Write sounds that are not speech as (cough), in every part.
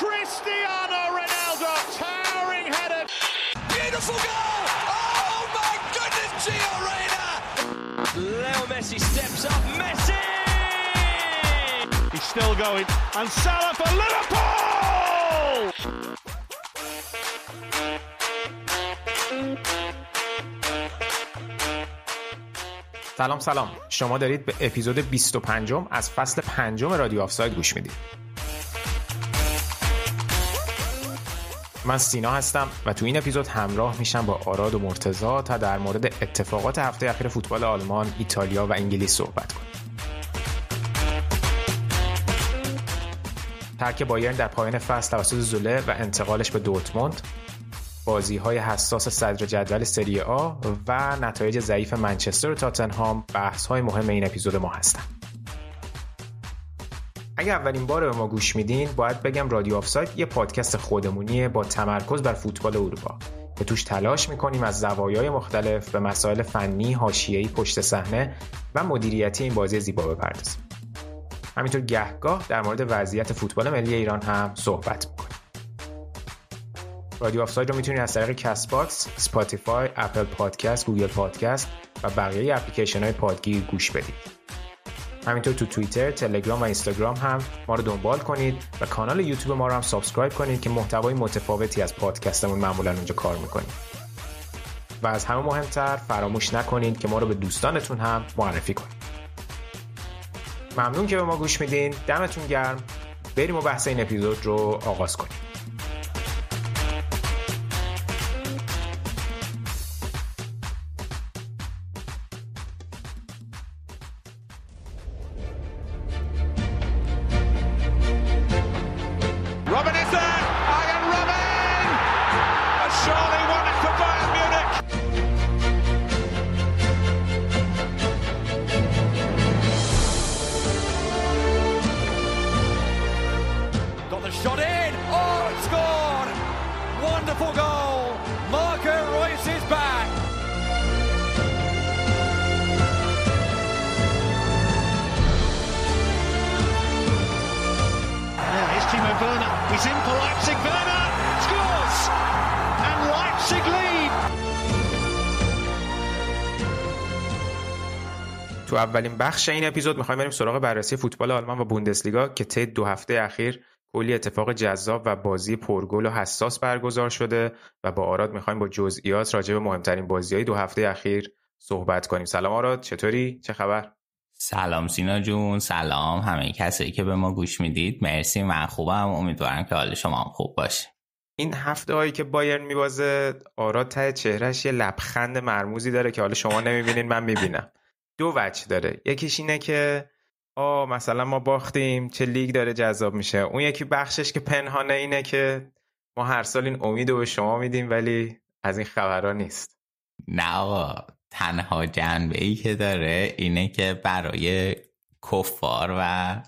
Cristiano Ronaldo, towering header. Beautiful goal! Oh my goodness, Gio Reyna! Leo Messi steps up. Messi! He's still going. And Salah for Liverpool! سلام سلام شما دارید به اپیزود 25 از فصل پنجم رادیو آفساید گوش می‌دید من سینا هستم و تو این اپیزود همراه میشم با آراد و مرتزا تا در مورد اتفاقات هفته اخیر فوتبال آلمان، ایتالیا و انگلیس صحبت کنیم. ترک بایرن در پایان فصل توسط زوله و انتقالش به دورتموند بازی های حساس صدر جدول سری آ و نتایج ضعیف منچستر و تاتنهام بحث های مهم این اپیزود ما هستن اگر اولین بار به ما گوش میدین باید بگم رادیو آفساید یه پادکست خودمونیه با تمرکز بر فوتبال اروپا که توش تلاش می‌کنیم از زوایای مختلف به مسائل فنی، حاشیه‌ای، پشت صحنه و مدیریتی این بازی زیبا بپردازیم. همینطور گهگاه در مورد وضعیت فوتبال ملی ایران هم صحبت می‌کنیم. رادیو آفساید رو می‌تونید از طریق Castbox، Spotify، Apple Podcast، Google Podcast و بقیه اپلیکیشن های پادگیر گوش بدید. همینطور تو توییتر، تلگرام و اینستاگرام هم ما رو دنبال کنید و کانال یوتیوب ما رو هم subscribe کنید که محتوای متفاوتی از پادکستمون معمولا اونجا کار می‌کنیم. و از همه مهمتر فراموش نکنید که ما رو به دوستانتون هم معرفی کنید. ممنون که به ما گوش میدین. دمتون گرم. بریم و بحث این اپیزود رو آغاز کنیم. اولین بخش این اپیزود می‌خوایم بریم سراغ بررسی فوتبال آلمان و بوندسلیگا که طی دو هفته اخیر کلی اتفاق جذاب و بازی پرگل و حساس برگزار شده و با آراد می‌خوایم با جزئیات راجع به مهمترین بازی های دو هفته اخیر صحبت کنیم. سلام آراد چطوری؟ چه خبر؟ سلام سینا جون سلام همه کسایی که به ما گوش می‌دید. مرسی من خوبم. امیدوارم که حال شما هم خوب باشه. این هفته هایی که بایرن میبازه آراد ته چهرش یه لبخند مرموزی داره که حالا شما نمی‌بینین من می‌بینم. دو وجه داره. یکیش اینه که آ مثلا ما باختیم چه لیگ داره جذاب میشه. اون یکی بخشش که پنهانه اینه که ما هر سال این امید رو به شما میدیم ولی از این خبرها نیست. نه آقا تنها جنبه ای که داره اینه که برای کفار و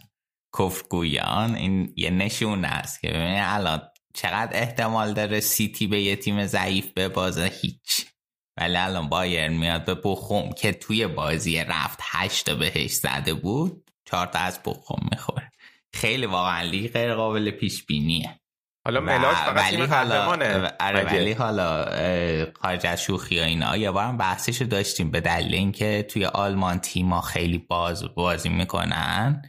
کفرگویان این یه نشونه است که ببینید الان چقدر احتمال داره سیتی به یه تیم ضعیف ببازه هیچ. ولی الان بایرن میاد به بخوم که توی بازی رفت هشت بهش زده بود چهار تا از بخوم می‌خوره. خیلی واقعا لیگ غیر قابل پیش بینیه حالا ملاک فقط ولی حالا آره؟ ولی حالا خارج از شوخی و اینا یه بارم بحثشو داشتیم به دلیل اینکه توی آلمان تیما خیلی باز بازی می‌کنن.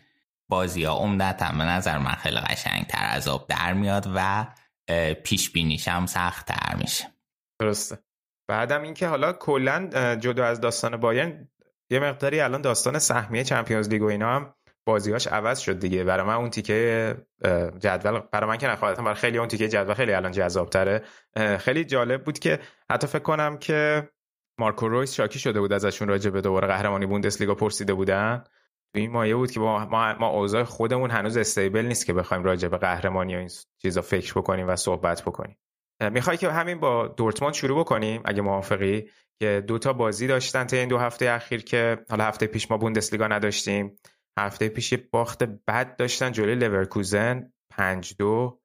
بازی ها عمدتا به نظر من خیلی قشنگ تر از آب در میاد و پیش بینیش هم سخت تر میشه. درسته. بعدم اینکه حالا کلا جدا از داستان بایرن یه مقداری الان داستان سهمیه چمپیونز لیگ و اینا هم بازیاش عوض شد دیگه. برای من اون تیکه جدول برای من که نخواهدم برای خیلی اون تیکه جدول خیلی الان جذاب تره خیلی جالب بود که حتی فکر کنم که مارکو رویس شاکی شده بود ازشون راجع به دوباره قهرمانی بوندسلیگا پرسیده بودن. تو این مایه بود که ما, ما اوضاع خودمون هنوز استیبل نیست که بخوایم راجع به قهرمانی و این چیزا فکر بکنیم و صحبت بکنیم. می‌خوای که همین با دورتموند شروع بکنیم اگه موافقی؟ که دو تا بازی داشتن تا این دو هفته اخیر که حالا هفته پیش ما بوندسلیگا نداشتیم. هفته پیش یه باخت بد داشتن جلوی لورکوزن 5 دو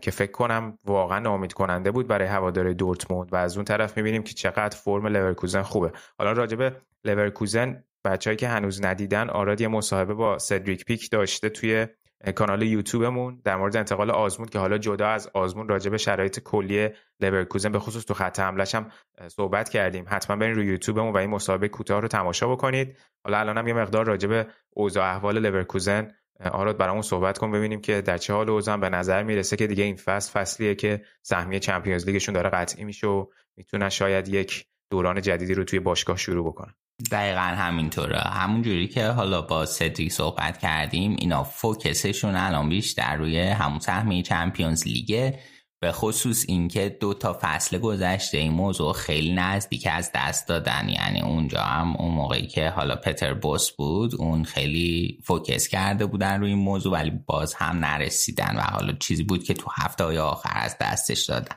که فکر کنم واقعا ناامید کننده بود برای هواداره دورتموند. و از اون طرف می‌بینیم که چقدر فرم لورکوزن خوبه. حالا راجبه لورکوزن بچه‌هایی که هنوز ندیدن آراد یه مصاحبه با سدریک پیک داشته توی کانال یوتیوبمون در مورد انتقال آزمون که حالا جدا از آزمون راجع به شرایط کلی لورکوزن به خصوص تو خط حملش هم صحبت کردیم. حتما برین روی یوتیوبمون و این مصاحبه کوتاه رو تماشا بکنید. حالا الان هم یه مقدار راجع به اوضاع احوال لورکوزن آراد برامون صحبت کن ببینیم که در چه حال اوضاع به نظر می‌رسه که دیگه این فصل فصلیه که سهمیه Champions League شون داره قطعی میشه و می‌تونن شاید یک دوران جدیدی رو توی باشگاه شروع بکنن. دقیقا همینطوره. همون جوری که حالا با سدریک صحبت کردیم اینا focus شون الان بیشتر روی همون سهمیه Champions League ه. به خصوص اینکه دو تا فصل گذشته این موضوع خیلی نزدیک از دست دادن. یعنی اونجا هم اون موقعی که حالا پتر بوس بود اون خیلی فوکس کرده بودن روی این موضوع ولی باز هم نرسیدن و حالا چیزی بود که تو هفته های آخر از دستش دادن.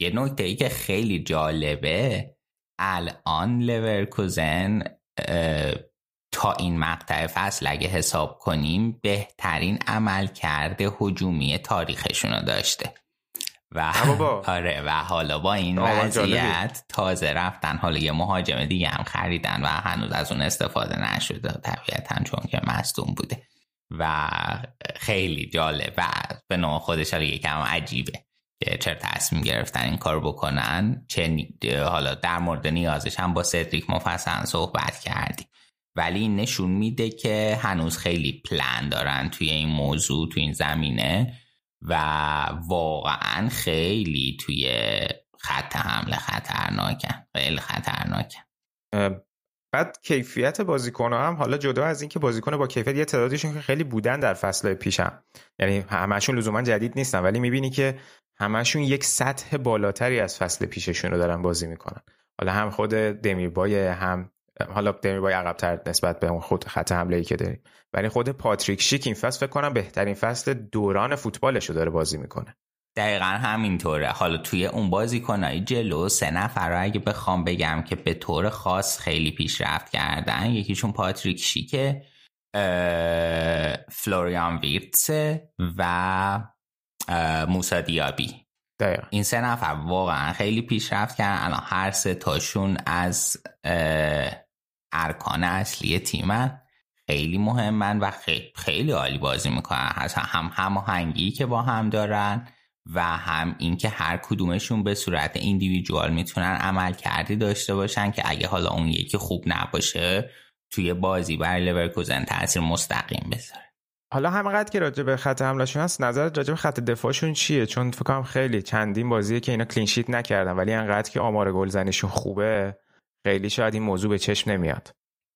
یه نکته ای که خیلی جالبه الان لورکوزن تا این مقطع فصل اگه حساب کنیم بهترین عمل کرده حجومی تاریخشون رو داشته و آره و حالا با این وضعیت تازه رفتن. حالا یه مهاجم دیگه هم خریدن و هنوز از اون استفاده نشده. طبیعتا چون که مصدوم بوده. و خیلی جالب و به نوع خودش یکم عجیبه. چرا تصمیم گرفتن این کار بکنن؟ چه حالا در مورد نیازش هم با سدریک مفصل صحبت کردیم ولی نشون میده که هنوز خیلی پلان دارن توی این موضوع توی این زمینه و واقعا خیلی توی خط حمله خطرناکن خیلی خطرناکن. بعد کیفیت بازیکن هم حالا جدا از اینکه بازیکن با کیفیت یه تعدادیشون که خیلی بودن در فصل پیشم. یعنی همشون لزوما جدید نیستن ولی می‌بینی که همشون یک سطح بالاتری از فصل پیششون رو دارن بازی می‌کنن. حالا هم خود دمیربای هم حالا دمیربای عقبتر نسبت به اون خود خط حمله ای که داریم. ولی خود پاتریک شیک این فصل فکر کنم بهترین فصل دوران فوتبالش رو داره بازی می‌کنه. دقیقا همینطوره. حالا توی اون بازیکنهای جلو سه نفر رو اگه بخوام بگم که به طور خاص خیلی پیشرفت کردن یکیشون پاتریک شیکه فلوریان ویرتسه و موسا دیابی. دقیقا. این سه نفر واقعا خیلی پیشرفت کردن. الان هر سه تاشون از ارکان اصلی تیمن. خیلی مهمن و خیلی, خیلی عالی بازی می‌کنن. هم هماهنگی که با هم دارن و هم اینکه هر کدومشون به صورت ایندیویدوال می‌تونن عمل کردی داشته باشن که اگه حالا اون یکی خوب نباشه توی بازی برای لورکوزن تاثیر مستقیم بذاره. حالا همقدر که راجع به خط حملهشون هست نظرت راجع به خط دفاعشون چیه؟ چون فکر کنم خیلی چندین بازیه که اینا کلینشیت نکردن ولی انقدر که آمار گلزنیشون خوبه خیلی شاید این موضوع به چشم نمیاد.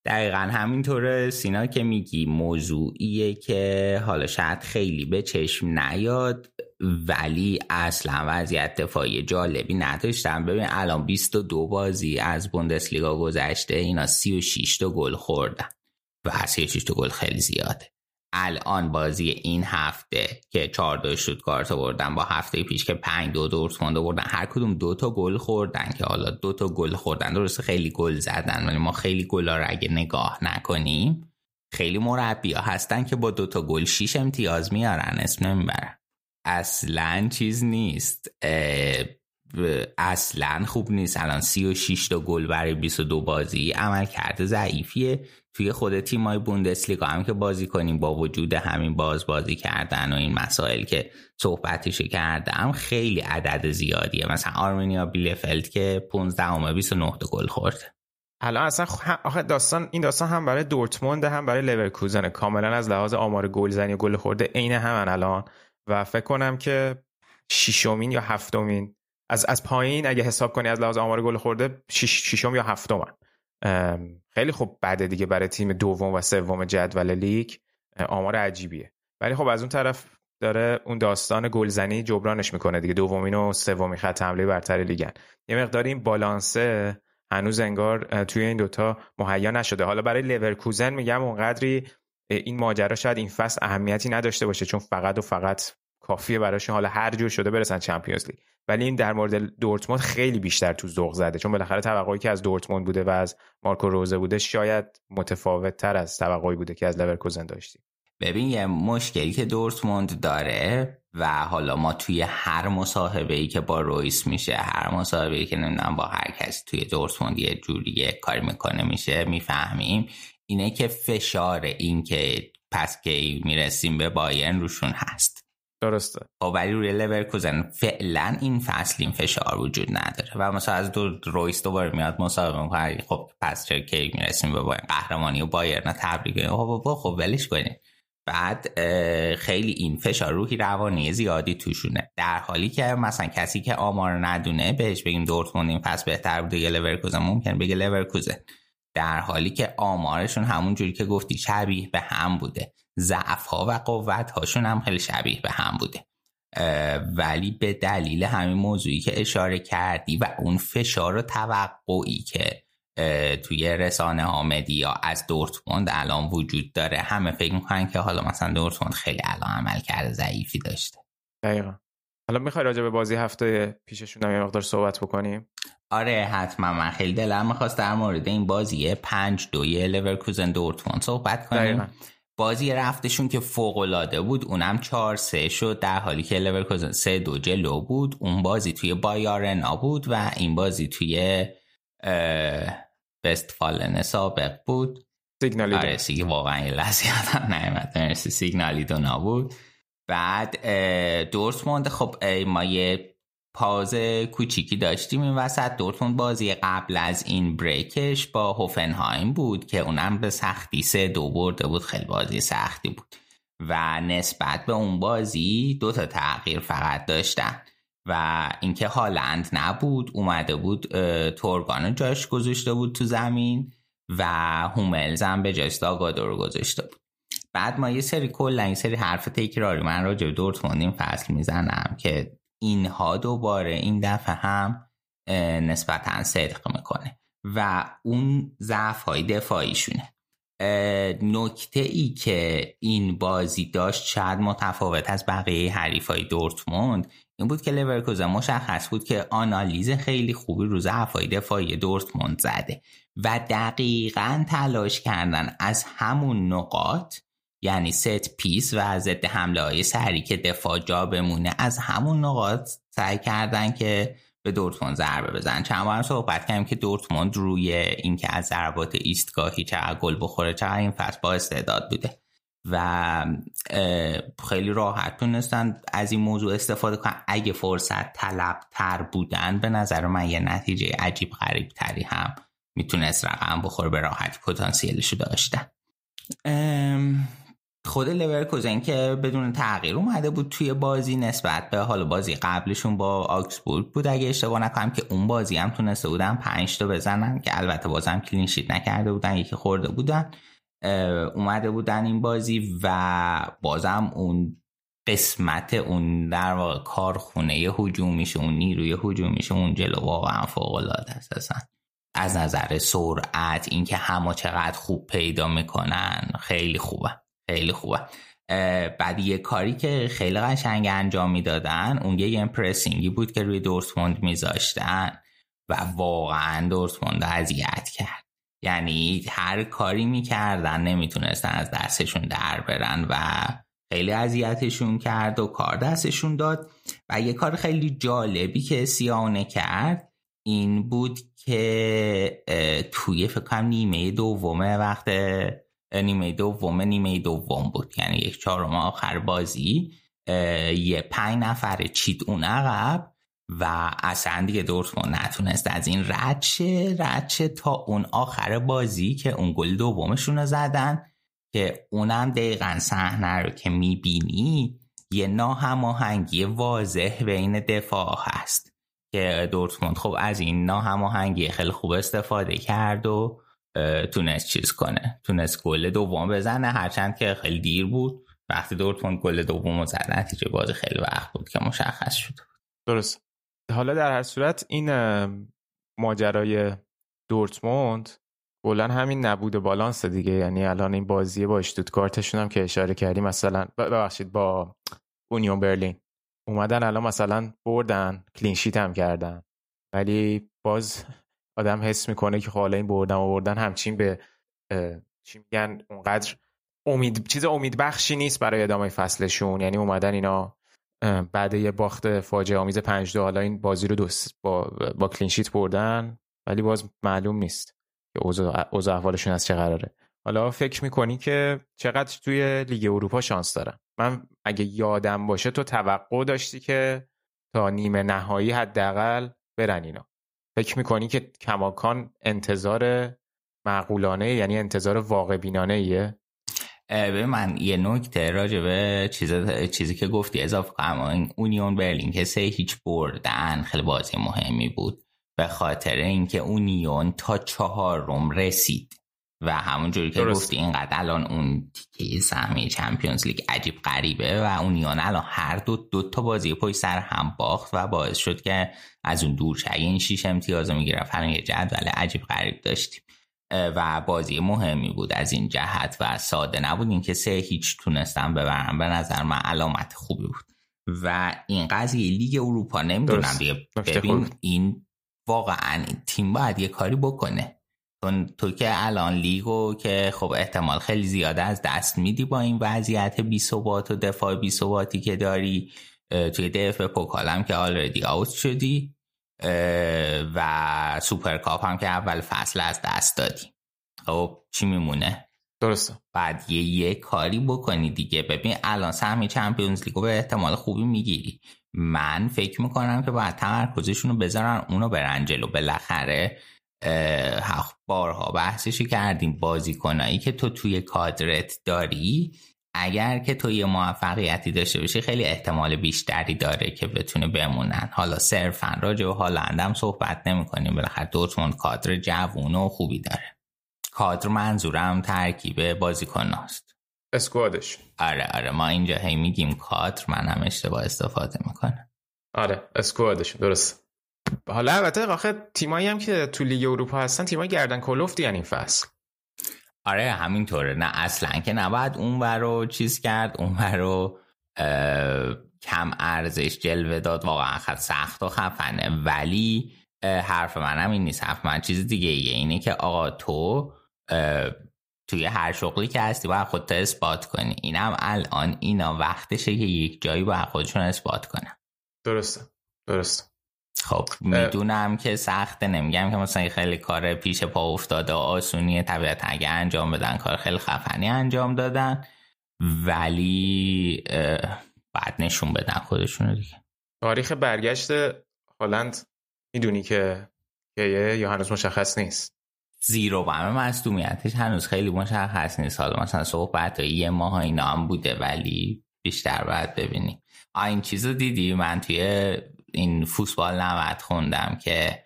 دقیقا همینطوره. سینا که میگی موضوعیه که حالا شاید خیلی به چشم نیاد ولی اصلا وضعیت دفاعی جالبی نداشتن. ببین الان 22 بازی از بوندسلیگا گذشته اینا 36 تا گل خوردن. و 36 تا گل خیلی زیاده. الان بازی این هفته که 4 دو کارت بردن با هفته پیش که 5 دو دورتموند بردن هر کدوم دو تا گل خوردن که حالا دو تا گل خوردن. درسته خیلی گل زدن ولی ما خیلی گلا رو اگه نگاه نکنیم خیلی مربی ها هستن که با دو تا گل 6 امتیاز میارن. اسم نمی‌برن اصلا چیز نیست. اصلا خوب نیست. الان 36 تا گل برای 22 بازی عمل کرده ضعیفیه. توی خود تیمای بوندسلیگا هم که بازی کنیم با وجود همین باز بازی کردن و این مسائل که صحبتش کردم خیلی عدد زیادیه. مثلا آرمینیا بیلفلد که 15 همه 29 تا گل خورده الان اصلا آخه داستان این داستان هم برای دورتموند هم برای لورکوزن کاملا از لحاظ آمار گلزنی و گل خورده عین همن الان. و فکر کنم که ششمین یا هفتمین. از از پایین اگه حساب کنی از لحاظ آمار گل خورده ششم یا هفتمن. خیلی خوب بعد دیگه برای تیم دوم و سوم جدول لیگ آمار عجیبیه. ولی خب از اون طرف داره اون داستان گلزنی جبرانش می‌کنه دیگه. دومین و سومین خط حمله برتر لیگن. یه مقدار این بالانسه هنوز انگار توی این دوتا مهیا نشده. حالا برای لورکوزن میگم اونقدری این ماجرا شاید این فصل اهمیتی نداشته باشه چون فقط و فقط کافیه براشون حالا هر جور شده برسن Champions League. ولی این در مورد دورتموند خیلی بیشتر تو ذوق زده. چون بالاخره توقعی که از دورتموند بوده و از مارکو روزه بوده شاید متفاوت تر از توقعی بوده که از لورکوزن داشتیم. ببین یه مشکلی که دورتموند داره و حالا ما توی هر مصاحبه ای که با رویس میشه هر مصاحبه ای که نمی‌دونم با هر کسی توی دورتموند یه جوری کاری می‌کنه میشه می‌فهمیم. اینه که فشار این که پس کی می‌رسیم به بایرن روشون هست. درسته. خب ولی روی لورکوزن فعلا این فصل این فشار وجود نداره و مثلا از دو رویس دوباره میاد مصاحبه می‌کنه. خب پس چرا کی می‌رسیم به قهرمانی و بایرن تبریک خب خب ولش کنیم. بعد خیلی این فشار روحی روانی زیادی توشونه. در حالی که مثلا کسی که آمار ندونه بهش بگیم دورتموند این فصل بهتر بوده یا لورکوزن ممکنه بگه لورکوزن. در حالی که آمارشون همون جوری که گفتی شبیه به هم بوده. ضعف ها و قوت هاشون هم خیلی شبیه به هم بوده. ولی به دلیل همین موضوعی که اشاره کردی و اون فشار و توقعی که توی رسانه ها مدیا از دورتموند الان وجود داره همه فکر می‌کنن که حالا مثلا دورتموند خیلی الان عمل کرده ضعیفی داشته. دقیقا. حالا می‌خوای راجع به بازی هفته پیششون هم یه مقدار صحبت بکنیم؟ آره حتما. من خیلی دلم می‌خواست در مورد این بازی پنج دوی لورکوزن دورتموند صحبت کنیم. دقیقا. بازی رفتشون که فوق العاده بود اونم 4 3 شد در حالی که لورکوزن 3 دو جلو بود. اون بازی توی بای‌آرنا بود و این بازی توی وست‌فالن سابق بود. سیگنال آره سیگنال واقعا یه لحظه یادم نیومد سیگنال ایدونا بود. بعد دورتموند خب ما یه پاز کوچیکی داشتیم. این وسط دورتموند بازی قبل از این بریکش با هوفنهایم بود که اونم به سختی سه دو برده بود. خیلی بازی سختی بود. و نسبت به اون بازی دو تا تغییر فقط داشتن. و اینکه هالند نبود اومده بود تورگانو جاش گذاشته بود تو زمین و هوملز هم به جاش داگادو گذاشته بود. بعد ما یه سری کلا یه سری حرف تکراری من راجع به دورتموند این فصل می‌زنم که اینها دوباره این دفعه هم نسبتا صدق می‌کنه و اون ضعف های دفاعیشونه نکته ای که این بازی داشت شاید متفاوت از بقیه حریف های دورتموند این بود که لورکوزن مشخص بود که آنالیز خیلی خوبی رو ضعفهای دفاعی دورتموند زده و دقیقا تلاش کردن از همون نقاط یعنی set piece و ضد حمله های سریع که دفاع جا بمونه. از همون نقاط سعی کردن که به دورتموند ضربه بزنن چند بار صحبت کردیم که دورتموند روی اینکه از ضربات ایستگاهی چقدر گل بخوره چقدر این فصل با استعداد بوده. و خیلی راحت تونستن از این موضوع استفاده کنن. اگه فرصت طلب تر بودن به نظر من یه نتیجه عجیب غریب تری هم می‌تونست رقم بخوره به راحت پتانسیلشو داشتن. خود لورکوزن که بدون تغییر اومده بود توی بازی نسبت به حال بازی قبلشون با آکسبورگ بود. اگه اشتباه نکنم که اون بازی هم تونسته بودن پنج تا بزنن که البته بازم کلینشیت نکرده بودن یکی خورده بودن. اومده بودن این بازی و بازم اون قسمت اون در واقع کارخونه میشه اون نیروی میشه اون جلو واقعا فوق العاده است از نظر سرعت اینکه همه چقدر خوب پیدا می‌کنن خیلی خوبه. خیلی خوبه. بعد یه کاری که خیلی قشنگ انجام می‌دادن اون یه امپرسینگی بود که روی دورتموند میذاشتن و واقعا دورتموند اذیت کرد. یعنی هر کاری می‌کردن نمی‌تونستن از دستشون در برن و خیلی اذیتشون کرد و کار دستشون داد. و یه کار خیلی جالبی که سیانه کرد این بود که توی فکر کنم نیمه دومه وقت نیمه دوم نیمه دوم بود. یعنی یک چهارم آخر بازی یه پنج نفر چید اون عقب و اصلا دیگه دورتموند نتونست از این ردشه ردشه تا اون آخر بازی که اون گل دومشون رو زدن که اونم دقیقا صحنه رو که می‌بینی یه ناهماهنگی واضح بین دفاع هست که دورتموند خب از این ناهماهنگی خیلی خوب استفاده کرد و تونست چیز کنه. تونست گل دوم بزنه هرچند که خیلی دیر بود. وقتی دورتموند گل دوم زد نتیجه بازی خیلی وقت بود که مشخص شد. درست. حالا در هر صورت این ماجرای دورتموند کلا همین نبود بالانس دیگه. یعنی الان این بازی با اشتوتگارتشون هم که اشاره کردیم مثلا ببخشید با اونیون برلین. اومدن الان مثلا بردن کلینشیت هم کردن. ولی باز آدم حس می‌کنه که خب حالا این بردن و بردن همچین به چی میگن اونقدر امید چیز امید بخشی نیست برای ادامه فصلشون. یعنی اومدن اینا بعد یه باخت فاجعه آمیز 5 حالا این بازی رو دوست با با کلینشیت بردن ولی باز معلوم نیست که اوضاع احوالشون از چه قراره. حالا فکر می‌کنی که چقدر توی لیگ اروپا شانس دارن؟ من اگه یادم باشه تو توقع داشتی که تا نیمه نهایی حداقل برن اینا. فکر می‌کنی که کماکان انتظار معقولانه یعنی انتظار واقع بینانه ایه به من یه نکته راجع به چیز چیزی که گفتی اضافه کنم. اونیون برلین که سه هیچ بردن خیلی بازی مهمی بود. به خاطر اینکه اونیون تا چهار روم رسید. و همونجوری که گفتی اینقدر الان اون تیکه سهمی چمپیونز لیگ عجیب غریبه و اونیون الان هر دو دو تا بازی پای سر هم باخت و باعث شد که از اون دور شد این شیش امتیاز رو می‌گرفت یه جدول عجیب غریب داشتیم. و بازی مهمی بود از این جهت و ساده نبود اینکه سه هیچ تونستم ببرم به نظر من علامت خوبی بود. و این قضیه لیگ اروپا نمی‌دونم دیگه. ببین این واقعا تیم باید یه کاری بکنه. تو, تو که الان لیگو که خب احتمال خیلی زیاده از دست میدی با این وضعیت بی ثبات و دفاع بی ثباتی که داری توی DFB-Pokal م که already out شدی و Supercup هم که اول فصل از دست دادی. خب چی میمونه؟ درسته. بعد یه یه کاری بکنی دیگه. ببین الان سهمیه Champions League و به احتمال خوبی می‌گیری. من فکر می‌کنم که باید تمرکزشون رو بذارن اونو برن جلو. بالاخره بارها بحثشی کردیم بازیکنایی که تو توی کادرت داری اگر که تو یه موفقیتی داشته باشی خیلی احتمال بیشتری داره که بتونه بمونن. حالا صرفا راجع به هالندم صحبت نمی کنیم بالاخره دورتموند کادر جوون و خوبی داره. کادر منظورم ترکیب بازیکناست. اسکوادش. آره آره. ما اینجا هی میگیم کادر من هم اشتباه استفاده می‌کنم. آره اسکوادش. درست. حالا البته آخه تیمایی هم که تو لیگ اروپا هستن تیمای گردن کلفتی این فصل. آره همینطوره. نه اصلا که نباید اون رو چیز کرد اون رو کم ارزش جلوه داد. واقعا خد سخت و خفنه. ولی حرف منم این نیست. حرف من چیز دیگه ایه. اینه که آقا تو توی هر شغلی که هستی باید خودت اثبات کنی. اینم الان اینا وقتشه که یک جایی باید خودشون اثبات کنن. درسته. درسته. خب می‌دونم که سخته نمیگم که مثلا خیلی کار پیش پا افتاده آسونی طبیعت اگه انجام بدن کار خیلی خفنی انجام دادن ولی بعد نشون بدن خودشون دیگه. تاریخ برگشت هالند می‌دونی که یا هنوز مشخص نیست؟ زیرو همه مصدومیتش هنوز خیلی مشخص نیست. حالا مثلا صحبت یه ماه اینا هم بوده ولی بیشتر باید ببینیم. این چیز رو دیدی؟ من توی این فوتبال نمد خوندم که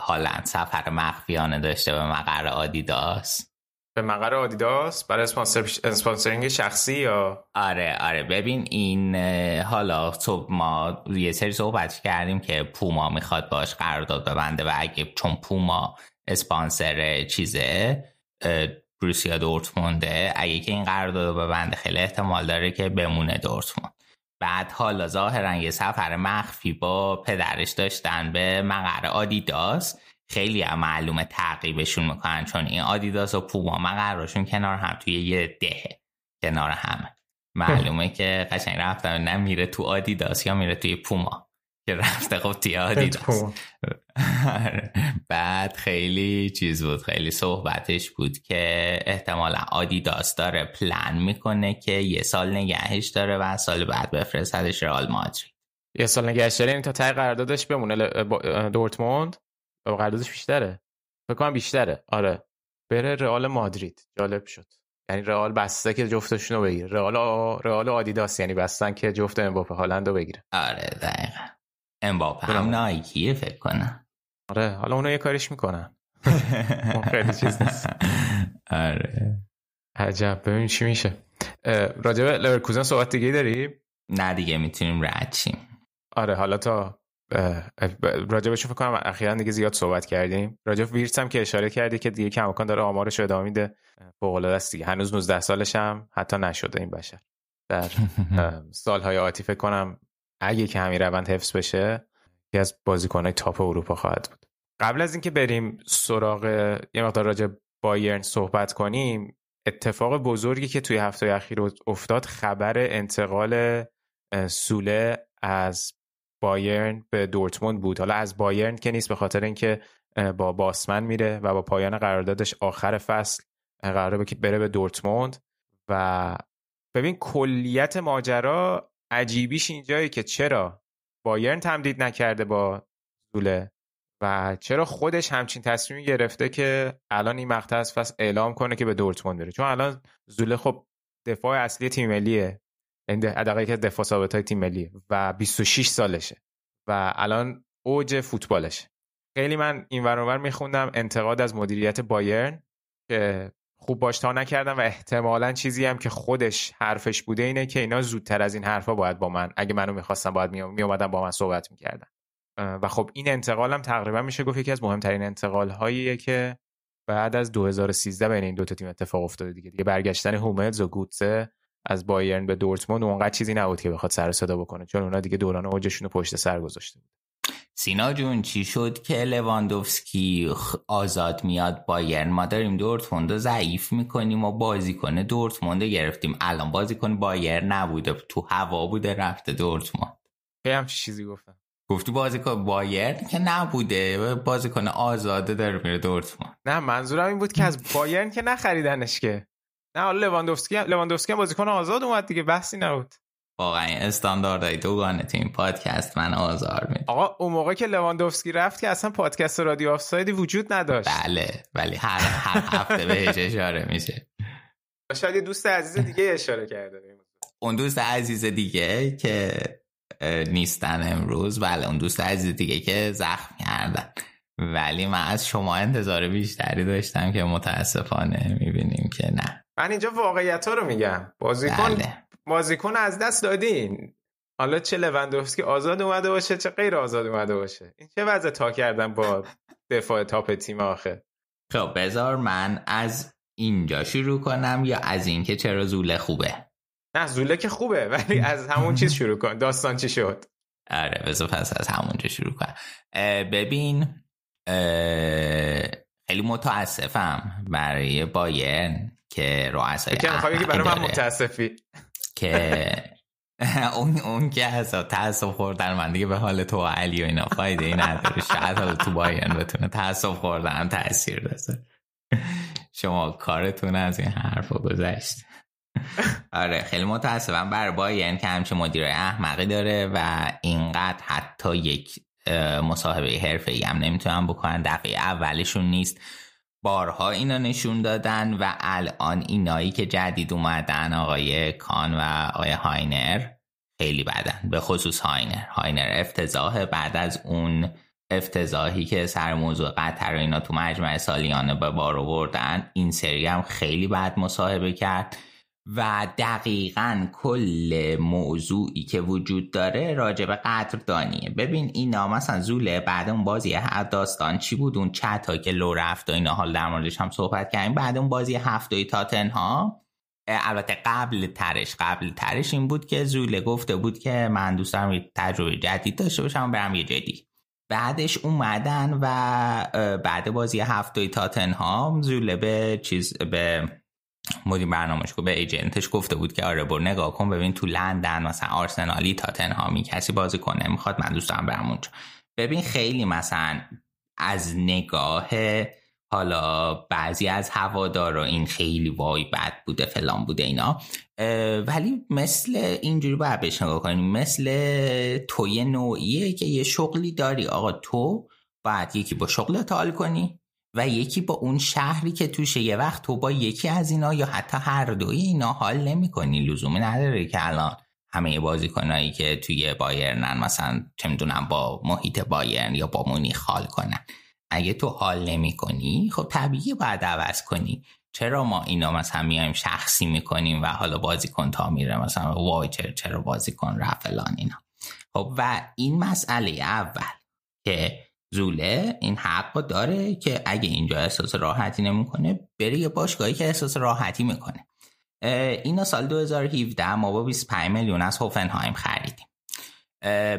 هالند سفر مخفیانه داشته به مقر آدیداس. به مقر آدیداس؟ برای اسپانسرینگ شخصی یا؟ آره آره. ببین این حالا تو ما یه سری صحبت کردیم که پوما می‌خواد باش قرارداد ببنده و اگه چون پوما اسپانسر چیزه بروسیا دورتمونده اگه که این قرارداد ببنده خیلی احتمال داره که بمونه دورتموند. بعد حالا ظاهرا یه سفر مخفی با پدرش داشتن به مقر آدیداس. خیلی هم معلومه تعقیبشون می‌کنن چون این آدیداس و پوما مقرشون کنار هم توی یه دهه کنار همه معلومه که قشنگ رفتن نه میره تو آدیداس یا میره توی پوما. که رفته خب توی آدیداس. بعد خیلی چیز بود خیلی صحبتش بود که احتمالا آدیداس داره پلان می‌کنه که یه سال نگهش داره و سال بعد بفرستدش رئال مادرید. یه سال نگهش داره یعنی تا تای قراردادش بمونه دورتموند؟ قراردادش بیشتره؟ فکر کنم بیشتره. آره. بره رئال مادرید. جالب شد. یعنی رئال بسته که جفتشون رو بگیره. رئال رئال آدیداس یعنی بستن که جفت امباپه هالند رو بگیره. آره دقیقا. امباپه هم نایکیه فکر کنم. آره حالا اونو یه کاریش می‌کنن. (laughs) خیلی چیز نیست. آره. عجب. ببین چی میشه. راجب لورکوزن صحبت دیگه داری؟ نه دیگه می‌تونیم رد آره حالا تا راجبشون فکر کنم اخیرا دیگه زیاد صحبت کردیم. راجب ویرس هم که اشاره کردی که دیگه کماکان داره آمارش رو ادامه میده. فوق العاده است دیگه. هنوز 19 سالش هم حتی نشده این بشر. در (laughs) سالهای آتی فکر کنم اگه که همین روند حفظ بشه یکی از بازیکنهای تاپ اروپا خواهد بود. قبل از اینکه بریم سراغ یه مقدار راجع بایرن صحبت کنیم اتفاق بزرگی که توی هفته اخیر افتاد خبر انتقال سوله از بایرن به دورتموند بود. حالا از بایرن که نیست به خاطر اینکه با باسمن میره و با پایان قراردادش آخر فصل قراره بره به دورتموند. و ببین کلیت ماجرا عجیبیش اینجایی که چرا بایرن تمدید نکرده با زوله و چرا خودش همچین تصمیمی گرفته که الان این مقطع از فصل اعلام کنه که به دورتموند بره؟ چون الان زوله خب دفاع اصلی تیم ملیه. این حداقل که دفاع ثابت های تیم ملیه و 26 سالشه و الان اوج فوتبالشه. خیلی من این ور میخوندم. انتقاد از مدیریت بایرن که خوب باش تا نکردم و احتمالا چیزی هم که خودش حرفش بوده اینه که اینا زودتر از این حرفا باید با من اگه منو می‌خواستم باید می اومدن با من صحبت می‌کردن. و خب این انتقالم تقریبا میشه گفت یکی از مهمترین انتقال هاییه که بعد از 2013 بین این دو تا تیم اتفاق افتاده دیگه. دیگه برگشتن هوملز و گوتسه از بایرن به دورتموند اونقدر چیزی نبود که بخواد سر صدا بکنه چون اونا دیگه دوران اوجشون رو پشت سر گذاشته بود. سینا جون چی شد که لواندوفسکی آزاد میاد بایرن؟ ما داریم دورتموند رو ضعیف می‌کنیم و بازیکن دورتموند گرفتیم. الان بازیکن بایر نبوده تو هوا بوده رفته دورتموند. هم چیزی گفتم؟ گفتی بازیکن بایر که نبوده بازیکن آزاده داره میره دورتموند. نه منظورم این بود که از بایرن که نخریدنش که. نه حالا لواندوفسکی لواندوفسکی بازیکن آزاد اومد دیگه بحثی نبود. واقعا استانداردهای دوگانه تو این پادکست من آزار می آقا اون موقع که لواندوفسکی رفت که اصلا پادکست رادیو آفسایدی وجود نداشت. بله ولی هر هر هفته بهش اشاره میشه. شاید یه دوست عزیز دیگه اشاره کرده. اون دوست عزیز دیگه که نیستن امروز بله اون دوست عزیز دیگه که زخم کردن. ولی من از شما انتظار بیشتری داشتم که متاسفانه می‌بینیم که نه. من اینجا واقعیت ها رو میگم. بازیکن بله. بازیکن از دست دادین. حالا چه لوندوفسکی آزاد اومده باشه چه غیر آزاد اومده باشه. این چه وضع تا کردن با دفاع تاپ تیم آخه؟ خب بذار من از اینجا شروع کنم یا از اینکه چرا زوله خوبه؟ نه زوله که خوبه ولی از همون چیز شروع کن. داستان چی شد؟ آره بذار پس از همونجا شروع کنم. ببین خیلی متاسفم برای بایرن که رؤسای که برای من متاسفی. که (laughs) اون اون که از تاسف خوردن من. دیگه به حال تو و علی و اینا فایده ای نداره. شاید حالا تو باین بتونه تاسف خوردن تاثیر بذاره. شما کارتون از این حرف گذشت. آره خیلی متاسفم بر باین که همچه مدیر احمقی داره و اینقدر حتی یک مصاحبه حرفه ای هم نمی‌تونن بکنن. دقیقه اولشون نیست. بارها اینا نشون دادن و الان اینایی که جدید اومدن آقای کان و آقای هاینر خیلی بدن. به خصوص هاینر. هاینر افتضاح. بعد از اون افتضاحی که سر موضوع قطر اینا تو مجمع سالیانه به بار آوردن این سری هم خیلی بد مصاحبه کرد. و دقیقا کل موضوعی که وجود داره راجع به قدردانیه. ببین اینا مثلا زوله بعد اون بازی داستان چی بود؟ اون چت که لو رفت و اینا. حال در موردش هم صحبت کردیم. بعد اون بازی هفتوی ها البته قبل ترش قبل ترش این بود که زوله گفته بود که من دوست دارم تجربه جدید داشته باشم برم یه جدی بعدش اومدن و بعد بازی هفتوی ها زوله به چیز به مدیر برنامهش به ایجنتش گفته بود که آره برو نگاه کن ببین تو لندن مثلا آرسنالی تاتنهامی کسی بازی کنه می‌خواد من دوست دارم برم اونجا. ببین خیلی مثلا از نگاه حالا بعضی از هوادارا این خیلی وای بد بوده فلان بوده اینا ولی مثل اینجوری باید بهش نگاه کنیم مثل توی نوعیه که یه شغلی داری. آقا تو باید یکی با شغل حال کنی. و یکی با اون شهری که توشه یه وقت تو با یکی از اینا یا حتی هر دوی اینا حال نمی کنی لزومی نداره که الان همه بازیکنایی که توی بایرنن مثلا چه با محیط بایرن یا با مونی حال کنن. اگه تو حال نمی کنی خب طبیعی باید عوض کنی. چرا ما اینا مثلا میایم شخصی می‌کنیم و حالا بازیکن تا میره مثلا وای چرا بازیکن رفلان اینا. خب و این مسئله اول که زوله این حق داره که اگه اینجا احساس راحتی نمی‌کنه بره یه باشگاهی که احساس راحتی می‌کنه. اینا سال 2017 ما با 25 میلیون از هوفنهایم خریدیم.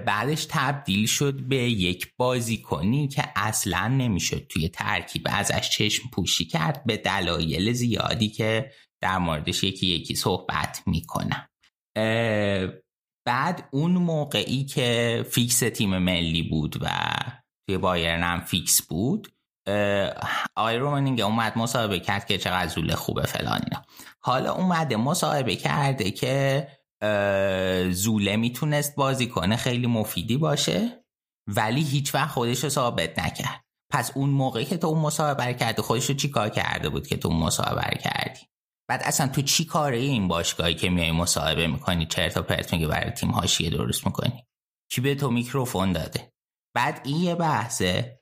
بعدش تبدیل شد به یک بازیکنی که اصلا نمی‌شد توی ترکیب ازش چشم پوشی کرد به دلایل زیادی که در موردش یکی یکی صحبت می‌کنم بعد اون موقعی که فیکس تیم ملی بود و توی بایرن هم فیکس بود. آقای رومنیگه اومد مصاحبه کرد که چقدر زوله خوبه فلان اینا. حالا اومده مصاحبه کرده که زوله می‌تونست بازیکن خیلی مفیدی باشه ولی هیچ وقت خودش رو ثابت نکرد. پس اون موقعی که تو اون مصاحبه کردی خودش رو چی کار کرده بود که تو اون مصاحبه کردی؟ بعد اصلا تو چی کاره این باشگاهی که میای مصاحبه می‌کنی؟ چرت و پرت میگه برای تیم هاشیه درست می‌کنی. کی به تو میکروفون داده؟ بعد این یه بحثه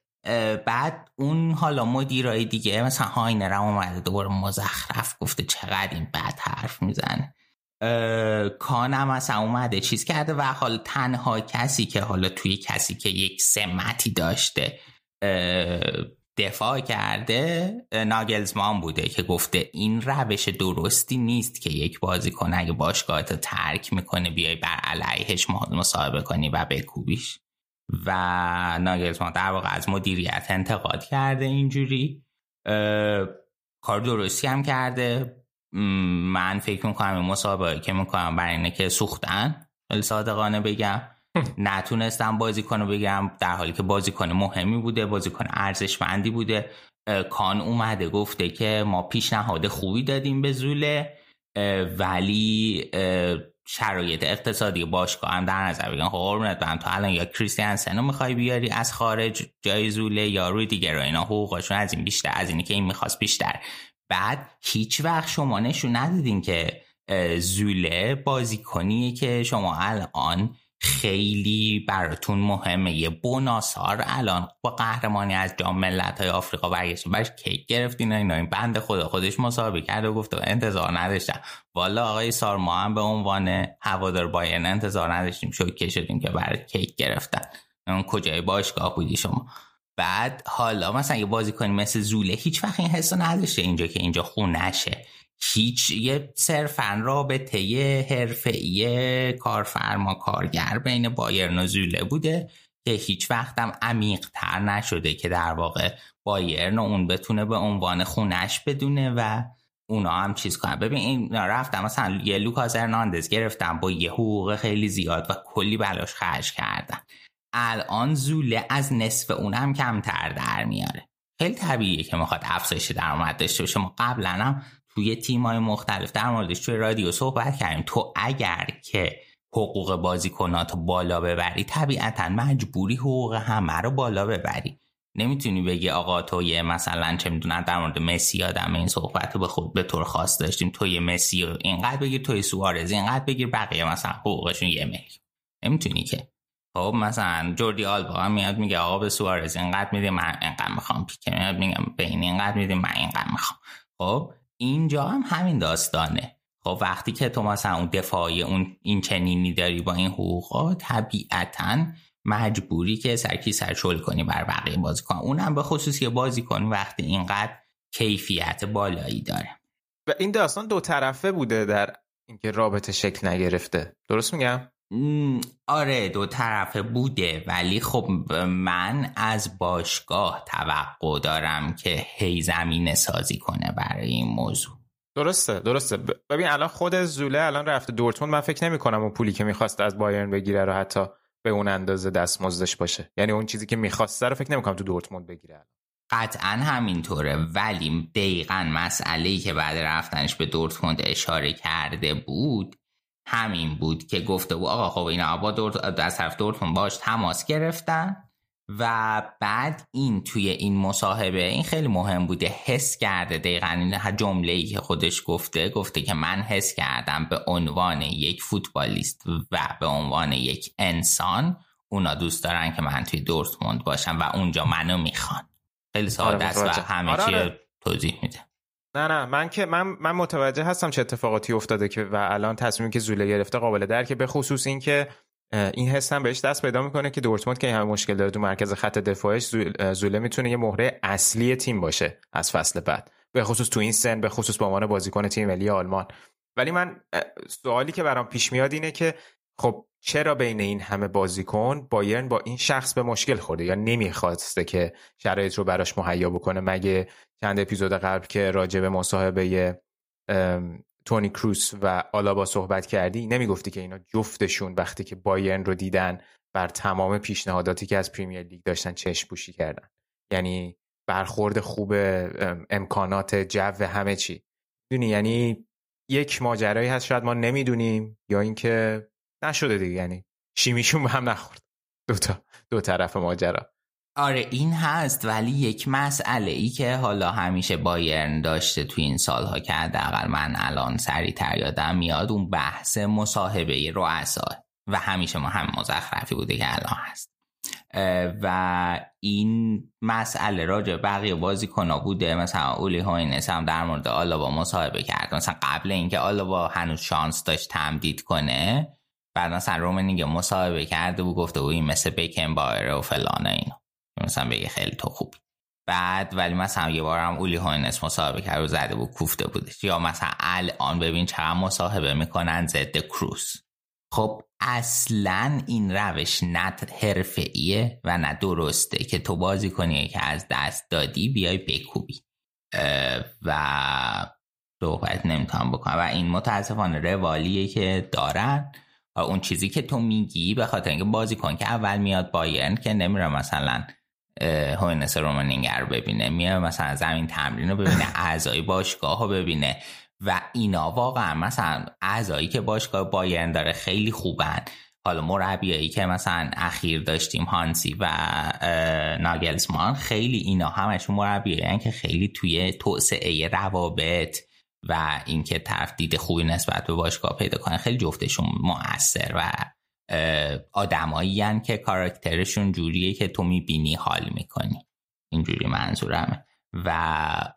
بعد اون حالا مدیرای دیگه مثلا هاینر هم اومده دوباره مزخرف گفته چقدر این بد حرف می‌زنه. کانم مثلا اومده چیز کرده و حالا تنها کسی که حالا توی کسی که یک سمتی داشته دفاع کرده ناگلزمان بوده که گفته این روش درستی نیست که یک بازیکن اگه باشگاه ترک می‌کنه بیای بر علیهش مصاحبه کنی و بکوبیش. و ناگلزمان در واقع از مدیریت انتقاد کرده اینجوری. کار درستی هم کرده. من فکر می‌کنم این مسابقه که می‌کنم برای اینه که سوختن صادقانه بگم. نتونستم بازیکن رو بگم در حالی که بازیکن مهمی بوده بازیکن ارزشمندی بوده. کان اومده گفته که ما پیشنهاد خوبی دادیم به زوله. ولی شرایط اقتصادی باشگاه هم در نظر بگیرن خب قربونت برم. تو الان یا کریستیانسن رو می‌خوای بیاری از خارج جای زوله یا روی دیگر رو اینا حقوقشون از این بیشتر از اینی که این می‌خواست بیشتر. بعد هیچ وقت شما نشون ندادین که زوله بازیکنیه که شما الان خیلی براتون مهمه. یه بوناسار الان با قهرمانی از جام ملت های آفریقا برگشت برش کیک گرفتین اینا. این بند خدا خودش مسابقه کرد و گفت انتظار نداشتم. والا آقای سار ما هم به عنوان هوادار باین انتظار نداشتیم. شوکه شدیم که برای کیک گرفتن. اون کجای باشگاه بودی شما. بعد حالا مثلا یه بازی کنی مثل زوله هیچ وقت این حسو نداشته اینجا که اینجا خونشه هیچ یه صرفا رابطه حرفه‌ای کارفرما کارگر بین بایرن و زوله بوده که هیچ وقتم عمیق تر نشده که در واقع بایرن اون بتونه به عنوان خونش بدونه و اونا هم چیز کنن. ببین این رفتم مثلا یه لوکاس ارناندز گرفتم با یه حقوق خیلی زیاد و کلی بلاش خرج کردن. الان زوله از نصف اون هم کمتر در میاره. خیلی طبیعیه که می‌خواد افزایش درآمد داشته باشه. ما قبلا هم توی تیمای مختلف در موردش توی رادیو صحبت کردیم. تو اگر که حقوق بازیکنات بالا ببری طبیعتا مجبوری حقوق همه رو بالا ببری. نمی‌تونی بگی آقا تو یه مثلا چه می‌دونن در مورد مسی آدم این صحبت رو به خود به طور خاص داشتیم. تو یه مسی اینقدر بگیر توی سوارز اینقدر بگیر بقیه مثلا حقوقشون یه میلیون. نمی‌تونی که. خب مثلا جوردی آلبا میاد میگه آقا به سوارز اینقدر میده من اینقدر می‌خوام پیکه میاد میگم به این اینقدر میده من اینقدر می‌خوام. خب اینجا هم همین داستانه. خب وقتی که تو مثلا اون دفاعی اون این چنینی داری با این حقوقا طبیعتا مجبوری که سرکی سرچول کنی بر بقیه بازیکن. اونم به خصوص یه بازیکن وقتی اینقدر کیفیت بالایی داره. و این داستان دو طرفه بوده در اینکه رابطه شکل نگرفته. درست میگم؟ آره دو طرفه بوده ولی خب من از باشگاه توقع دارم که هی زمینه سازی کنه برای این موضوع. درسته درسته. ببین الان خود زوله الان رفته دورتموند. من فکر نمی کنم اون پولی که می‌خواست از بایرن بگیره رو حتی به اون اندازه دستمزدش باشه. یعنی اون چیزی که می‌خواسته رو فکر نمی کنم تو دورتموند بگیره. قطعا همینطوره. ولی دقیقا مسئله ای که بعد رفتنش به دورتموند اشاره کرده بود همین بود که گفته بود آقا خب اینا با دور از طرف دورتون باش تماس گرفتن و بعد این توی این مصاحبه این خیلی مهم بوده حس کرده دقیقا این جمله ای که خودش گفته گفته که من حس کردم به عنوان یک فوتبالیست و به عنوان یک انسان اونا دوست دارن که من توی دورتموند باشم و اونجا منو می‌خوان. خیلی ساده آره، است و همه آره، چی آره. توضیح میده. نه نه من که من من متوجه هستم چه اتفاقاتی افتاده که و الان تصمیمی که زوله گرفته قابل درکه به خصوص اینکه این حس هم بهش دست پیدا می‌کنه که دورتموند که همه مشکل داره تو مرکز خط دفاعش زوله می‌تونه یه مهره اصلی تیم باشه از فصل بعد. به خصوص تو این سن به خصوص به عنوان بازیکن تیم ملی آلمان. ولی من سوالی که برام پیش میاد اینه که خب چرا بین این همه بازیکن بایرن با این شخص به مشکل خورده؟ یا نمی‌خواسته که شرایط رو براش مهیا بکنه؟ مگه چند اپیزود قبل که راجع به مصاحبه تونی کروس و آلابا صحبت کردی نمی‌گفتی که اینا جفتشون وقتی که بایرن رو دیدن بر تمام پیشنهاداتی که از پریمیر لیگ داشتن چشم پوشی کردن. یعنی برخورد خوب امکانات جو همه چی. دونی یعنی یک ماجرایی هست شاید ما نمی‌دونیم یا اینکه نشده دیگه یعنی شیمیشون به هم نخورد. دو تا دو طرف ماجرا. آره این هست ولی یک مسئله ای که حالا همیشه بایرن داشته تو این سالها که حداقل من الان سریعتر یادم میاد اون بحث مصاحبه رؤسا و همیشه ما هم مزخرفی بوده که الان هست. و این مسئله راجع بقیه بازیکن بوده. مثلا اولی هاینس هم در مورد آلابا مصاحبه کرد. مثلا قبل اینکه آلابا هنوز شانس داشت تمدید کنه بعد مثلا رومنینگ مصاحبه کرده و گفته و این مثل بیکن بایر و فلان اینو مثلا بگه خیلی تو خوبی بعد ولی مثلا یه بار هم اولی هاینس مصاحبه کرد و زده بود کوفته بودش. یا مثلا الان ببین چقدر مصاحبه می‌کنن ضد کروس. خب اصلا این روش نه حرفه‌ایه و نه درسته که تو بازی کنی که از دست دادی بیای بکوبی. و صحبت نمی‌تونم بکنم. و این متاسفانه روالیه که دارن اون چیزی که تو میگی به خاطر اینکه بازی کن که اول میاد بایرن که نمیره مثلا هوینس رومانینگر رو ببینه. میاد مثلا زمین تمرین رو ببینه (laughs) اعضای باشگاه رو ببینه. و اینا واقعا مثلا اعضایی که باشگاه بایرن داره خیلی خوبن. حالا مربیایی که مثلا اخیر داشتیم هانسی و ناگلزمان خیلی اینا همشون مربیایی که خیلی توی توسعه روابط و اینکه طرف دید خوبی نسبت به باشگاه پیدا کنه خیلی جفتشون موثر و آدمایی که کاراکترشون جوریه که تو می‌بینی حال می‌کنی. اینجوری منظورمه. و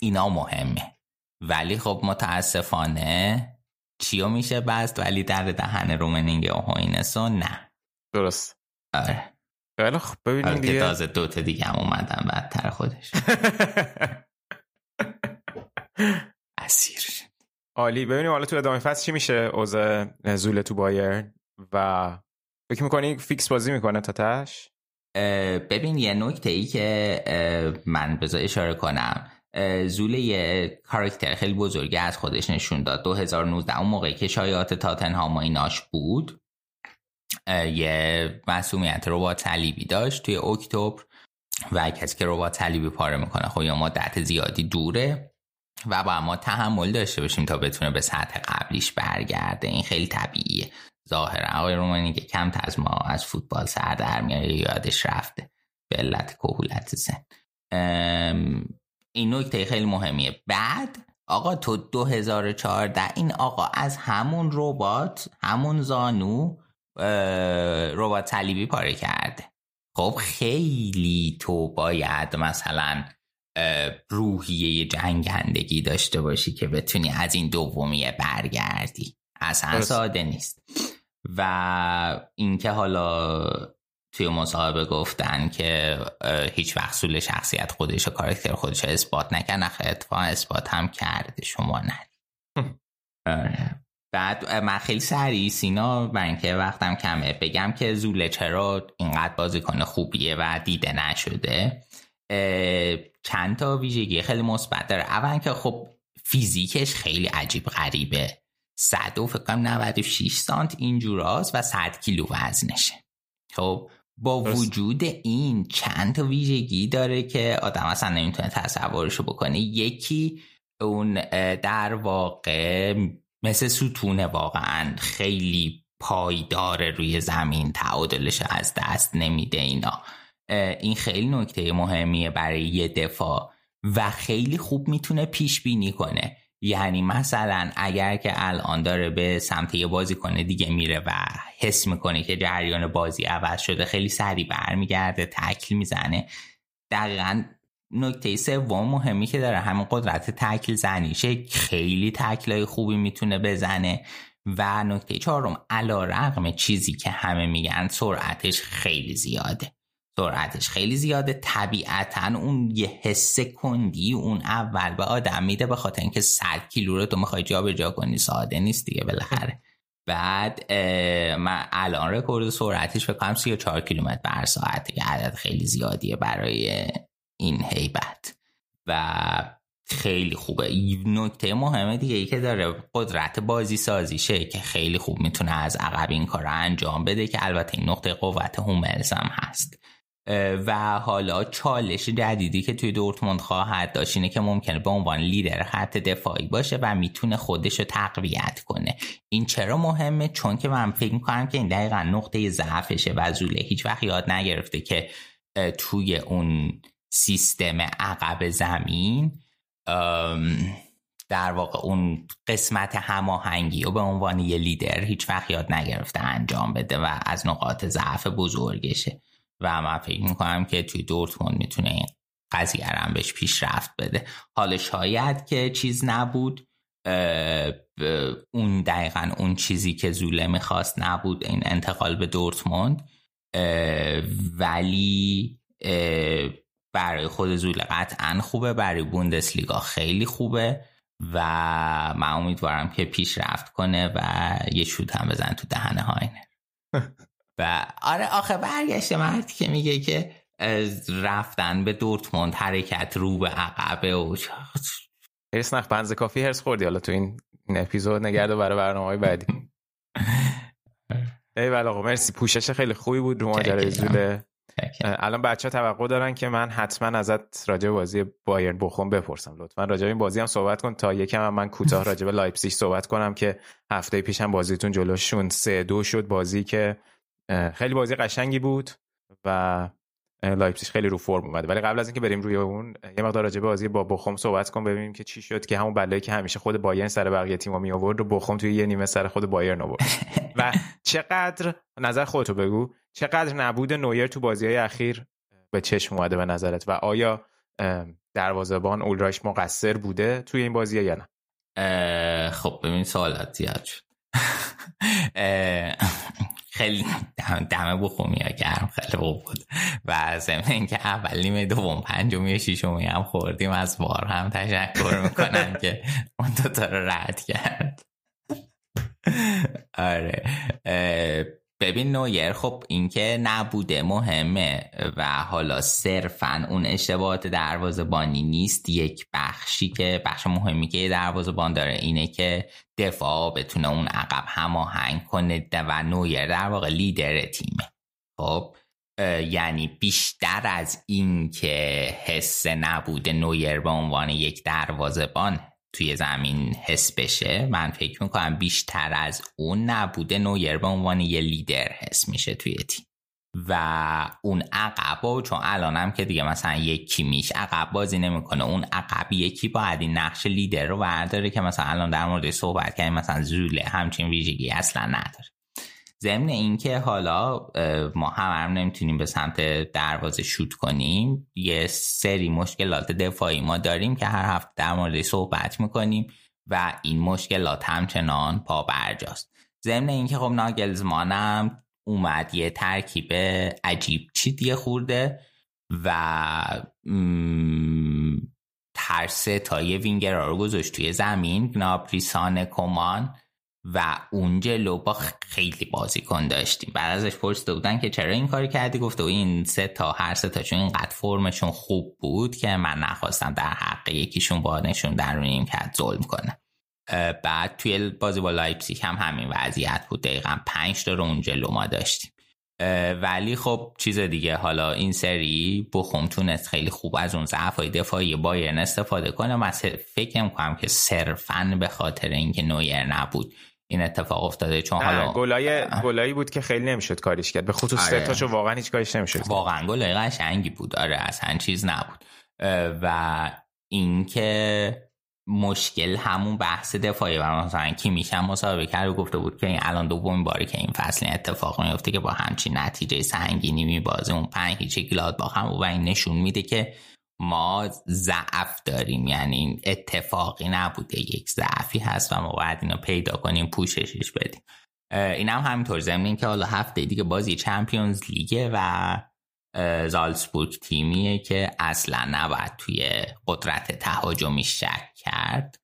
اینا مهمه. ولی خب متاسفانه چیو میشه بست؟ ولی در دهن رومنینگ و هوینسو نه. درست. آره. ولی خب ببینیم دیگه. تازه دوتا دیگه هم اومدن بدتر خودش. (laughs) اسیر. عالی. ببینیم حالا تو ادامه فصل چی میشه اوضاع زول تو بایرن و فکر می‌کنی فیکس بازی می‌کنه تا تاش ببین یه نکته ای که من بذار اشاره کنم. زول یه کارکتر خیلی بزرگی از خودش نشون داد. 2019 اون موقعی که شایعات تاتنهام و ایناش بود یه مسئولیت ربات صلیبی داشت توی اکتبر و کسی که ربات صلیبی پاره می‌کنه خب یا مدت زیادی دوره. و با ما تحمل داشته باشیم تا بتونه به سطح قبلیش برگرده. این خیلی طبیعیه. ظاهرا آقای رومانی که کم از ما از فوتبال سر در میاره یادش رفته. به علت کهولت سن این نکته خیلی مهمیه. بعد آقا تو 2014 این آقا از همون ربات همون زانو ربات صلیبی پاره کرده. خب خیلی تو باید مثلا روحیه جنگندگی داشته باشی که بتونی از این دومیه برگردی. اصلا ساده نیست. و اینکه حالا توی مصاحبه گفتن که هیچ وقت سول شخصیت خودش و کارکتر خودش اثبات نکرد نخه اتفاقا اثبات هم کرده شما نه. (laughs) آره. بعد من خیلی سریع سینا و اینکه وقتم کمه بگم که زوله چرا اینقدر بازیکن خوبیه و دیده نشده. چند تا ویژگی خیلی مثبت داره. اول که خب فیزیکش خیلی عجیب غریبه. صد و فکر کنم 96 سانت اینجوراست و 100 کیلو وزنشه. خب با وجود این چند تا ویژگی داره که آدم اصلا نمی‌تونه تصورشو بکنه. یکی اون در واقع مثل ستونه واقعا خیلی پایدار روی زمین تعادلش از دست نمیده اینا. این خیلی نکته مهمیه برای یه دفاع و خیلی خوب می‌تونه پیش بینی کنه. یعنی مثلا اگر که الان داره به سمت یه بازی کنه دیگه میره و حس می‌کنه که جریان بازی عوض شده خیلی سریع برمیگرده تکل می‌زنه. دقیقا نکته سوم مهمی که داره همین قدرت تکل زنیشه. خیلی تکلای خوبی می‌تونه بزنه. و نکته چهارم علا رقم چیزی که همه میگن سرعتش خیلی زیاده. سرعتش خیلی زیاده. طبیعتا اون یه حس کندی اون اول به آدم میده به خاطر اینکه 100 کیلو رو تو می‌خوای جابجا کنی. ساده نیست دیگه بالاخره. بعد من الان رکورد سرعتش فکر کنم 34 کیلومتر بر ساعت. که عدد خیلی زیادیه برای این هیبت و خیلی خوبه. نکته مهمه دیگه ای که داره قدرت بازی سازیشه که خیلی خوب می‌تونه از عقب این کار رو انجام بده که البته این نقطه قوت هوملز هم هست. و حالا چالش جدیدی که توی دورتموند خواهد داشت اینه که ممکنه به عنوان لیدر خط دفاعی باشه و می‌تونه خودش رو تقویت کنه. این چرا مهمه؟ چون که من فکر می‌کنم که این دقیقا نقطه ضعفشه و زوله. هیچ وقت یاد نگرفته که توی اون سیستم عقب زمین در واقع اون قسمت هماهنگی و به عنوان یه لیدر هیچ وقت یاد نگرفته انجام بده و از نقاط ضعف بزرگشه. و من فکر می‌کنم که توی دورتموند می‌تونه این قضیه هم بهش پیشرفت بده. حال شاید که چیز نبود اون دقیقا اون چیزی که زوله می‌خواست نبود این انتقال به دورتموند. ولی برای خود زوله قطعا خوبه. برای بوندسلیگا خیلی خوبه و من امیدوارم که پیشرفت کنه و یه شوت هم بزن تو دهنه هاینه (laughs) و آره آخه برگشته مردی که میگه که رفتن به دورتموند حرکت رو به عقبه و هرس نخ بنز کافی هرس خوردی. حالا تو این, این اپیزود نگرد برای برنامه های بعدی. (laughs) ای آقا مرسی. پوشش خیلی خوبی بود رو ماجرای زوله الان بچه ها توقع دارن که من حتما ازت راجع بازی بایرن بخون بپرسم لطفا. راجع این بازی هم صحبت کن. تا یکم هم من کوتاه راجع به لایپزیگ صحبت کنم که هفته پیش هم بازیتون جلوشون سه دو شد. بازی که خیلی بازی قشنگی بود و لایپزیگ خیلی رو فرم اومده. ولی قبل از اینکه بریم روی اون یه مقدار راجع بازی با بخوم صحبت کن ببینیم که چی شد که همون بلایی که همیشه خود بایرن سر بقیه تیم‌ها می آورد و بخوم توی یه نیمه سر خود بایرن آورد. و چقدر نظر خودتو بگو چقدر نبود نویر تو بازی های اخیر به چشم اومده به نظرت؟ و آیا دروازه‌بان اولرایش مقصر بوده توی این بازی یا نه؟ خب ببین سوالات زیاد (laughs) خیلی دمه بخومی گرم خیلی خوب بود. و ضمن اینکه اول نیمه دوم پنجمی و ششمی هم خوردیم از بار هم تشکر می‌کنم که اون دوتا رو رد کرد. آره. ببین نویر خب اینکه نبوده مهمه و حالا صرفا اون اشتباهات دروازه بانی نیست. یک بخشی که بخش مهمی که دروازه بان داره اینه که دفاع بتونه اون عقب هماهنگ کنه و نویر در واقع لیدر تیمه. خب یعنی بیشتر از این که حس نبوده نویر به عنوان یک دروازه‌بان توی زمین حس بشه. من فکر می‌کنم بیشتر از اون نبوده نویر به عنوان یه لیدر حس میشه توی تیم. و اون عقبا چون الانم که دیگه مثلا یکی میش عقب بازی نمی‌کنه. اون عقب یکی باید این نقش لیدر رو برداره که مثلا الان در مورد صحبت کردیم مثلا زوله همچین ویژگی اصلا نداره. ضمن اینکه حالا ما هم, هم نمی‌تونیم به سمت دروازه شوت کنیم یه سری مشکلات دفاعی ما داریم که هر هفته در مورد صحبت می‌کنیم و این مشکلات همچنان پا برجاست ضمن اینکه خب ناگلزمانم اومد یه ترکیب عجیب چی دیگه خورده و ترسه تا یه وینگر رو گذاشت توی زمین. گنابریسان کمان و اون جلو با خیلی بازیکن داشتیم. بعد ازش پرسیده بودن که چرا این کاری کردی؟ گفته و این سه تا هر سه تاشون اینقدر فرمشون خوب بود که من نخواستم در حق یکیشون با نشون درونیم کرد ظلم کنم. بعد توی بازی با لایپزیگ هم همین وضعیت بود. دقیقا پنج تا رو اون جلو ما داشتیم ولی خب چیز دیگه حالا این سری بخوم تونست خیلی خوب از اون ضعف های دفاعی بایرن استفاده کنه من فکر می‌کنم که صرفا به خاطر اینکه نویر نبود. این اتفاق افتاده چون حالا گلای گلایی بود که خیلی نمی‌شد کاریش کرد. به خصوص آره. تاشو واقعا هیچ کاریش نمی‌شد واقعا گلای قشنگی بود. آره اصلا چیز نبود. و اینکه مشکل همون بحث دفاعی و مثلا کی میشم مسابقه کرد و گفته بود که این الان دومین باری که این فصل این اتفاق میفته که با همچین نتیجه سنگینی میبازه. اون پنج هیچ گلاد با هم و این نشون میده که ما ضعف داریم. یعنی اتفاقی نبوده. یک ضعفی هست و ما باید اینو پیدا کنیم پوششش بدیم. این هم همینطور. زمین که حالا هفته دیگه بازی چمپیونز لیگه و زالسبورگ تیمیه که اصلا نباید توی قدرت تهاجمی شک کرد.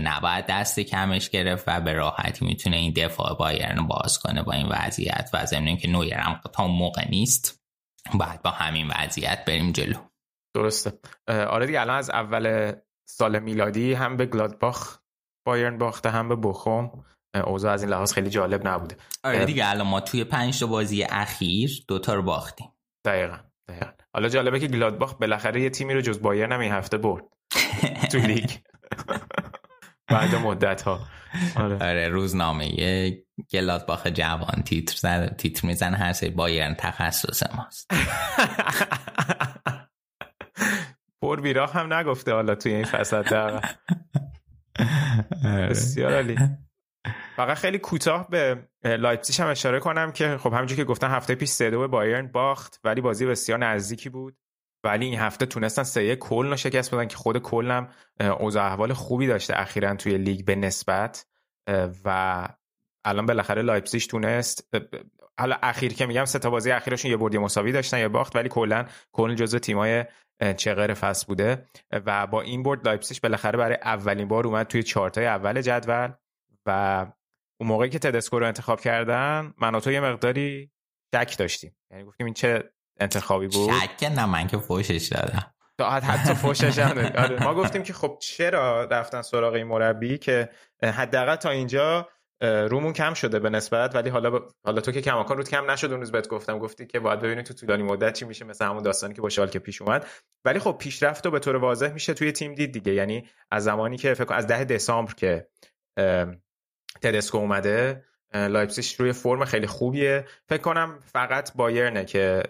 نباید دست کمش گرفت و به راحتی می‌تونه این دفاع بایرن باز کنه با این وضعیت. و ضمن که نویرم تا موقع نیست باید با همین وضعیت بریم جلو. درسته. آره دیگه الان از اول سال میلادی هم به گلادباخ بایرن باخته هم به بخوم اوضاع از این لحاظ خیلی جالب نبوده. آره دیگه الان ما توی پنج تا بازی اخیر دوتا رو باختیم. دقیقا حالا جالبه که گلادباخ بالاخره یه تیمی رو جز بایرن هم این هفته برد تو (laughs) لیگ. بعد مدت ها آره, آره روزنامه گلادباخ جوان تیتر زد تیتر میزن هر سری بایرن تخصص ماست. (laughs) پر بیراخ هم نگفته حالا توی این فصل آره. بسیار عالی. فقط خیلی کوتاه به لایپزیگ هم اشاره کنم که خب همونجوری که گفتن هفته پیش سه دو بایرن باخت ولی بازی بسیار نزدیکی بود. ولی این هفته تونستن سه کلن رو شکست بدن که خود کلن هم اوضاع احوال خوبی داشته اخیرا توی لیگ به نسبت. و الان بالاخره لایپزیگ تونست حالا اخیر که میگم سه تا بازی اخیرشون یه بردی مساوی داشتن یه باخت ولی کلا کلن جزو تیمای چغر فصل بوده. و با این برد لایپزیگ بالاخره برای اولین بار اومد توی چارتای اول جدول. و اون موقعی که تدسکو رو انتخاب کردن من تو یه مقداری شک داشتیم. یعنی گفتیم این چه انتخابی بود؟ شک نه من که فوشش دادم. حتی فوشش آره ما گفتیم که خب چرا رفتن سراغ این مربی که حداقل تا اینجا رومون کم شده به نسبت ولی حالا حالا تو که کماکان رود کم نشد اون روز بهت گفتم گفتی که باید ببینید تو طولانی مدت چی میشه مثل همون داستانی که با شال که پیش اومد. ولی خب پیشرفت رو به طور واضح میشه توی تیم دید دیگه. یعنی از زمانی که فکر از ده دسامبر که تدسکو اومده لایپزیگ روی فرم خیلی خوبیه. فکر کنم فقط بایرنه که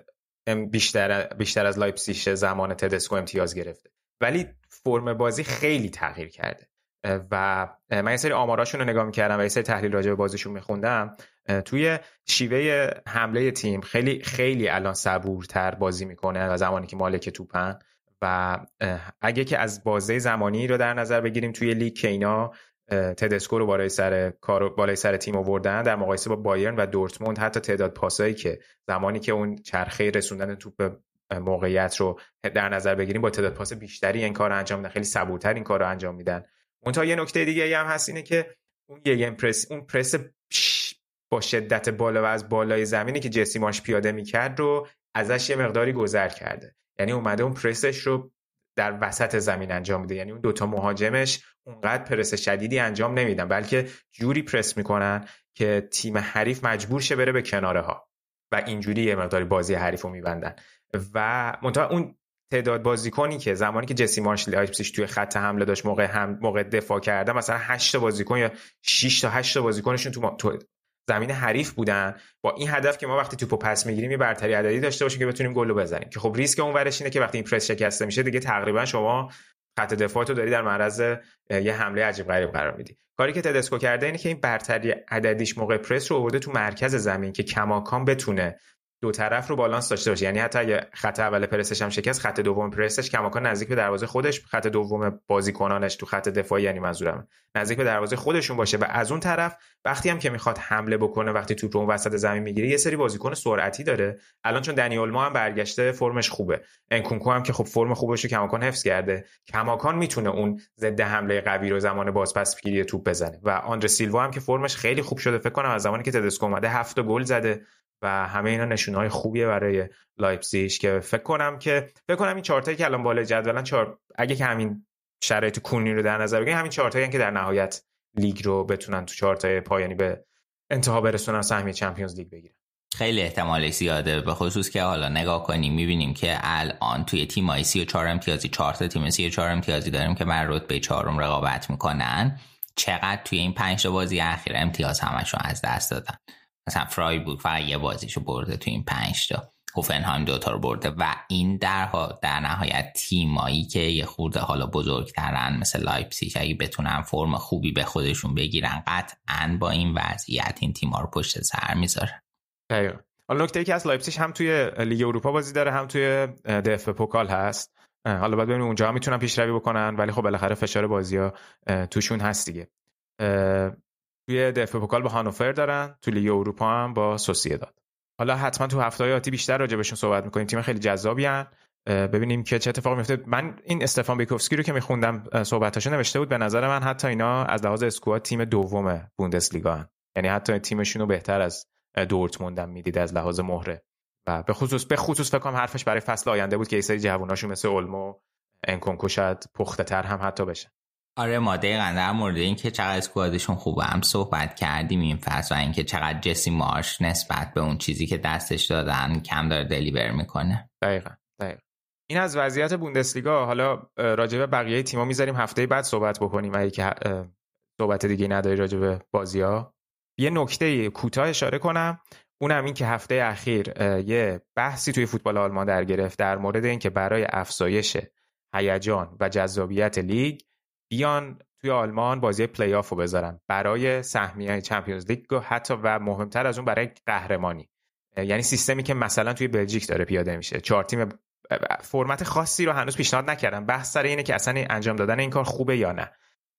بیشتر بیشتر از لایپزیگ زمان تدسکو امتیاز گرفته. ولی فرم بازی خیلی تغییر کرده. و من یه سری آماراشون رو نگاه می‌کردم و یه سری تحلیل راجع به بازیشون میخوندم. توی شیوه حمله تیم خیلی خیلی الان صبورتر بازی می‌کنه و زمانی که مالک توپن. و اگه که از بازه زمانی رو در نظر بگیریم توی لیگ که اینا تدسکو رو بالای سر کار بالای سر تیم آوردن در مقایسه با بایرن و دورتموند حتی تعداد پاسایی که زمانی که اون چرخه رسوندن توپ موقعیت رو در نظر بگیریم با تعداد پاس بیشتری این کار رو انجام میدن. خیلی صبورتر این کار رو انجام میدن. اون یه نکته دیگه هم هست اینه که اون یه پرس اون پرس با شدت بالا و از بالای زمینی که جسی ماش پیاده می‌کرد رو ازش یه مقداری گذر کرده. یعنی اومده اون پرسش رو در وسط زمین انجام میده. یعنی اون دوتا مهاجمش اونقدر پرس شدیدی انجام نمیدن بلکه جوری پرس می‌کنن که تیم حریف مجبور شه بره به کناره ها و اینجوری یه مقداری بازی حریف رو میبندن. و منتها اون تعداد بازیکنی که زمانی که جسی مارش لایپزیگ توی خط حمله داشت موقع هم موقع دفاع کرده مثلا 8 تا بازیکن یا 6 تا 8 تا بازیکنشون تو, تو زمین حریف بودن. با این هدف که ما وقتی توپو پس می‌گیریم یه برتری عددی داشته باشیم که بتونیم گل بزنیم. که خب ریسک اون ورش اینه که وقتی این پرس شکسته میشه دیگه تقریبا شما خط دفاع تو داری در معرض یه حمله عجیب غریب قرار میدی. کاری که تدسکو کرده اینه که این برتری عددیش موقع پرس رو آورده تو مرکز زمین که کماکان بتونه دو طرف رو بالانس داشته باشه یعنی حتی اگه خط اول پرسش هم شکست خط دوم پرسش کماکان نزدیک به دروازه خودش خط دوم بازیکنانش تو خط دفاعی یعنی منظورم نزدیک به دروازه خودشون باشه. و از اون طرف وقتی هم که می‌خواد حمله بکنه وقتی توپ رو وسط زمین می‌گیره یه سری بازیکن سرعتی داره. الان چون دنیل ما هم برگشته فرمش خوبه. انکونکو هم که خب فرم خوبش رو کماکان حفظ کرده. کماکان می‌تونه اون ضد حمله قوی رو زمان بازپس گیری توپ بزنه. و آندر سیلوا هم که فرمش خیلی خوب شده فکر کنم از زمانی که تدسکو اومده هفت گل زده. و همه اینا نشونه های خوبیه برای لایپزیگ که فکر کنم که فکر کنم این چارتایی که الان بالای جدولن چهار اگه که همین شرایط کونی رو در نظر بگیریم همین چارتایی که در نهایت لیگ رو بتونن تو چارتای پایانی به انتها برسونن سهمیه Champions League بگیرن. خیلی احتمال زیاده به خصوص که حالا نگاه کنیم می‌بینیم که الان توی تیمای 34 امتیازی 4 تا تیم 34 امتیازی داریم که بر رتبه چهارم رقابت می‌کنن. چقدر توی این 5 وازی اخیر امتیاز همشون از دست دادن؟ مثلا فرایبورگ فقط یه بازیشو برده تو این پنج تا. هوفنهایم دوتا رو برده و این در, در نهایت تیمایی که یه خورده حالا بزرگترن مثل لایپسیش اگه بتونن فرم خوبی به خودشون بگیرن قطعا با این وضعیت این تیما رو پشت سر می‌ذارن حالا نکته ای که از لایپزیگ هم توی لیگ اروپا بازی داره هم توی DFB Pokal هست. حالا بعد ببینیم اونجا می‌تونن پیشروی بکنن ولی خب بالاخره فشار بازی ها توشون هست دیگه. توی DFB Pokal با هانوفر دارن تو لیگ اروپا هم با سوسیداد. حالا حتما تو هفته آتی بیشتر راجع بهشون صحبت می‌کنیم. تیم خیلی جذابی هن. ببینیم که چه اتفاقی میفته من این استفان بینکوفسکی رو که میخوندم صحبتاشو نوشته بود به نظر من حتی اینا از لحاظ squad تیم دوم بوندسلیگا هن. یعنی حتی تیمشون رو بهتر از دورتموند هم می‌دید از لحاظ مهره و به خصوص به خصوص فکر کنم حرفش برای فصل آینده بود که یه سری مثل اولمو انکونکو شاید پخته تر هم حتی بشه آره ما دقیقا در مورد اینکه چقدر اسکوادشون خوبه. هم صحبت کردیم این فصل و اینکه چقدر جسی مارش نسبت به اون چیزی که دستش دادن کم داره دلیور می‌کنه. دقیقا دقیقا. این از وضعیت بوندسلیگا. حالا راجع به بقیه تیم‌ها می‌ذاریم هفته بعد صحبت بکنیم. اگه که صحبت دیگه نداری راجع به بازی‌ها. یه نکته کوتاه اشاره کنم. اونم این که هفته اخیر یه بحثی توی فوتبال آلمان در گرفت در مورد اینکه برای افزایش هیجان و جذابیت لیگ بیان توی آلمان بازی پلی آف رو بذارن. برای سهمیه Champions League و حتی و مهمتر از اون برای قهرمانی. یعنی سیستمی که مثلا توی بلژیک داره پیاده میشه. چهار تیم فرمت خاصی رو هنوز پیشنهاد نکردن بحث سر اینه که اصلا انجام دادن این کار خوبه یا نه.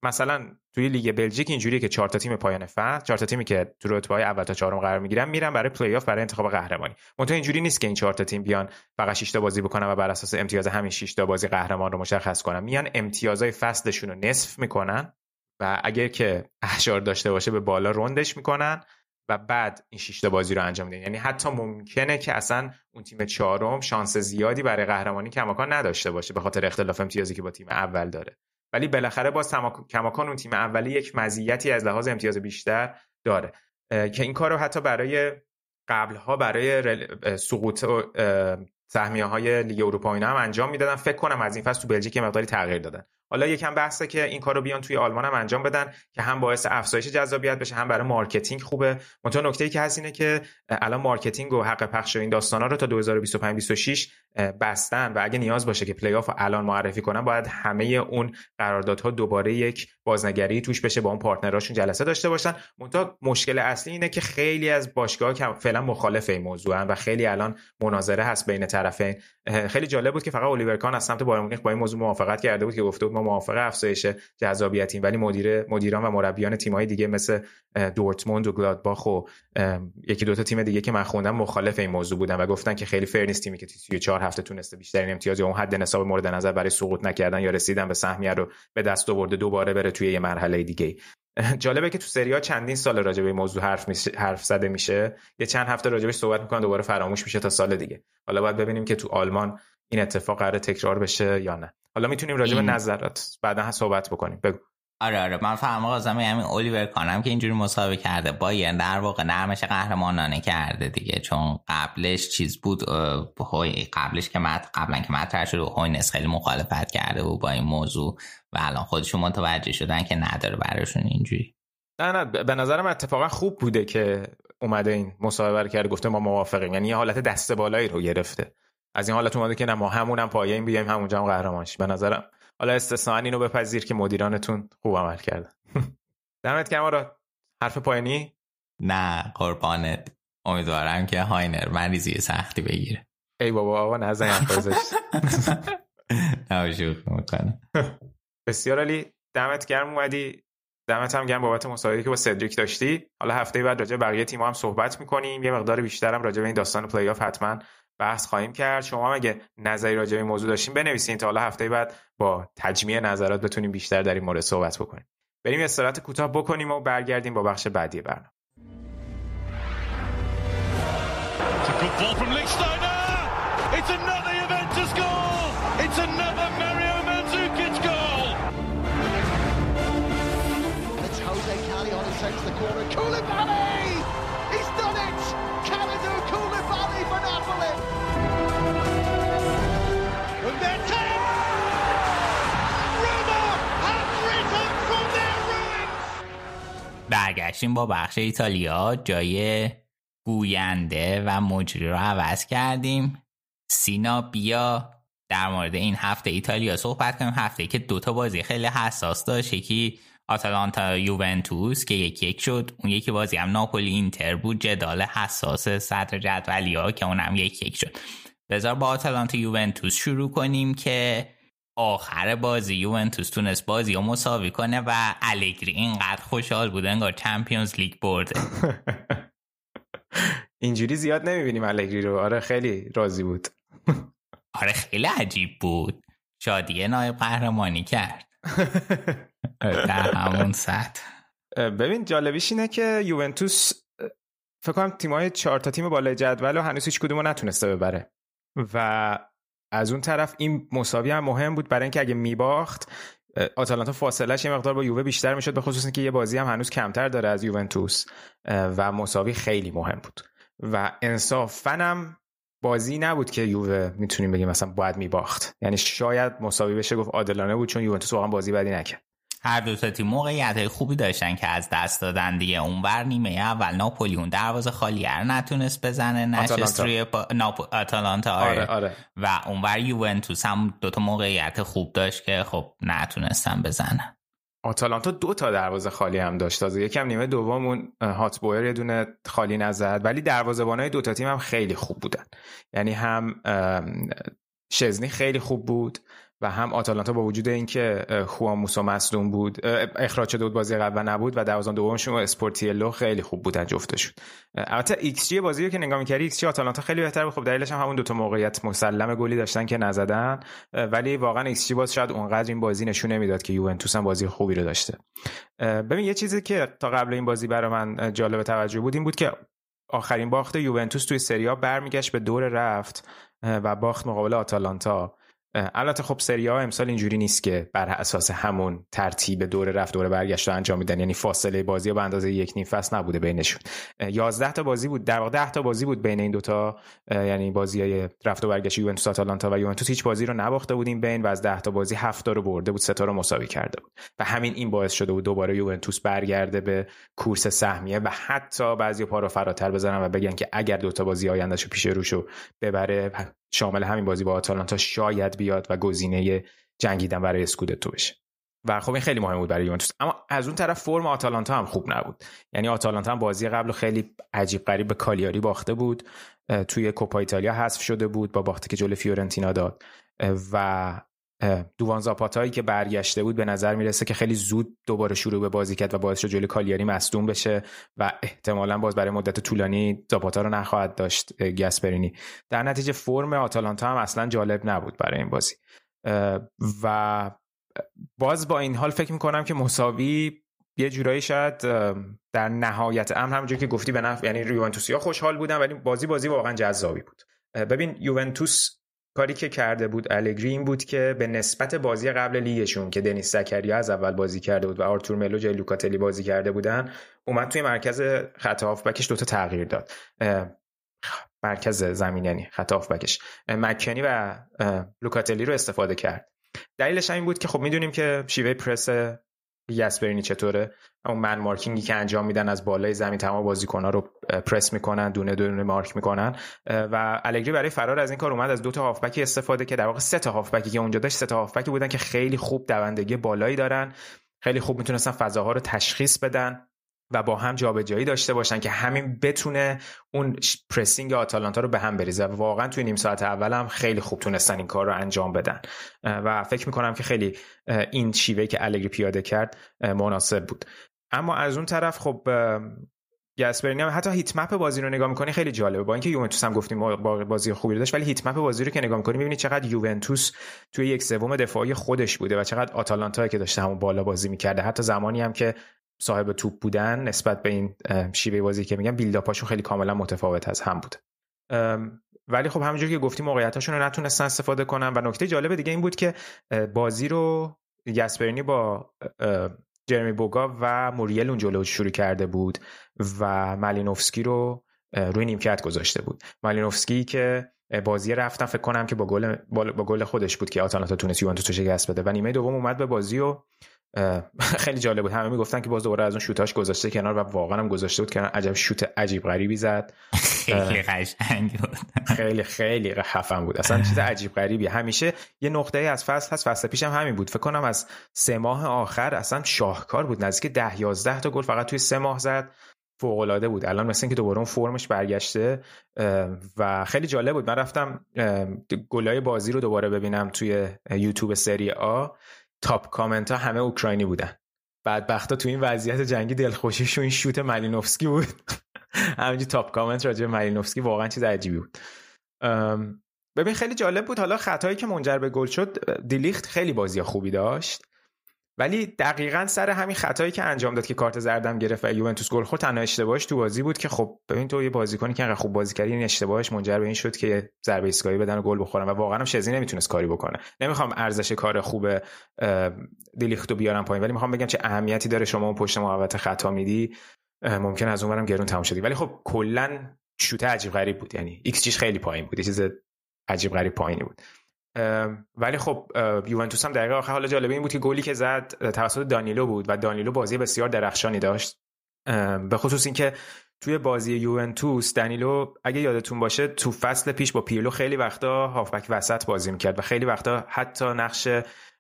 مثلا توی لیگ بلژیک اینجوریه که چهار تا تیم پایان فصل چهار تا تیمی که تو رتبه‌های اول تا چهارم قرار می‌گیرن میرن برای پلی آف برای انتخاب قهرمانی. منتها اینجوری نیست که این چهار تا تیم بیان فقط 6 تا بازی بکنن و بر اساس امتیاز همین 6 تا بازی قهرمان رو مشخص کنن. میان امتیازهای فصلشون رو نصف می‌کنن و اگر که اعشار داشته باشه به بالا round ش می‌کنن و بعد این 6 تا بازی رو انجام میدن. یعنی حتی ممکنه که اصلا اون تیم چهارم شانس زیادی برای قهرمانی کماکان نداشته باشه به خاطر اختلاف امتیازی که با تیم اول داره. ولی بالاخره باز کماکان اون تیم اولی یک مزیتی از لحاظ امتیاز بیشتر داره. که این کار رو حتی برای قبلها برای سقوط سهمیه های لیگ اروپا اینا هم انجام می‌دادن. فکر کنم از این فصل تو بلژیک مقداری تغییر دادن. حالا یکم بحثه که این کارو بیان توی آلمان هم انجام بدن که هم باعث افزایش جذابیت بشه هم برای marketing خوبه. منتها نکته ای که هست اینه که الان marketing و حق پخش این داستانا رو تا 2025 26 بستن و اگه نیاز باشه که پلی آف الان معرفی کنن باید همه اون قراردادها دوباره یک بازنگری توش بشه با اون پارتنراشون جلسه داشته باشن. منتها مشکل اصلی اینه که خیلی از باشگاه‌ها که فعلا مخالف این موضوعن و خیلی الان مناظره هست بین طرفین خیلی جالب بود که فقط الیور کان از سمت بایر مونیخ با این موضوع موافقت کرده بود که گفته بود ما موافق افزایش جذابیتیم ولی مدیر مدیران و مربیان تیم‌های دیگه مثل دورتموند و گلادباخ و یکی دو تا تیم دیگه که من خوندم مخالف این موضوع بودن و گفتن که خیلی فر نیست تیمی که 34 هفته تونسته بیشترین امتیاز یا اون حد نصاب مورد نظر برای سقوط نکردن یا رسیدن به سهمیه رو به دست آورده دوباره بره توی یه مرحله دیگه. جالبه که تو سریا چندین سال راجع به موضوع حرف حرف زده میشه. یه چند هفته راجبش صحبت می‌کنن دوباره فراموش میشه تا سال دیگه. حالا باید ببینیم که تو آلمان این اتفاق قرار تکرار بشه یا نه. حالا می‌تونیم راجع به نظرات بعدا صحبت بکنیم. بگو. آره آره. من فهم قاسم همین الیور کانم که اینجوری مسابقه کرده. بایر در واقع نرمش قهرمانانه کرده دیگه. چون قبلش چیز بود قبلش که مت قبلا که مطرح شد هوینس خیلی مخالفت کرده بود با این موضوع و الان خودشون متوجه شدن که نداره براشون اینجوری. نه نه. به نظرم اتفاقا خوب بوده که اومده این مصاحبه کرده. گفته ما موافقیم. یعنی یه حالت دست بالایی رو گرفته. از این حالت اومده که نه ما همونم پایه این بیایم همونجا هم قهرمان به نظرم حالا استثنا اینو بپذیر که مدیرانتون خوب عمل کردن (laughs) دمت گرم آرا حرف پایانی نه قربانت. امیدوارم که هاینر مریضی سختی بگیره. ای بابا آقا نزن حرف (laughs) می‌کنه. (laughs) بسیار عالی دمت گرم اومدی. دمت هم گرم بابت مصاحبه‌ای که با سدریک داشتی. حالا هفته بعد راجع بقیه تیم‌ها هم صحبت می‌کنیم. یه مقدار بیشترم راجع به این داستان پلی آف حتما بحث خواهیم کرد. شما اگه نظری راجع به موضوع داشتین بنویسین تا حالا هفته بعد با تجمیع نظرات بتونیم بیشتر در این مورد صحبت بکنیم. بریم استراحت کوتاه بکنیم و برگردیم با بخش بعدی برنامه. برگشتیم با بخش ایتالیا جای گوینده و مجری رو عوض کردیم. سینا بیا در مورد این هفته ایتالیا صحبت کنیم. هفته که دوتا بازی خیلی حساس داشت. یکی آتالانتا یوونتوس که یک یک شد. اون یکی بازی هم ناپولی اینتر بود. جدال حساس صدر جدولی ها که اونم یک یک شد. بذار با آتالانتا یوونتوس شروع کنیم که آخر بازی یوونتوس تونست بازی رو مساوی کنه و الگری اینقدر خوشحال بود انگار چمپیونز لیگ برده. (laughs) اینجوری زیاد نمی‌بینیم الگری رو. آره خیلی راضی بود. (laughs) آره خیلی عجیب بود. شادی نایب قهرمانی کرد. (laughs) در همون سطح. ببین جالبیش اینه که یوونتوس فکر کنم تیمای چهار تا تیم بالای جدول و هنوز هیچ کدومو نتونسته ببره. و از اون طرف این مساوی هم مهم بود برای اینکه اگه میباخت آتالانتا فاصلهش یه مقدار با یووه بیشتر می‌شد به خصوص که یه بازی هم هنوز کمتر داره از یوونتوس و مساوی خیلی مهم بود. و انصافا بازی نبود که یووه می‌تونیم بگیم مثلا باید میباخت. یعنی شاید مساوی بشه گفت عادلانه بود چون یوونتوس واقعا بازی بدی نکرد. هر دو تا تیم موقعیت خوبی داشتن که از دست دادن دیگه. اونور نیمه اول ناپولیون دروازه خالی نتونست بزنه نشست روی آتالانتا آره. آره, آره. و اونور یوونتوس هم دو تا موقعیت خوب داشت که خب نتونستن بزنن. آتالانتا دو تا دروازه خالی هم داشت. تازه یکم نیمه دوم اون هاتبور یه دونه خالی نزد ولی دروازه‌بانای دو تا تیم هم خیلی خوب بودن. یعنی هم شزنی خیلی خوب بود و هم آتالانتا با وجود اینکه خوان موسو مصدوم بود اخراج شده بود بازی قبل نبود و دروازه‌بان دومشون اسپورتیلو خیلی خوب بودن جفتشون. البته ایکس جی بازی رو که نگاه می‌کردی ایکس جی آتالانتا خیلی بهتر بود. خب دلیلش هم همون دو تا موقعیت مسلم گلی داشتن که نزدن. ولی واقعا ایکس جی باز شاید اونقدر این بازی نشون نمی‌داد که یوونتوس هم بازی خوبی رو داشته. ببین یه چیزی که تا قبل این بازی برای من جالب توجه بود این بود که آخرین باخت یوونتوس توی سری آ برمیگشت به دور رفت و باخت مقابل آتالانتا. البته خب سری آ امسال اینجوری نیست که بر اساس همون ترتیب دور رفت دور برگشت رو انجام میدن. یعنی فاصله بازی به اندازه یک نیم فصل نبوده بینشون. 11 تا بازی بود در واقع 10 تا بازی بود بین این دوتا یعنی بازی های رفت و برگشت یوونتوس آتالانتا و یوونتوس هیچ بازی رو نباخته بود این بین و از 10 تا بازی 7 تا رو برده بود سه تا رو مساوی کرده بود. و همین این باعث شده بود دوباره یوونتوس برگرده به کورس سهمیه و حتی بعضی پا رو فراتر بزنن و بگن که اگر دوتا بازی آیندهشو پیش روشو ببره شامل همین بازی با آتالانتا شاید بیاد و گزینه جنگیدن برای اسکودتو بشه. و خب این خیلی مهم بود برای یوونتوس. اما از اون طرف فرم آتالانتا هم خوب نبود. یعنی آتالانتا هم بازی قبل خیلی عجیب غریب به کالیاری باخته بود. توی کوپا ایتالیا حذف شده بود با باخته که جلوی فیورنتینا داد. و دووان زاپاتایی که برگشته بود به نظر می‌رسه که خیلی زود دوباره شروع به بازی کرد و باعث شد جلوی کالیاری مصدوم بشه و احتمالا باز برای مدت طولانی زاپاتا رو نخواهد داشت گسپرینی در نتیجه فرم آتالانتا هم اصلا جالب نبود برای این بازی. و باز با این حال فکر می‌کنم که مساوی یه جورایی شاید در نهایت امر همونجور که گفتی به نفع یعنی یوونتوسیا خوشحال بودن ولی بازی بازی واقعا جذابی بود. ببین یوونتوس کاری که کرده بود الگری این بود که به نسبت بازی قبل لیگشون که دنیس زکریا از اول بازی کرده بود و آرتور ملو جای لوکاتلی بازی کرده بودن اومد توی مرکز خط هافبکش دوتا تغییر داد. مرکز زمین یعنی خط هافبکش. مکنی و لوکاتلی رو استفاده کرد. دلیلش این بود که خب می‌دونیم که شیوه پرس یاسپرینی چطوره؟ اون من مارکینگی که انجام میدن از بالای زمین تمام بازیکن‌ها رو پرس می‌کنن دونه دونه مارک می‌کنن. و الگری برای فرار از این کار اومد از دو تا هافبکی استفاده که در واقع سه تا هافبکی که اونجا داشت سه تا هافبکی بودن که خیلی خوب دوندگی بالایی دارن. خیلی خوب می‌تونستن فضاها رو تشخیص بدن. و با هم جابجایی داشته باشن که همین بتونه اون پرسینگ آتالانتا رو به هم بریزه. و واقعا توی نیم ساعت اول هم خیلی خوب تونستن این کار رو انجام بدن. و فکر می‌کنم که خیلی این شیوه که الگری پیاده کرد مناسب بود. اما از اون طرف خب گسپرینی هم حتی هیت مپ بازی رو نگاه می‌کنی خیلی جالبه. با اینکه یوونتوس هم گفتیم با بازی خوبی داشت ولی هیت مپ بازی رو که نگاه می‌کنی می‌بینی چقدر یوونتوس توی یک سوم دفاعی خودش بوده و چقدر آتالانتا که داشته همون بالا بازی می‌کرده. حتی زمانی هم که صاحب توپ بودن نسبت به این شیوه بازی که میگم بیلداپاشون خیلی کاملا متفاوت از هم بود. ولی خب همونجور که گفتیم موقعیتاشون رو نتونستن استفاده کنن و نکته جالب دیگه این بود که بازی رو گسپرینی با جرمی بوگا و موریل اون جلو شروع کرده بود و مالینوفسکی رو روی نیمکت گذاشته بود. مالینوفسکی که بازی رفتن فکر کنم که با گل با گل خودش بود که آتالانتا تونست یوونتوس رو شکست بده و نیمه دوم اومد به بازی و (laughs) خیلی جالب بود. همه می‌گفتن که باز دوباره از اون شوتاش گذاشته کنار و واقعا هم گذاشته بود کنار. عجب شوت عجیب غریبی زد. (laughs) خیلی قشنگ بود. (laughs) خیلی خیلی خفن بود. اصلا چیز عجیب غریبی همیشه یه نقطه ای از فصل هست. فصل پیشم همین بود. فکر کنم از سه ماه آخر اصلا شاهکار بود. نزدیک ده یازده تا گل فقط توی سه ماه زد. فوق العاده بود. الان مثل اینکه دوباره اون فرمش برگشته. و خیلی جالب بود. من رفتم گلای بازی رو دوباره ببینم توی یوتیوب سری آ. top comment ها همه اوکراینی بودن. بدبختا تو این وضعیت جنگی دلخوشیش این شوت مالینوفسکی بود. (laughs) همینجوری top comment راجع مالینوفسکی واقعا چیز عجیبی بود. ببین خیلی جالب بود. حالا خطایی که منجر به گل شد دلیخت خیلی بازی خوبی داشت. ولی دقیقا سر همین خطایی که انجام داد که کارت زردم گرفت و یوونتوس گل خورد تنها اشتباهش تو بازی بود که خب ببین تو یه بازیکنی که انقدر خوب بازی کردی این اشتباهش منجر به این شد که ضربه ایستگاهی بدن و گل بخورن و واقعا هم شزنی نمی‌تونست کاری بکنه. نمی‌خوام ارزش کار خوب دلیختو بیارم پایین ولی می‌خوام بگم چه اهمیتی داره شما پشت محوطه خطا میدی ممکن از اونورم گرون تموم شدی. ولی خب کلا شوت عجیب غریب بود. یعنی ایکس خیلی پایین بود. یه چیز عجیب غریب پایینی بود. ولی خب یوونتوس هم دقیقه آخر حالا جالبه این بود که گلی که زد توسط دانیلو بود و دانیلو بازی بسیار درخشانی داشت. به خصوص اینکه توی بازی یوونتوس دانیلو اگه یادتون باشه تو فصل پیش با پیرلو خیلی وقتا هافبک وسط بازی می‌کرد و خیلی وقتا حتی نقش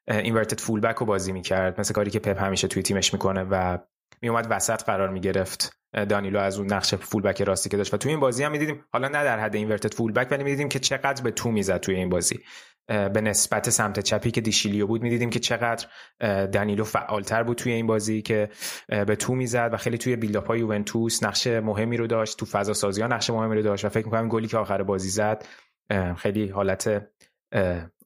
inverted fullback رو بازی می‌کرد. مثل کاری که پپ همیشه توی تیمش می‌کنه و میومد وسط قرار می‌گرفت. دانیلو از اون نقش fullback راستی که داشت. و توی این بازی هم می‌دیدیم حالا نه در حد inverted fullback ولی می‌دیدیم که چقدر به تو می‌زد توی این بازی. به نسبت سمت چپی که دشیلیو بود می‌دیدیم که چقدر دانیلو فعالتر بود توی این بازی که به تو می‌زد و خیلی توی build-up های یوونتوس نقش مهمی رو داشت تو فضا سازی ها نقش مهمی رو داشت و فکر می‌کنم گلی که آخر بازی زد خیلی حالت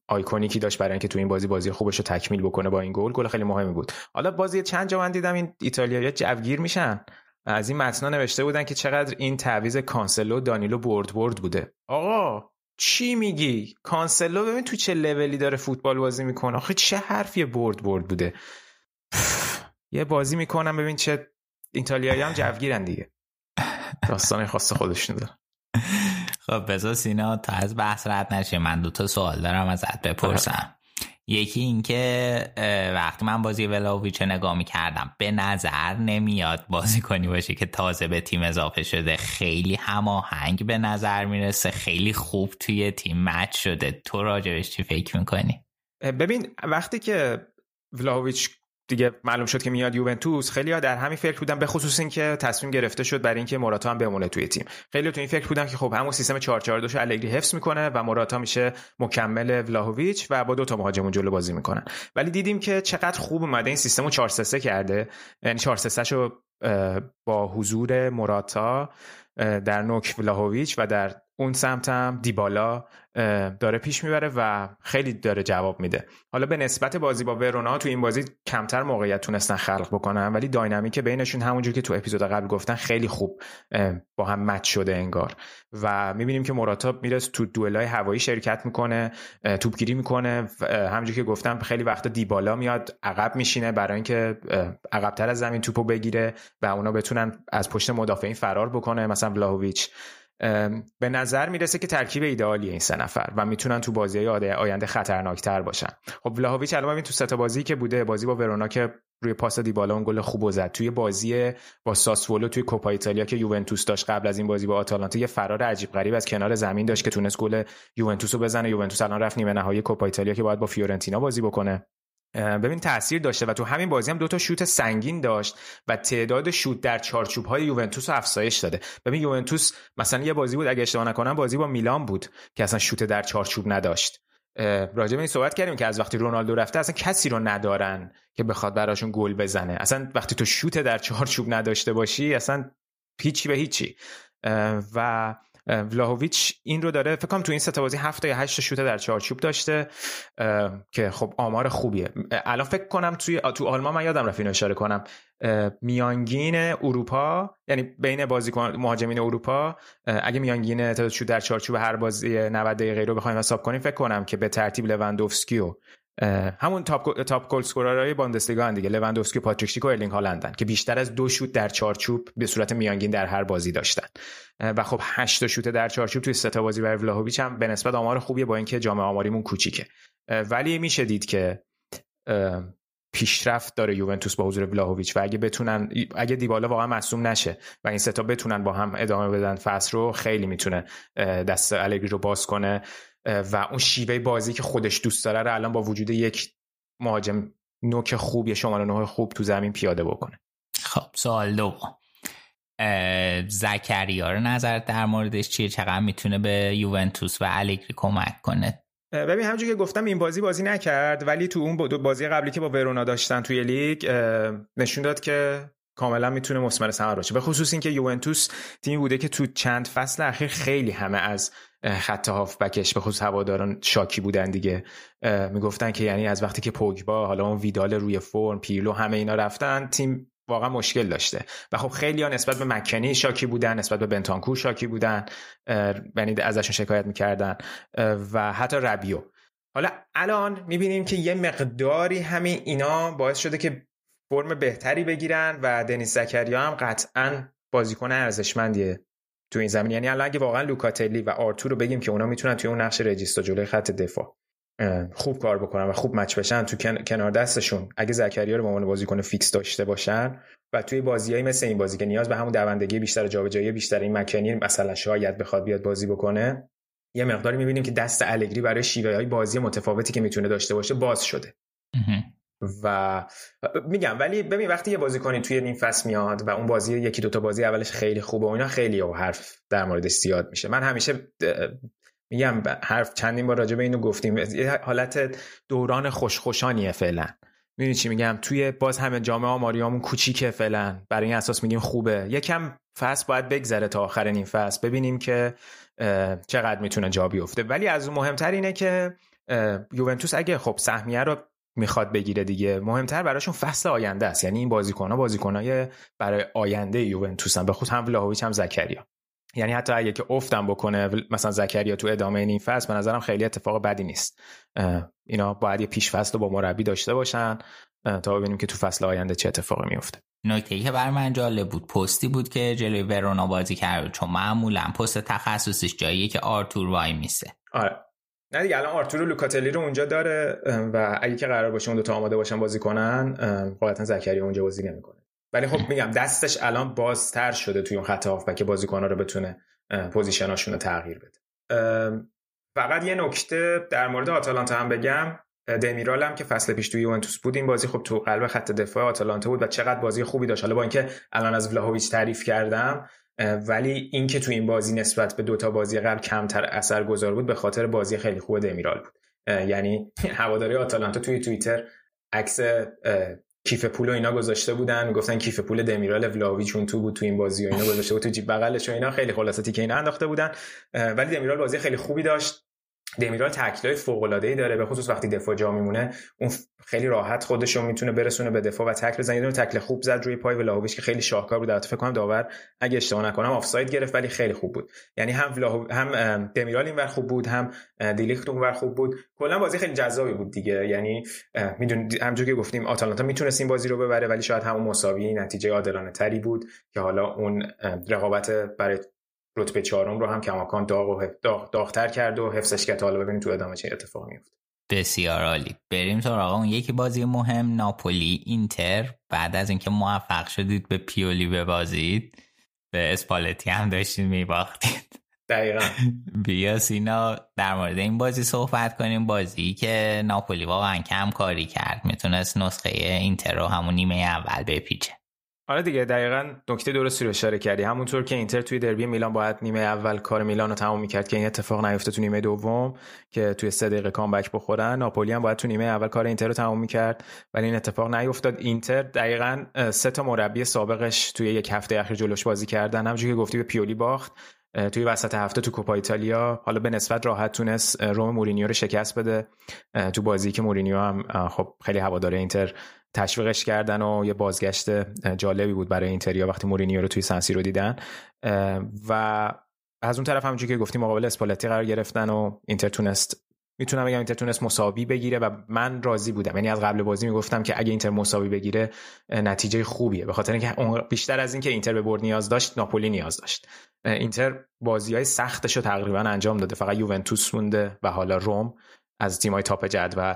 iconic ی داشت برای اینکه تو این بازی بازی خوبش رو تکمیل بکنه با این گل گل خیلی مهمی بود. حالا بازی چند جا دیدم این ایتالیایی جوگیر میشن. از این متنا نوشته بودن که چقدر این تعویض کانسلو دانیلو برد برد بوده. آقا! چی میگی؟ کانسلو ببین تو چه لولی داره فوتبال بازی می‌کنه. آخه چه حرفی برد برد بوده. (sighs) یه بازی می‌کنم ببین چه ایتالیایی هم جوگیرن دیگه. داستان خاص خودشون داره خب بذار سینا تا از بحث رد نشه. من دو تا سوال دارم ازت بپرسم. یکی اینکه وقتی من بازی ولاویچ نگاه می‌کردم به نظر نمیاد بازی کنی باشه که تازه به تیم اضافه شده. خیلی هماهنگ به نظر می‌رسه. خیلی خوب توی تیم مچ شده. تو راجبش چی فکر می‌کنی؟ ببین وقتی که ولاویچ دیگه معلوم شد که میاد یوونتوس. خیلی ها در همین فکر بودن به خصوص اینکه تصمیم گرفته شد برای اینکه موراتا هم بمونه توی تیم. خیلی تو این فکر بودن که خب همون سیستم 442 رو الگری حفظ می‌کنه و موراتا میشه مکمل ولاهویچ و با دو تا مهاجم جلو بازی می‌کنن. ولی دیدیم که چقدر خوب اومده این سیستم رو 4 کرده. یعنی 4 رو با حضور موراتا در نوک ولاهویچ و در اون سمت هم دیبالا داره پیش می‌بره و خیلی داره جواب میده. حالا به نسبت بازی با ورونا تو این بازی کمتر موقعیت تونستن خلق بکنن ولی داینامیک بینشون همونجور که تو اپیزود قبل گفتن خیلی خوب با هم مچ شده انگار. و می‌بینیم که مراتا میره تو دوئلای هوایی شرکت می‌کنه توپگیری می‌کنه همونجور که گفتم خیلی وقتا دیبالا میاد عقب میشینه برای اینکه عقبتر از زمین توپو بگیره و اونا بتونن از پشت مدافعین فرار بکنه مثلا ولاهویچ. به نظر می‌رسه که ترکیب ایدئالی این سه نفر و می‌تونن تو بازی آینده خطرناکتر باشن. خب ولاهویچ الان تو سه بازی که بوده بازی با ورونا که روی پاس دیبالا اون گل خوب زد. توی بازی با ساسولو توی کوپا ایتالیا که یوونتوس داشت قبل از این بازی با آتالانتا یه فرار عجیب غریب از کنار زمین داشت که تونست گل یوونتوس رو بزنه. یوونتوس الان رفت نیمه نهایی کوپا ایتالیا که باید با فیورنتینا بازی بکنه. ببین تاثیر داشته و تو همین بازی هم دو تا شوت سنگین داشت و تعداد شوت در چارچوب های یوونتوس رو افزایش داده. ببین یوونتوس مثلا یه بازی بود اگه اشتباه نکنم بازی با میلان بود که اصلا شوت در چارچوب نداشت. راجع به این صحبت کردیم که از وقتی رونالدو رفته اصلا کسی رو ندارن که بخواد براشون گل بزنه. اصلا وقتی تو شوت در چارچوب نداشته باشی اصلا هیچی به هیچی. و ولاهویچ این رو داره فکر کنم تو این سه بازی 7 یا 8 شوت در چارچوب داشته که خب آمار خوبیه. الان فکر کنم توی تو آلمان من یادم رفت اینو اشاره کنم. میانگین اروپا یعنی بین بازیکن مهاجمین اروپا اگه میانگین تعداد شوت در چارچوب هر بازی 90 دقیقه رو بخوایم حساب کنیم فکر کنم که به ترتیب لوندوفسکی و همون top top goal scorer های بوندسلیگا دیگه لواندوفسکی پاتریک شیک و ارلینگ هالندن که بیشتر از دو شوت در چارچوب به صورت میانگین در هر بازی داشتن. و خب 8 تا شوت در چارچوب توی سه بازی برای ولاهویچ هم به نسبت آمار خوبیه با اینکه جامعه آماریمون کوچیکه. ولی میشه دید که پیشرفت داره یوونتوس با حضور ولاهویچ و اگه بتونن اگه دیبالا واقعا مصوم نشه و این ستا بتونن با هم ادامه بدن فصل رو خیلی می‌تونه دست الگری رو باز کنه. و اون شیوه بازی که خودش دوست داره رو الان با وجود یک مهاجم نوک خوب یا شماره نه خوب تو زمین پیاده بکنه. خب سوال دو زکریا رو نظر در موردش چیه؟ چقدر می‌تونه به یوونتوس و الگری کمک کنه؟ ببین همونجور که گفتم این بازی بازی نکرد ولی تو اون بازی قبلی که با ورونا داشتن توی لیگ نشون داد که کاملا می‌تونه مثمر ثمر باشه. به خصوص اینکه یوونتوس تیمی بوده که تو چند فصل اخیر خیلی همه از خط بکش به خصوص هواداران شاکی بودن دیگه. می‌گفتن که یعنی از وقتی که پوگبا حالا اون ویدال روی فرم پیرلو همه اینا رفتن تیم واقعا مشکل داشته. و خب خیلی ها نسبت به مکنی شاکی بودن نسبت به بنتانکور شاکی بودن یعنی ازشون شکایت می‌کردن. و حتی ربیو حالا الان می‌بینیم که یه مقداری همین اینا باعث شده که فرم بهتری بگیرن و دنیس زکریا هم قطعا بازیکن ارزشمندیه. تو این زمین. یعنی الان اگه واقعا لوکاتلی و آرتور رو بگیم که اونا می‌تونن توی اون نقش regista جلوی خط دفاع خوب کار بکنن و خوب match بشن تو کنار دستشون اگه زکریا رو به عنوان بازیکن فیکس داشته باشن و توی بازیایی مثل این بازی که نیاز به همون دوندگی بیشتر جابجایی بیشتر این مکنی مثلا شاید بخواد بیاد بازی بکنه یه مقداری می‌بینیم که دست الگری برای شیوه های بازی متفاوتی که می‌تونه داشته باشه باز شده. و میگم ولی ببین وقتی یه بازی کنی توی این فصل میاد و اون بازی یکی دوتا بازی اولش خیلی خوبه و اینا خیلی و حرف در موردش زیاد میشه. من همیشه میگم حرف چندین بار راجع به اینو گفتیم. یه حالت دوران خوشخوشانیه فعلا. می‌دونی چی میگم؟ توی باز همه جامعه آماریامون کوچیکه فعلا. برای این اساس میگیم خوبه. یکم فصل باید بگذره تا آخر این فصل. ببینیم که چقدر می‌تونه جا بیفته. ولی از اون مهمتر اینه که یوونتوس اگه خب سهمیه رو می‌خواد بگیره دیگه. مهمتر براشون فصل آینده است. یعنی این بازیکن ها بازیکن های برای آینده یوونتوس هم به خود هم ولاهویچ هم زکریا. یعنی حتی اگه که افتم بکنه مثلا زکریا تو ادامه این فصل به نظرم خیلی اتفاق بدی نیست. اینا باید یه پیش فصل با مربی داشته باشن تا ببینیم که تو فصل آینده چه اتفاقی میفته. نکته ای که بر من جالب بود پستی بود که جلوی ورونا بازی کرد. چون معمولا پست تخصصیش جاییه که آرتور وای میسه. آره. نه دیگه الان آرتور و لوکاتلی رو اونجا داره و اگه که قرار باشه اون دو تا آماده باشن بازی کنن قاعدتا زکریا اونجا بازی نمی‌کنه. ولی خب (laughs) میگم دستش الان بازتر شده توی اون خط هافبک بازیکن‌ها رو بتونه پوزیشناشون رو تغییر بده. فقط یه نکته در مورد آتالانتا هم بگم. دمیرال هم که فصل پیش توی یوونتوس بود این بازی خب تو قلب خط دفاع آتالانتا بود و چقدر بازی خوبی داشت. حالا با اینکه الان از ولاهویچ تعریف کردم ولی اینکه تو این بازی نسبت به دوتا بازی قبل کمتر اثرگذار بود به خاطر بازی خیلی خوب دمیرال بود. یعنی (laughs) هواداری آتالانتا توی توییتر عکس کیف پول و اینا گذاشته بودن. می‌گفتن کیف پول دمیرال ولاویچ اون تو بود تو این بازی و اینا گذاشته بود تو جیب. بغلش و اینا خیلی خلاصاتی که اینا انداخته بودن. ولی دمیرال بازی خیلی خوبی داشت. دمیرال تکلای فوق العاده داره به خصوص وقتی دفاع جا میمونه اون خیلی راحت خودش رو می‌تونه برسونه به دفاع و تکل بزنه. یه تکل خوب زد روی پای ولاهویچ که خیلی شاهکار بود. فکر کنم داور اگه اشتباه نکنم آفساید گرفت ولی خیلی خوب بود. یعنی هم ولاهو... هم دمیرال اینور خوب بود هم دیلیخت اونور خوب بود. کلا بازی خیلی جذابی بود دیگه. یعنی میدون همونجوری که گفتیم آتالانتا می‌تونست این بازی رو ببره ولی شاید همون مساوی نتیجه عادلانه تری بود که حالا اون رقابت برای رتبه چهارم رو هم کماکان داغ و داغ داغتر کرد و حفظش کرد حالا ببینیم تو ادامه چه اتفاقی میفته بسیار عالی. بریم سراغ اون یکی بازی مهم ناپولی اینتر. بعد از اینکه موفق شدید به پیولی ببازید به اسپالتی هم داشتید میباختید. دقیقا. (laughs) بیا سینا در مورد این بازی صحبت کنیم. بازی که ناپولی واقعا کم کاری کرد. می‌تونست نسخه اینتر رو همون نیمه اول بپیچه. آره دیگه دقیقا نکته درستی رو اشاره کردی. همونطور که اینتر توی دربی میلان باید نیمه اول کار میلان رو تمام می‌کرد که این اتفاق نیفته تو نیمه دوم که توی سه دقیقه کامبک بخورن. ناپولی هم باید تو نیمه اول کار اینتر رو تمام می‌کرد ولی این اتفاق نیفتاد. اینتر دقیقا سه تا مربی سابقش توی یک هفته اخیر جلوش بازی کردن. همونجوری که گفتی به پیولی باخت توی وسط هفته تو کوپا ایتالیا. حالا به نسبت راحت تونست روم مورینیو رو شکست بده. تو بازی که مورینیو هم خب خیلی هوادار اینتر تشویقش کردن و یه بازگشت جالبی بود برای اینتریا وقتی مورینیو رو توی سن سیرو دیدن. و از اون طرف همونجوری که گفتیم مقابل اسپالتی قرار گرفتن و اینتر تونست می‌تونم بگم اینتر تونست مساوی بگیره و من راضی بودم. یعنی از قبل بازی می‌گفتم که اگه اینتر مساوی بگیره نتیجه خوبیه. به خاطر اینکه بیشتر از اینکه اینتر به برد نیاز داشت ناپولی نیاز داشت. اینتر بازی های سختش رو تقریبا انجام داده. فقط یوونتوس مونده و حالا روم از تیمای تاپ جدول.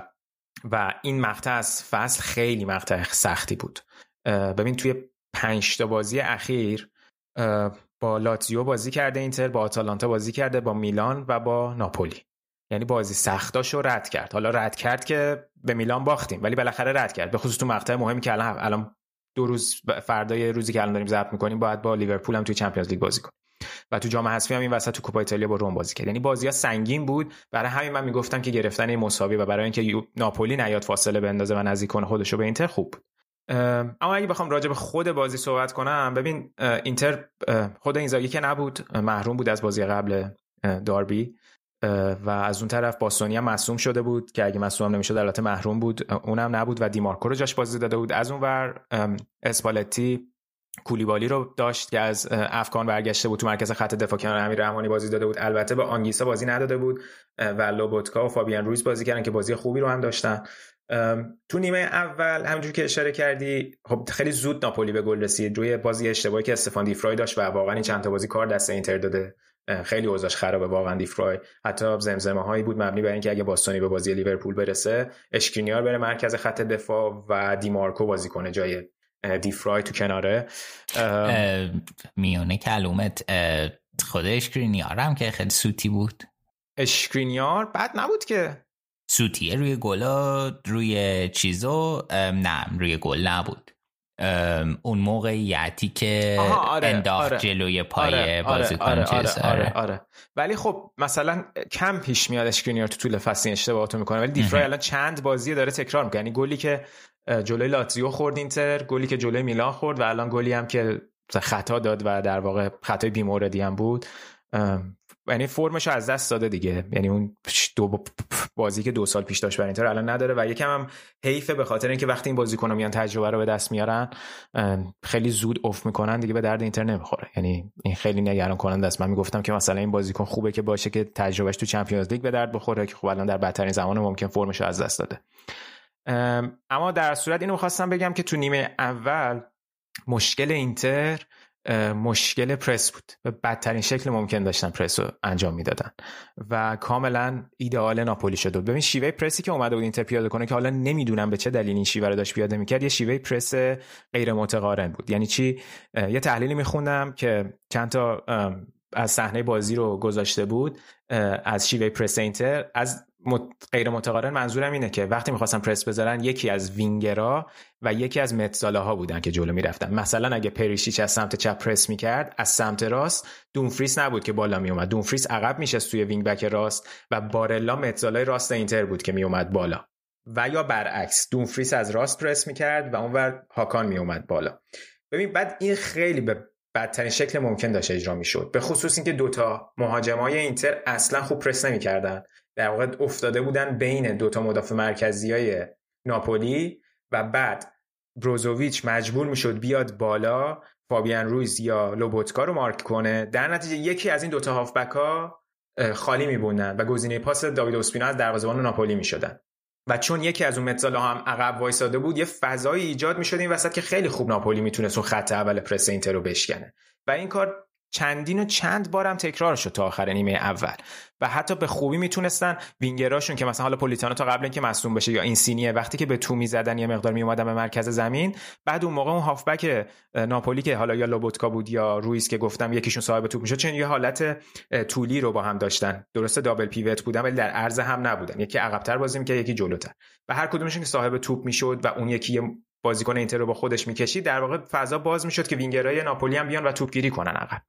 و این مقطع از فصل خیلی مقطع سختی بود. ببین توی پنج تا بازی اخیر با لاتزیو بازی کرده اینتر با آتالانتا بازی کرده با میلان و با ناپولی. یعنی بازی سختاشو رد کرد. حالا رد کرد که به میلان باختیم ولی بالاخره رد کرد. به خصوص تو مقطع مهمی که الان الان دو روز فردای روزی که الان داریم ضبط می‌کنیم باید با لیورپول هم توی چمپیونز لیگ بازی کنیم. و تو جام حذفی هم این وسط تو کوپا ایتالیا با روم بازی کرد. یعنی بازی ها سنگین بود. برای همین من می‌گفتم که گرفتن این مساوی و برای اینکه ناپولی نیاد فاصله بندازه و نزدیک کنه خودشو به اینتر خوب بود. اما اگه بخوام راجع به خود بازی صحبت کنم ببین اینتر خود اینزاگی که نبود محروم بود از بازی قبل داربی. و از اون طرف باستونی هم مصوم شده بود که اگه مصوم نمی‌شد البته محروم بود. اونم نبود و دیمارکو رو جاش بازی داده بود. از اون ور اسپالتی کولیبالی رو داشت که از افغان برگشته بود تو مرکز خط دفاع کنار امیر رحمانی بازی داده بود. البته به آنگیسا بازی نداده بود و لوبوتکا و فابیان رویز بازی کردن که بازی خوبی رو هم داشتن. تو نیمه اول همونجور که اشاره کردی خب خیلی زود ناپولی به گل رسید. روی بازی اشتباهی که استفان دیفرای داشت و واقعا این چند تا بازی کار دست اینتر داده. خیلی اوضاعش خرابه واقعا دیفرای. حتی زمزمه هایی بود مبنی بر اینکه اگه باستونی به بازی لیورپول برسه اشکرینیار بره مرکز خط دفاع و دیمارکو بازی کنه جای دیفرای تو کناره. میونه کلومت خود اشکرینیار هم که خیلی سوتی بود. اشکرینیار بد نبود که. سوتیه روی گلا روی چیزو نه روی گل نبود. اون موقعیتی که آره، انداخت آره، جلوی پای آره، بازیکن آره، آره، آره, آره, آره, ولی خب مثلا کم پیش میاد اشکرینیار تو طول فصل اشتباهاتو می‌کنه ولی دیفرای الان چند بازی داره تکرار می‌کنه. یعنی گلی که جلوی لاتزیو خورد اینتر گلی که جلوی میلان خورد و الان گلی هم که خطا داد و در واقع خطای بیموردی هم بود. یعنی فرمش از دست داده دیگه. یعنی اون دو بازی که دو سال پیش داشت برای اینتر الان نداره و یکم هم حیفه به خاطر اینکه وقتی این بازیکن‌ها میان تجربه رو به دست میارن خیلی زود اوف می‌کنن دیگه به درد اینتر نمی‌خوره. یعنی این خیلی نگران کننده است. من می‌گفتم که مثلا این بازیکن خوبه که باشه که تجربهش تو چمپیونز لیگ به درد بخوره که خب الان در بدترین زمان ممکن فرمش از دست داده. اما در صورت اینو می‌خواستم بگم که تو نیمه اول مشکل اینتر مشکل پرس بود به بدترین شکل ممکن داشتن پرس رو انجام می‌دادن و کاملا ایدئال ناپولی بود ببین شیوه پرسی که اومده بود اینتر پیاده کنه که حالا نمی‌دونم به چه دلیل این شیوه رو داشت پیاده می‌کرد یه شیوه پرس غیر متقارن بود. یعنی چی؟ یه تحلیلی میخوندم که چند تا از صحنه بازی رو گذاشته بود از شیوه پرس اینتر از غیر متقارن منظورم اینه که وقتی می‌خواستن پرس بذارن یکی از وینگرا و یکی از mezzala ها بودن که جلو می‌رفتن. مثلا اگه پریشیچ از سمت چپ پرس می‌کرد از سمت راست دومفریس نبود که بالا میومد دومفریس عقب میشست توی wing-back راست و بارلا mezzala راست اینتر بود که میومد بالا. و یا برعکس دومفریس از راست پرس می‌کرد و اونور هاکان میومد بالا. ببین بعد این خیلی به بدترین شکل ممکن داشت اجرا می‌شد. به خصوص اینکه دوتا مهاجمای اینتر اصلا خوب پرس نمی‌کردن. در واقع افتاده بودن بین دوتا مدافع مرکزی های ناپولی و بعد بروزوویچ مجبور می‌شد بیاد بالا فابیان رویز یا لوبوتکا رو مارک کنه. در نتیجه یکی از این دوتا هافبک ها خالی میبوندن و گزینه پاس داوید اوسپینا از دروازه‌بان ناپولی می‌شدن. و چون یکی از اون متزالا هم عقب وایساده بود یه فضایی ایجاد می‌شد این وسط که خیلی خوب ناپولی می‌تونست اون خط اول پرس اینتر رو بشکنه. و این کار چندین و چند بارم تکرار شد تا آخر نیمه اول. و حتی به خوبی می‌تونستن وینگراشون که مثلا حالا پولیتانو تا قبل اینکه مصدوم بشه یا این سینیه وقتی که به تو می‌زدن یه مقدار میومدن به مرکز زمین بعد اون موقع اون هافبک ناپولی که حالا یا لوبوتکا بود یا رویس که گفتم یکیشون صاحب توپ می‌شد چون یه حالت طولی رو با هم داشتن. درسته دابل پیوت بودن ولی در عرض هم نبودن. یکی عقبتر بازی می‌کرد یکی جلوتر. و هر کدومشون که صاحب توپ می‌شد و اون یکی بازیکن اینتر رو با خودش می‌کشید در واقع فضا باز می‌شد که وینگرای ناپولی هم بیان و توپگیری کنن عقب.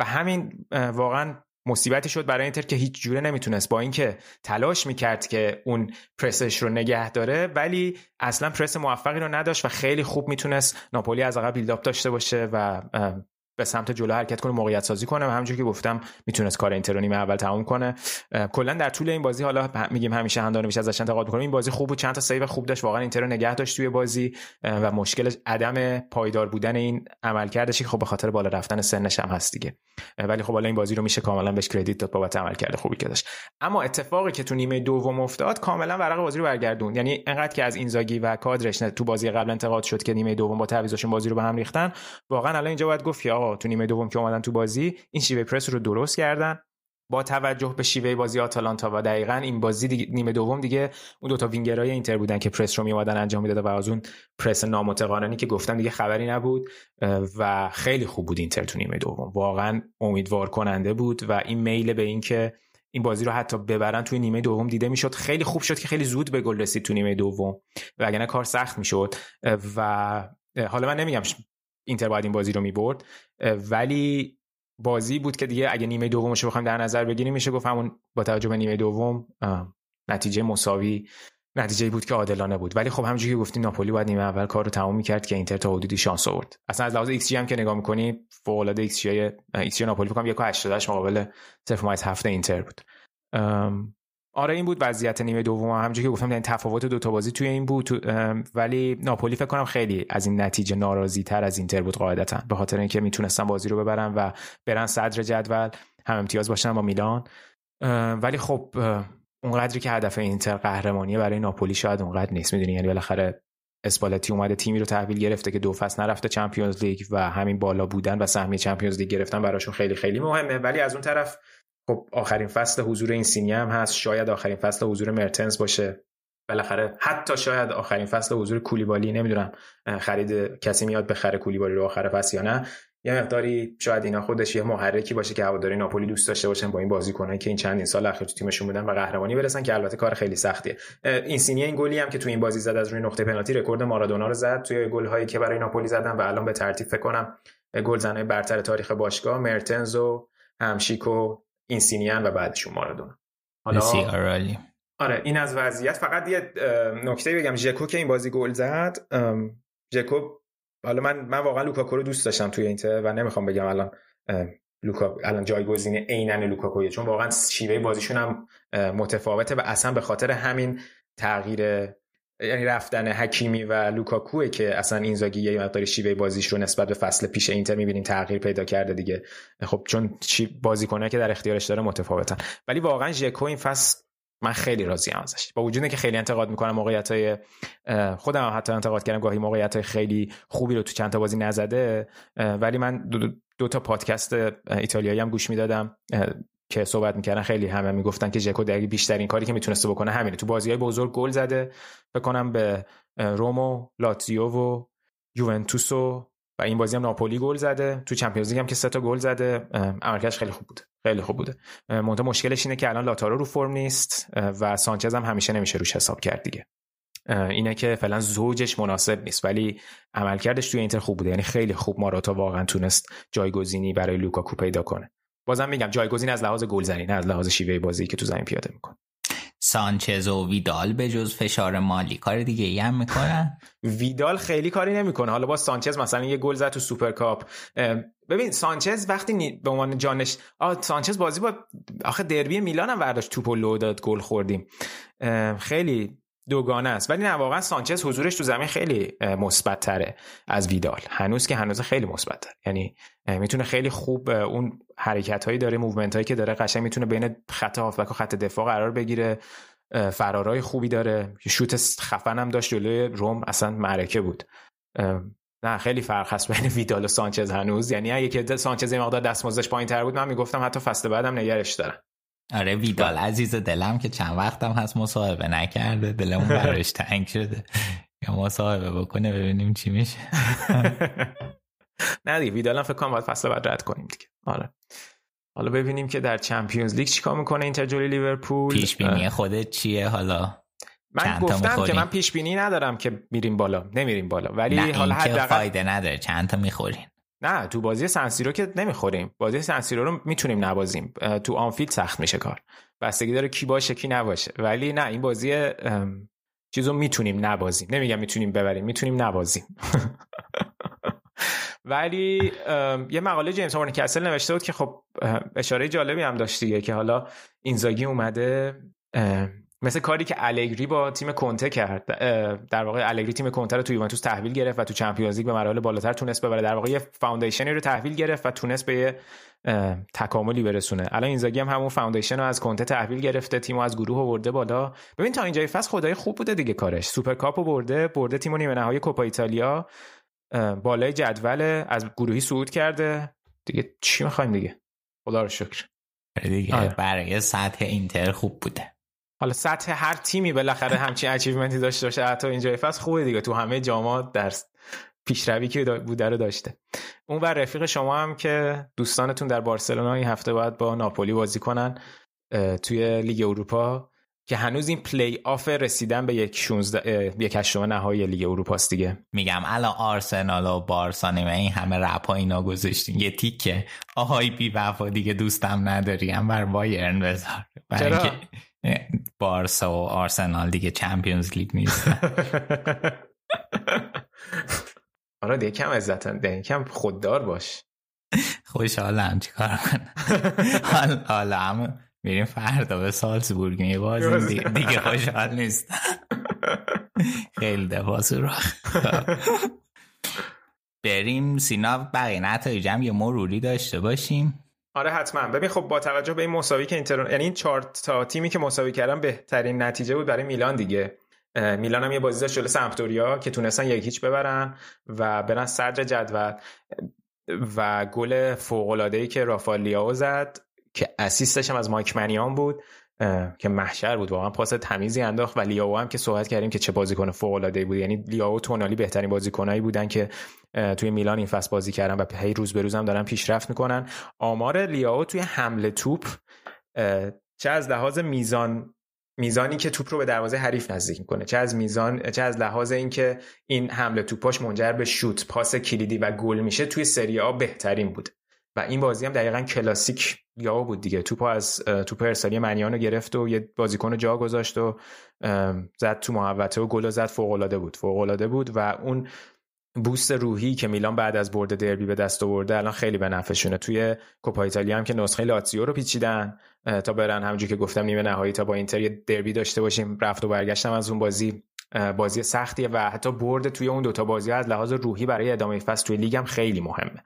و همین واقعا مصیبتی شد برای اینتر که هیچ جوره نمی‌تونست با اینکه تلاش می‌کرد که اون پرسش رو نگه داره ولی اصلا پرس موفقی رو نداشت و خیلی خوب می‌تونست ناپولی از عقب build-up داشته باشه و به سمت جلو حرکت کنه موقعیت سازی کنه و همونجوری که گفتم می‌تونست کار اینتر نیمه اول تموم کنه. کلا در طول این بازی حالا میگیم همیشه هندانوویچ میشه ازش انتقاد می‌کنیم این بازی خوب بود چند تا save خوب داشت واقعا اینتر نگه داشت توی بازی و مشکل عدم پایدار بودن این عملکردش که خب به خاطر بالا رفتن سنش هم هست دیگه. ولی خب حالا این بازی رو میشه کاملا بهش کردیت داد بابت عملکرد خوبی که داشت. اما اتفاقی که تو نیمه دوم افتاد کاملا ورق بازی رو برگردون یعنی انقدر که از اینزاگی و کادرش تو بازی قبل انتقاد شد که نیمه دوم با تعویضاشون بازی رو به هم ریختن واقعا الان اینجا باید گفت آقا تو نیمه دوم که اومدن تو بازی این شیوه پرس رو درست کردن. با توجه به شیوه بازی آتالانتا و دقیقا این بازی دیگه نیمه دوم دیگه اون دوتا وینگرای اینتر بودن که پرس رو میومدن انجام می‌داد و از اون پرس نامتقارنی که گفتم دیگه خبری نبود و خیلی خوب بود اینتر تو نیمه دوم. واقعا امیدوار کننده بود و این میل به این که این بازی رو حتی ببرن توی نیمه دوم دیده می‌شد. خیلی خوب شد که خیلی زود به گل رسید تو نیمه دوم وگرنه کار سخت می‌شد. و حالا من نمیگم اینتر باید این بازی رو می‌برد. ولی بازی بود که دیگه اگه نیمه دومش رو بخوایم در نظر بگیریم میشه گفت همون با توجه به نیمه دوم نتیجه مساوی نتیجه بود که عادلانه بود. ولی خب همونجوری که گفتی ناپولی باید نیمه اول کار رو تمام می‌کرد که اینتر تا حدودی شانس آورد. اصلا از لحاظ ایکس هم که نگاه می‌کنی فوق العاده xG xG ناپولی فکر کنم 1.88 مقابل 0.7 اینتر بود. آره این بود وضعیت نیمه دوم. همونجوری که گفتم این تفاوت دو تا بازی توی این بود. ولی ناپولی فکر کنم خیلی از این نتیجه ناراضی تر از اینتر بود قاعدتا. به خاطر اینکه می‌تونستن بازی رو ببرن و برن صدر جدول هم امتیاز باشن با میلان. ولی خب اونقدری که هدف اینتر قهرمانی برای ناپولی شاید اونقدر نیست. می‌دونی؟ یعنی بالاخره اسپالتی اومده تیمی رو تحویل گرفته که دو فصل نرفته چمپیونز لیگ و همین بالا بودن و سهمیه چمپیونز لیگ گرفتن براشون خیلی خیلی مهمه. ولی از اون طرف خب آخرین فصل حضور این سینی هم هست. شاید آخرین فصل حضور مرتنز باشه. بالاخره حتی شاید آخرین فصل حضور کولیبالی نمی‌دونم خرید کسی میاد بخره کولیبالی رو آخر فصل یا نه. یه مقداری شاید اینا خودش یه محرکی باشه که هواداری ناپولی دوست داشته باشن با این بازیکنایی که این چندین سال اخیر تو تیمشون بودن و قهرمانی برسن که البته کار خیلی سختیه. این سینیه این گلی هم که تو این بازی زد از روی نقطه پنالتی رکورد مارادونا رو زد. توی گل هایی که برای ناپولی زدن و الان به ترتیب فکر کنم گلزنای برتر تاریخ باشگاه مرتنز و همشیک و اینسینیان و بعدشون مارادونا. حالا آره این از وضعیت. فقط یه نکته بگم. ژکو که این بازی گل زد ژکو حالا من من واقعا لوکاکو رو دوست داشتم توی اینتر و نمی‌خوام بگم الان لوکا الان جایگزین عیناً لوکاکویه. چون واقعا شیوه بازیشون هم متفاوته و اصلا به خاطر همین تغییر یعنی رفتن حکیمی و لوکاکوه که اصلا اینزاگی یه مقداری شیوه بازیش رو نسبت به فصل پیش اینتر می‌بینیم تغییر پیدا کرده دیگه. خب چون چی بازیکنه که در اختیارش داره متفاوتن. ولی واقعا ژکو این فصل من خیلی راضی ام ازش. با وجودی که خیلی انتقاد می‌کنم موقعیت های خودم هم حتی انتقاد کردم گاهی موقعیت های خیلی خوبی رو تو چند تا بازی نزده ولی من دو, دو تا پادکست ایتالیایی هم گوش می‌دادم که صحبت می‌کردن خیلی همه می‌گفتن که ژکو در بیشترین کاری که می‌تونسته بکنه همینه. تو بازی های بزرگ گل زده. بکنم به رومو لاتزیو و یوونتوس و و این بازی هم ناپولی گل زده. تو Champions League هم که سه تا گل زده. عملکردش خیلی خوب بوده. خیلی خوب بوده. منتها مشکلش اینه که الان لائوتارو رو فرم نیست. و سانچز هم همیشه نمیشه روش حساب کرد دیگه. اینه که فعلا زوجش مناسب نیست. ولی عملکردش توی اینتر خوب بوده. یعنی خیلی خوب ماروتا واقعا تونست جایگزینی برای لوکاکو پیدا کنه. بازم میگم جایگزین از لحاظ گلزنی نه از لحاظ شیوه بازی که تو زمین پیاده می‌کنه. سانچز و ویدال به جز فشار مالی کار دیگه ای هم می‌کنن؟ (laughs) ویدال خیلی کاری نمی‌کنه. حالا با سانچز مثلا یه گل زد تو سوپرکاپ ببین سانچز وقتی به عنوان جانشین سانچز بازی با آخه دربی میلان هم برداشت توپ و لو داد گل خوردیم. خیلی دوگانه است. ولی نه واقعا سانچز حضورش تو زمین خیلی مثبت تره از ویدال. هنوز که هنوز خیلی مثبت یعنی می‌تونه خیلی خوب اون حرکت هایی داره movement هایی که داره قشنگ می‌تونه بین خط هافبک و خط دفاع قرار بگیره. فرارای خوبی داره. شوت خفن هم داشت جلوی روم اصلا معرکه بود. نه خیلی فرق هست بین ویدال و سانچز هنوز. یعنی اگه که سانچز این مقدار دستمزدش پایین تر بود من می‌گفتم حتی فصل بعدم نگرش دارم آره ویدال عزیز دلم که چند وقتم هست مصاحبه نکرده دلمون (laughs) براش تنگ شده. یا مصاحبه بکنه ببینیم چی میشه. (laughs) نه دیگه ویدال هم فکر کنم باید فصل بعد رد کنیم دیگه. آره. حالا ببینیم که در Champions League چیکار می‌کنه اینتر جلوی لیورپول؟ پیش بینی خودت چیه حالا؟ من گفتم که من پیش بینی ندارم که میریم بالا. نمیریم بالا. ولی حالا حداقل فایده نداره. چند تا می‌خورین نه تو بازی سنسیرو که نمی‌خوریم. بازی سنسیرو رو می‌تونیم نبازیم. تو آنفیلد سخت میشه کار. بستگی داره کی باشه کی نباشه. ولی نه این بازی چیزو می‌تونیم نبازیم. نمیگم می‌تونیم ببریم می‌تونیم نبازیم. (laughs) ولی یه مقاله جیمز کسل نوشته بود که خب اشاره جالبی هم داشت دیگه که حالا اینزاگی اومده مثل کاری که الگری با تیم کنته کرد. در واقع الگری تیم کنته رو تو یوونتوس تحویل گرفت و تو Champions League به مراحل بالاتر تونست ببره. در واقع یه foundation ی رو تحویل گرفت و تونست به یه تکاملی برسونه. الان اینزاگی هم همون foundation رو از کنته تحویل گرفته تیمو از گروه برده بالا. ببین تا اینجای فصل خدایی خوب بوده دیگه کارش. سوپرکاپو برده برده تیمو نیمه نهایی کوپا ایتالیا. بالای جدول از گروهی صعود کرده. دیگه چی می‌خوایم دیگه؟ خدا رو شکر. دیگه آره. برای سطح اینتر خوب بوده. حالا سطح هر تیمی بالاخره همچین achievement ی داشته باشه. حتی اینجای فصل خوبه دیگه. تو همه جام‌ها در پیشروی که بوده رو داشته. اون ور رفیق شما هم که دوستانتون در بارسلونا این هفته باید با ناپولی بازی کنن توی لیگ اروپا. که هنوز این پلی آف رسیدن به یک 16 یک هشتم نهایی لیگ اروپا است دیگه. میگم الان آرسنال و بارسا نیمه این همه رپ اینا گذاشتین. یه تیکه. آهای بی وفا دیگه دوستم نداری. هم بر بایرن بذار. چرا؟ بارسا و آرسنال دیگه چمپیونز لیگ نیست. (laughs) آره دیگه کم عزت دیگه کم خوددار باش. (laughs) خوشحالم. چیکار کنم؟ (laughs) حالا هم میریم فردا به سالزبورگ. میبازیم دیگه خوشحال نیست. خیلی دفاع سوراخ. بریم سینا. بقیه نتایج هم یه مروری داشته باشیم. آره حتما. ببین خب با توجه به این مساوی که اینتر یعنی این چهار تا تیمی که مساوی کردن بهترین نتیجه بود برای میلان دیگه. میلان هم یه بازی داشت جلوی سمپدوریا که تونستن یک هیچ ببرن و برن صدر جدول. و گل فوق العاده ای که رافالیاو زد. که اسیستش هم از مایک منیان بود که محشر بود واقعا. پاس تمیزی انداخت و لیاو هم که صحبت کردیم که چه بازیکن فوق العاده بود. یعنی لیاو تونالی بهترین بازیکنایی بودن که توی میلان این فصل بازی کردن و هی روز به روز هم دارن پیشرفت می‌کنن. آمار لیاو توی حمله توپ چه از لحاظ میزان میزانی که توپ رو به دروازه حریف نزدیک می‌کنه. چه از میزان چه از لحاظ اینکه این حمله توپاش منجر به شوت پاس کلیدی و گل میشه توی سری آ بهترین بود. این بازی هم دقیقا کلاسیک یا بود دیگه. توپ از توپ ارسالی منیان رو گرفت و یه بازیکن جا گذاشت و زد تو محوطه و گل زد فوق العاده بود. فوق العاده بود و اون بوست روحی که میلان بعد از برد دربی به دست آورده الان خیلی به نفعشونه. توی کوپا ایتالیا هم که نسخه لاتزیو رو پیچیدن تا برن همونجوری که گفتم نیمه نهایی تا با اینتر یه دربی داشته باشیم. رفت و برگشتم از اون بازی بازی سختیه و حتی برد توی اون دوتا بازی از لحاظ روحی برای ادامه فصل توی لیگ هم خیلی مهمه.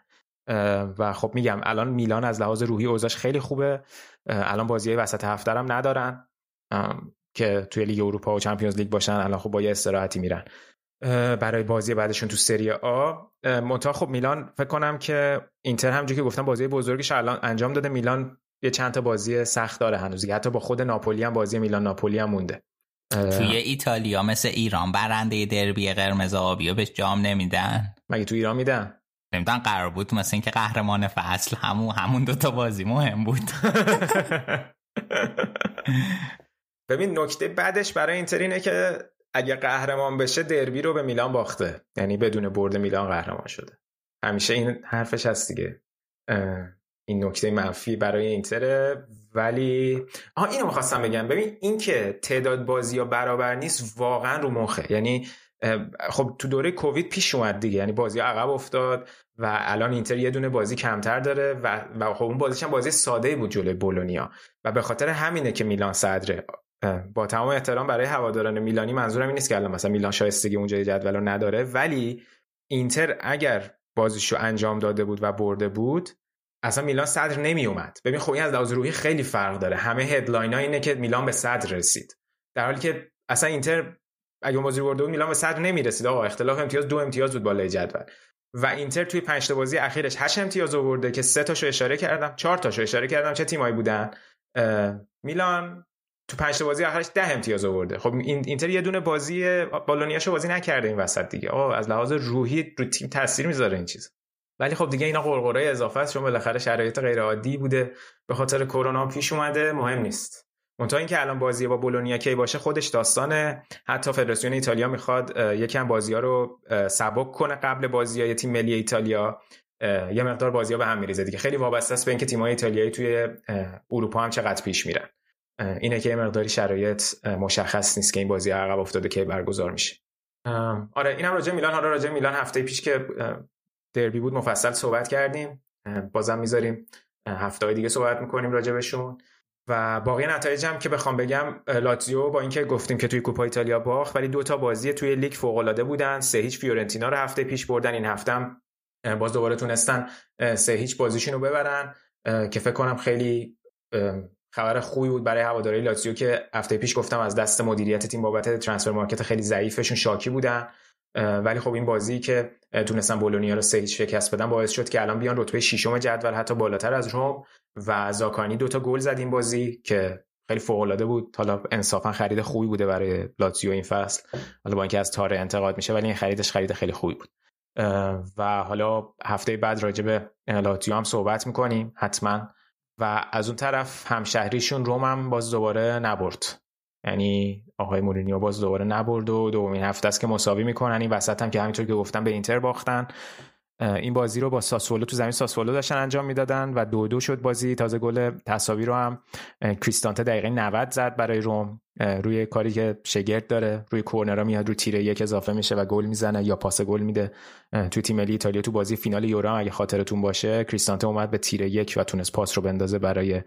و خب میگم الان میلان از لحاظ روحی اوضاعش خیلی خوبه. الان بازی وسط هفته هم ندارن که توی لیگ اروپا و چمپیونز لیگ باشن الان خب با یه استراحتی میرن. برای بازی بعدشون تو سری آ منتها خب میلان فکر کنم که اینتر همونجوری که گفتم بازی بزرگش الان انجام داده. میلان یه چند تا بازی سخت داره هنوز حتی با خود ناپولی هم بازی میلان ناپولی هم مونده. توی ایتالیا مثل ایران برنده دربی قرمز آبی بهش جام نمیدن؟ مگه تو ایران میدن؟ نمی‌دونم قرار بود مثل اینکه قهرمان فصل همون همون دوتا بازی مهم بود. (laughs) ببین نکته بعدش برای اینتر اینه که اگه قهرمان بشه دربی رو به میلان باخته. یعنی بدون برد میلان قهرمان شده. همیشه این حرفش هست دیگه. این نکته منفی برای اینتره. ولی آها اینو می‌خواستم بگم. ببین این که تعداد بازی ها برابر نیست واقعا رو مخه. یعنی خب تو دوره کووید پیش اومد دیگه. یعنی بازی عقب افتاد. و الان اینتر یه دونه بازی کمتر داره و, و خب اون بازیش هم بازی ساده بود جلوی بولونیا. و به خاطر همینه که میلان صدره. با تمام احترام برای هواداران میلانی منظورم این نیست که الان مثلا میلان شایستگی اونجای جدول رو نداره ولی اینتر اگر بازیشو انجام داده بود و برده بود اصلا میلان صدر نمی اومد ببین خب این از لحاظ روحی خیلی فرق داره. همه هدلاین اینه که میلان به صدر رسید. در حالی که اصلا اینتر اگه بازی برده بود میلان به صدر نمی رسید آقا اختلاف امتیاز دو امتیاز بود بالای جدول. و اینتر توی پنج بازی اخیرش 8 امتیاز آورده که سه تاشو اشاره کردم چهار تاشو اشاره کردم چه تیمایی بودن. میلان تو پنج بازی آخرش ده امتیاز آورده. خب این اینتر یه دونه بازی بالونیاشو بازی نکرده این وسط دیگه. آقا از لحاظ روحی رو تیم تاثیر می‌ذاره این چیز. ولی خب دیگه اینا قرقره اضافه است چون بالاخره شرایط غیر عادی بوده. به خاطر کرونا پیش اومده مهم نیست. منتها اینکه الان بازی با بولونیا کی باشه خودش داستانه. حتی فدراسیون ایتالیا می‌خواد یکم بازی ها رو سبک کنه قبل بازی های تیم ملی ایتالیا. یه مقدار بازی ها به هم میریزه دیگه. خیلی وابسته است به اینکه تیم‌های ایتالیایی توی اروپا هم چقدر پیش میرن. اینه که یه مقداری شرایط مشخص نیست که این بازی عقب افتاده که برگزار میشه. آره اینم راجع میلان. حالا راجع میلان هفته پیش که دربی بود مفصل صحبت کردیم. بازم می‌ذاریم هفته دیگه صحبت می‌کنیم راجع بهشون. و باقی نتایج هم که بخوام بگم لاتزیو با اینکه گفتیم که توی کوپا ایتالیا باخت ولی دو تا بازی توی لیگ فوق العاده بودن. سه هیچ فیورنتینا رو هفته پیش بردن. این هفته هم باز دوباره تونستن سه هیچ بازیشون رو ببرن که فکر کنم خیلی خبر خوبی بود برای هواداری لاتزیو که هفته پیش گفتم از دست مدیریت تیم بابت transfer market خیلی ضعیفشون شاکی بودن. ولی خب این بازی که تونستن بولونیا رو سه شکست بدن باعث شد که الان بیان رتبه ششم جدول حتی بالاتر از روم و زاکانی دوتا گل زد این بازی که خیلی فوق العاده بود. حالا انصافا خرید خوبی بوده برای لاتزیو این فصل. حالا با اینکه از تاره انتقاد میشه ولی این خریدش خرید خیلی خوبی بود. و حالا هفته بعد راجع به لاتزیو هم صحبت می‌کنیم حتما. و از اون طرف همشهریشون روم هم باز دوباره نبرد. یعنی آقای مورینیو باز دوباره نبرد و دومین هفته است که مساوی می‌کنن. این وسط هم که همینطور که گفتم به اینتر باختن. این بازی رو با ساسولو تو زمین ساسولو داشتن انجام می‌دادن و دو دو شد بازی. تازه گل تصاوی رو هم کریستانته دقیقه 90 زد برای روم. روی کاری که شگرد داره روی کورنرا میاد رو تیره یک اضافه میشه و گل می‌زنه یا پاس گل میده تو تیم ملی ایتالیا تو بازی فینال یورو اگه خاطرتون باشه کریستانته اومد به تیره یک و تونست پاس رو بندازه برای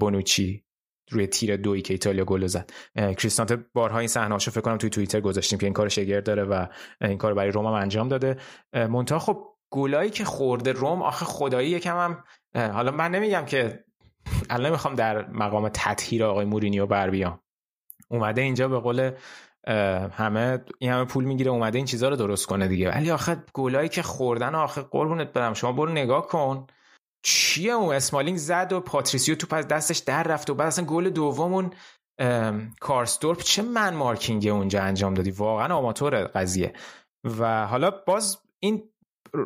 بونوچی. روی تیر دوی که ایتالیا گل زد. کریستانته بارها این صحنه‌اشو فکر کنم توی توییتر گذاشتیم که این کار شگرد داره و این کار برای روم هم انجام داده. منتها خب گلایی که خورده روم آخه خدایی یکم هم حالا من نمیگم که الان می‌خوام در مقام تطهیر آقای مورینیو بر بیام. اومده اینجا به قول همه این همه پول می‌گیره اومده این چیزها رو درست کنه دیگه. ولی آخه گلایی که خوردن آخه قربونت برم شما برو نگاه کن. چیه اون اسمالینگ زد و پاتریسیو تو از دستش در رفت و بعد اصلا گل دومون کارستورپ چه man marking اونجا انجام دادی؟ واقعا آماتور قضیه. و حالا باز این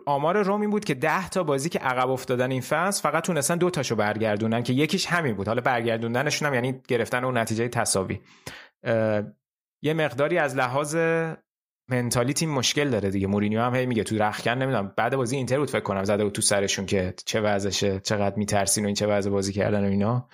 آمار روم این بود که ده تا بازی که عقب افتادن این فصل فقط تونستن دو تاشو برگردونن که یکیش همین بود. حالا برگردوندنشون هم یعنی گرفتن اون نتیجه تساوی یه مقداری از لحاظ mentality مشکل داره دیگه. مورینیو هم هی میگه تو رخکن نمی‌دونم. بعد بازی اینتر بود فکر کنم. زده بود تو سرشون که چه وضعشه چقدر میترسین و این چه وضع بازی کردن و اینا.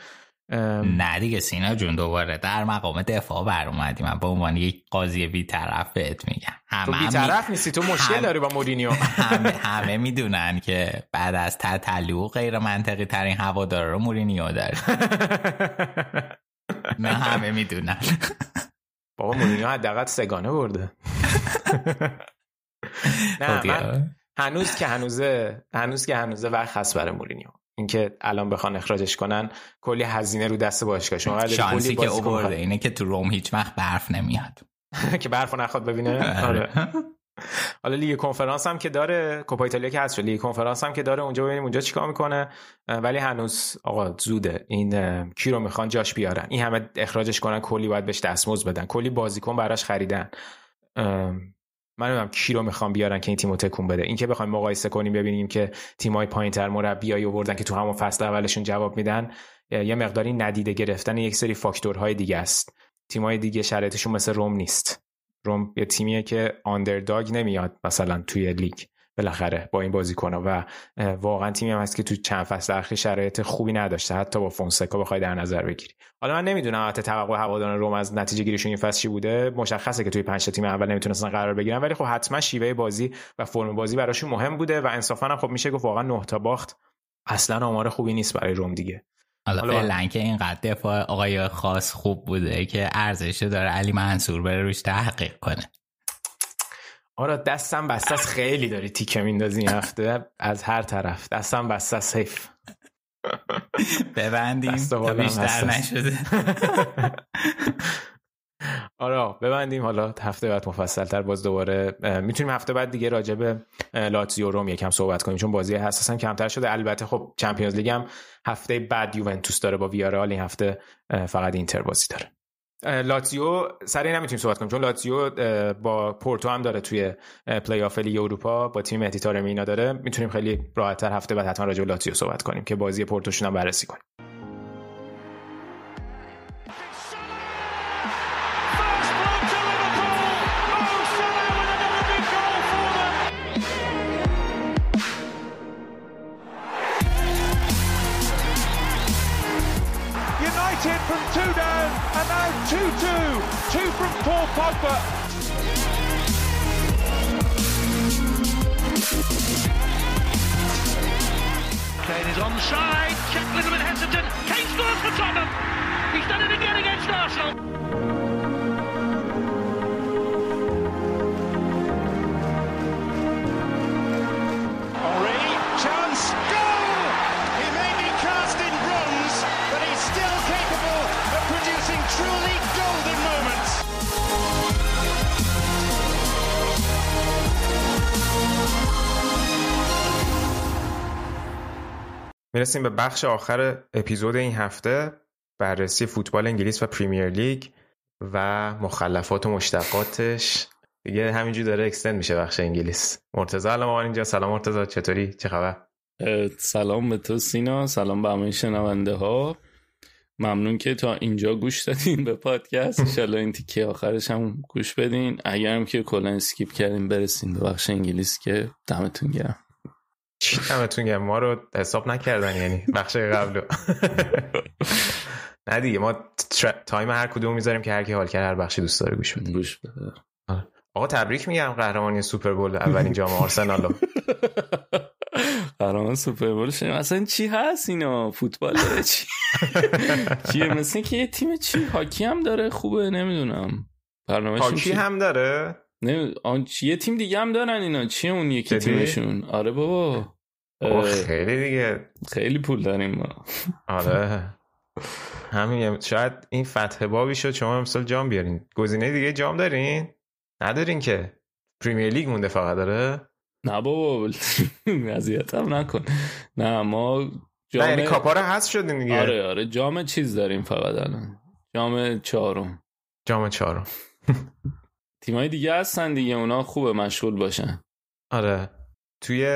نه دیگه سینا جون دوباره در مقام دفاع بر اومدی. من به عنوان یک قاضی بی طرف بهت میگم. همه تو بی طرف نیستی تو مشکل داری با مورینیو. (laughs) همه, همه می‌دونن که بعد از تتلو غیر منطقی ترین هوادار رو مورینیو داره. (laughs) نه همه می‌دونن. بابا مورینیو حداقل سه گانه برده. (laughs) نه خب من هنوز که هنوزه هنوز که هنوزه وقت هست برای مورینیو. اینکه الان بخوان اخراجش کنن کلی هزینه رو دست باشگاه شما شانسی که اوورده. اینه که تو روم هیچ وقت برف نمیاد. (laughs) که برف نخواد ببینه؟ آره. (laughs) حالا لیگ کنفرانس هم که داره کوپا ایتالیا که هست لیگ کنفرانس هم که داره اونجا ببینیم اونجا چیکار می‌کنه. ولی هنوز آقا زوده. این کی رو می‌خوان؟ جاش بیارن. این همه اخراجش کنن کلی باید بهش دستمزد بدن. کلی بازیکن براش خریدن. من نمی‌دونم کی رو می‌خوام بیارن که این تیمو تکون بده. این که بخوایم مقایسه کنیم ببینیم که تیمای پایینتر مربیایی آوردن که تو همون فصل اولشون جواب میدن یه مقداری ندیده گرفتن. یک سری فاکتورهای دیگه است. تیمای دیگه شرایطشون مثل روم نیست. روم یه تیمیه که آندرداگ نمیاد مثلا توی لیگ بالاخره با این بازیکن‌ها و واقعا تیمی هم هست که تو چند فصل اخیر شرایط خوبی نداشته حتی با فونسکا بخوای در نظر بگیری. حالا من نمی‌دونم حتی توقع هواداران روم از نتیجه گیریشون این فصل چی بوده مشخصه که توی پنج تیم اول نمی‌تونستن قرار بگیرن ولی خب حتما شیوه بازی و فرم بازی براشون مهم بوده و انصافا هم خب میشه گفت واقعا نه تا باخت اصلا آمار خوبی نیست برای روم دیگه. حالا فعلا که اینقدر دفاع آقای خاص خوب بوده که ارزش داره علی منصور بره روش تحقیق کنه. آره دستم بسته خیلی داری تیکه میندازی این هفته. از هر طرف. دستم بسته حیف. (laughs) ببندیم. تا بیشتر نشده. (laughs) آره ببندیم. حالا هفته بعد مفصل تر باز دوباره می‌تونیم هفته بعد دیگه راجع به لاتزیو روم یکم صحبت کنیم. چون بازی حساسا کمتر شده. البته خب Champions League هم هفته بعد یوونتوس داره با ویارال این هفته فقط اینتر بازی داره. لاتزیو سر این نمی‌تونیم صحبت کنیم. چون لاتزیو با پورتو هم داره توی پلی آف لیگ اروپا. با تیم مهدی تارمی داره. می‌تونیم خیلی راحتتر هفته بعد حتما راجع به لاتزیو صحبت کنیم که بازی پورتوشون هم بررسی کنیم. Pogba. Kane is onside. Check a little bit hesitant. Kane scores for Tottenham. He's done it again against Arsenal. می‌رسیم به بخش آخر اپیزود این هفته بررسی فوتبال انگلیس و Premier League و مخلفات و مشتقاتش. دیگه همینجور داره extend میشه بخش انگلیس. مرتضی الان اینجا. سلام مرتضی. چطوری؟ چه خبر؟ سلام به تو سینا. سلام به همه شنونده ها ممنون که تا اینجا گوش دادین به پادکست. انشالله این تیکه آخرش هم گوش بدین. اگرم که کلا skip کردین برسین به بخش انگلیس که دمتون گرم. چی دمتون گرم؟ ما رو حساب نکردن یعنی بخش قبلو. نه دیگه ما time هر کدوم می‌ذاریم که هر کی حال کرد هر بخشی دوست داره گوش بده. گوش بده. آقا تبریک میگم قهرمانی Super Bowl اولین جام آرسنال (laughs) قهرمان Super Bowl شدیم اصلا چی هست اینا؟ فوتبال چی؟ (laughs) چیه؟ مثل که یه تیم چی؟ هاکی هم داره خوبه نمی‌دونم. برنامه هاکی هم داره؟ نه آن یه تیم دیگه هم دارن اینا. چیه اون یکی تیمشون؟ آره بابا. خیلی دیگه. خیلی پول داریم ما. آره. همین شاید این فتح بابی شد شما امسال جام بیارین. گزینه دیگه جام دارین؟ ندارین که. پریمیر لیگ مونده فقط داره نه بابا اذیت هم نکن. نه ما جام نه یعنی کاپا رو حذف شدیم دیگه. آره آره. جام چیز داریم فقط الان. جام چهارم. جام چهارم. تیمای دیگه هستن دیگه اونا خوبه مشغول باشن. آره. توی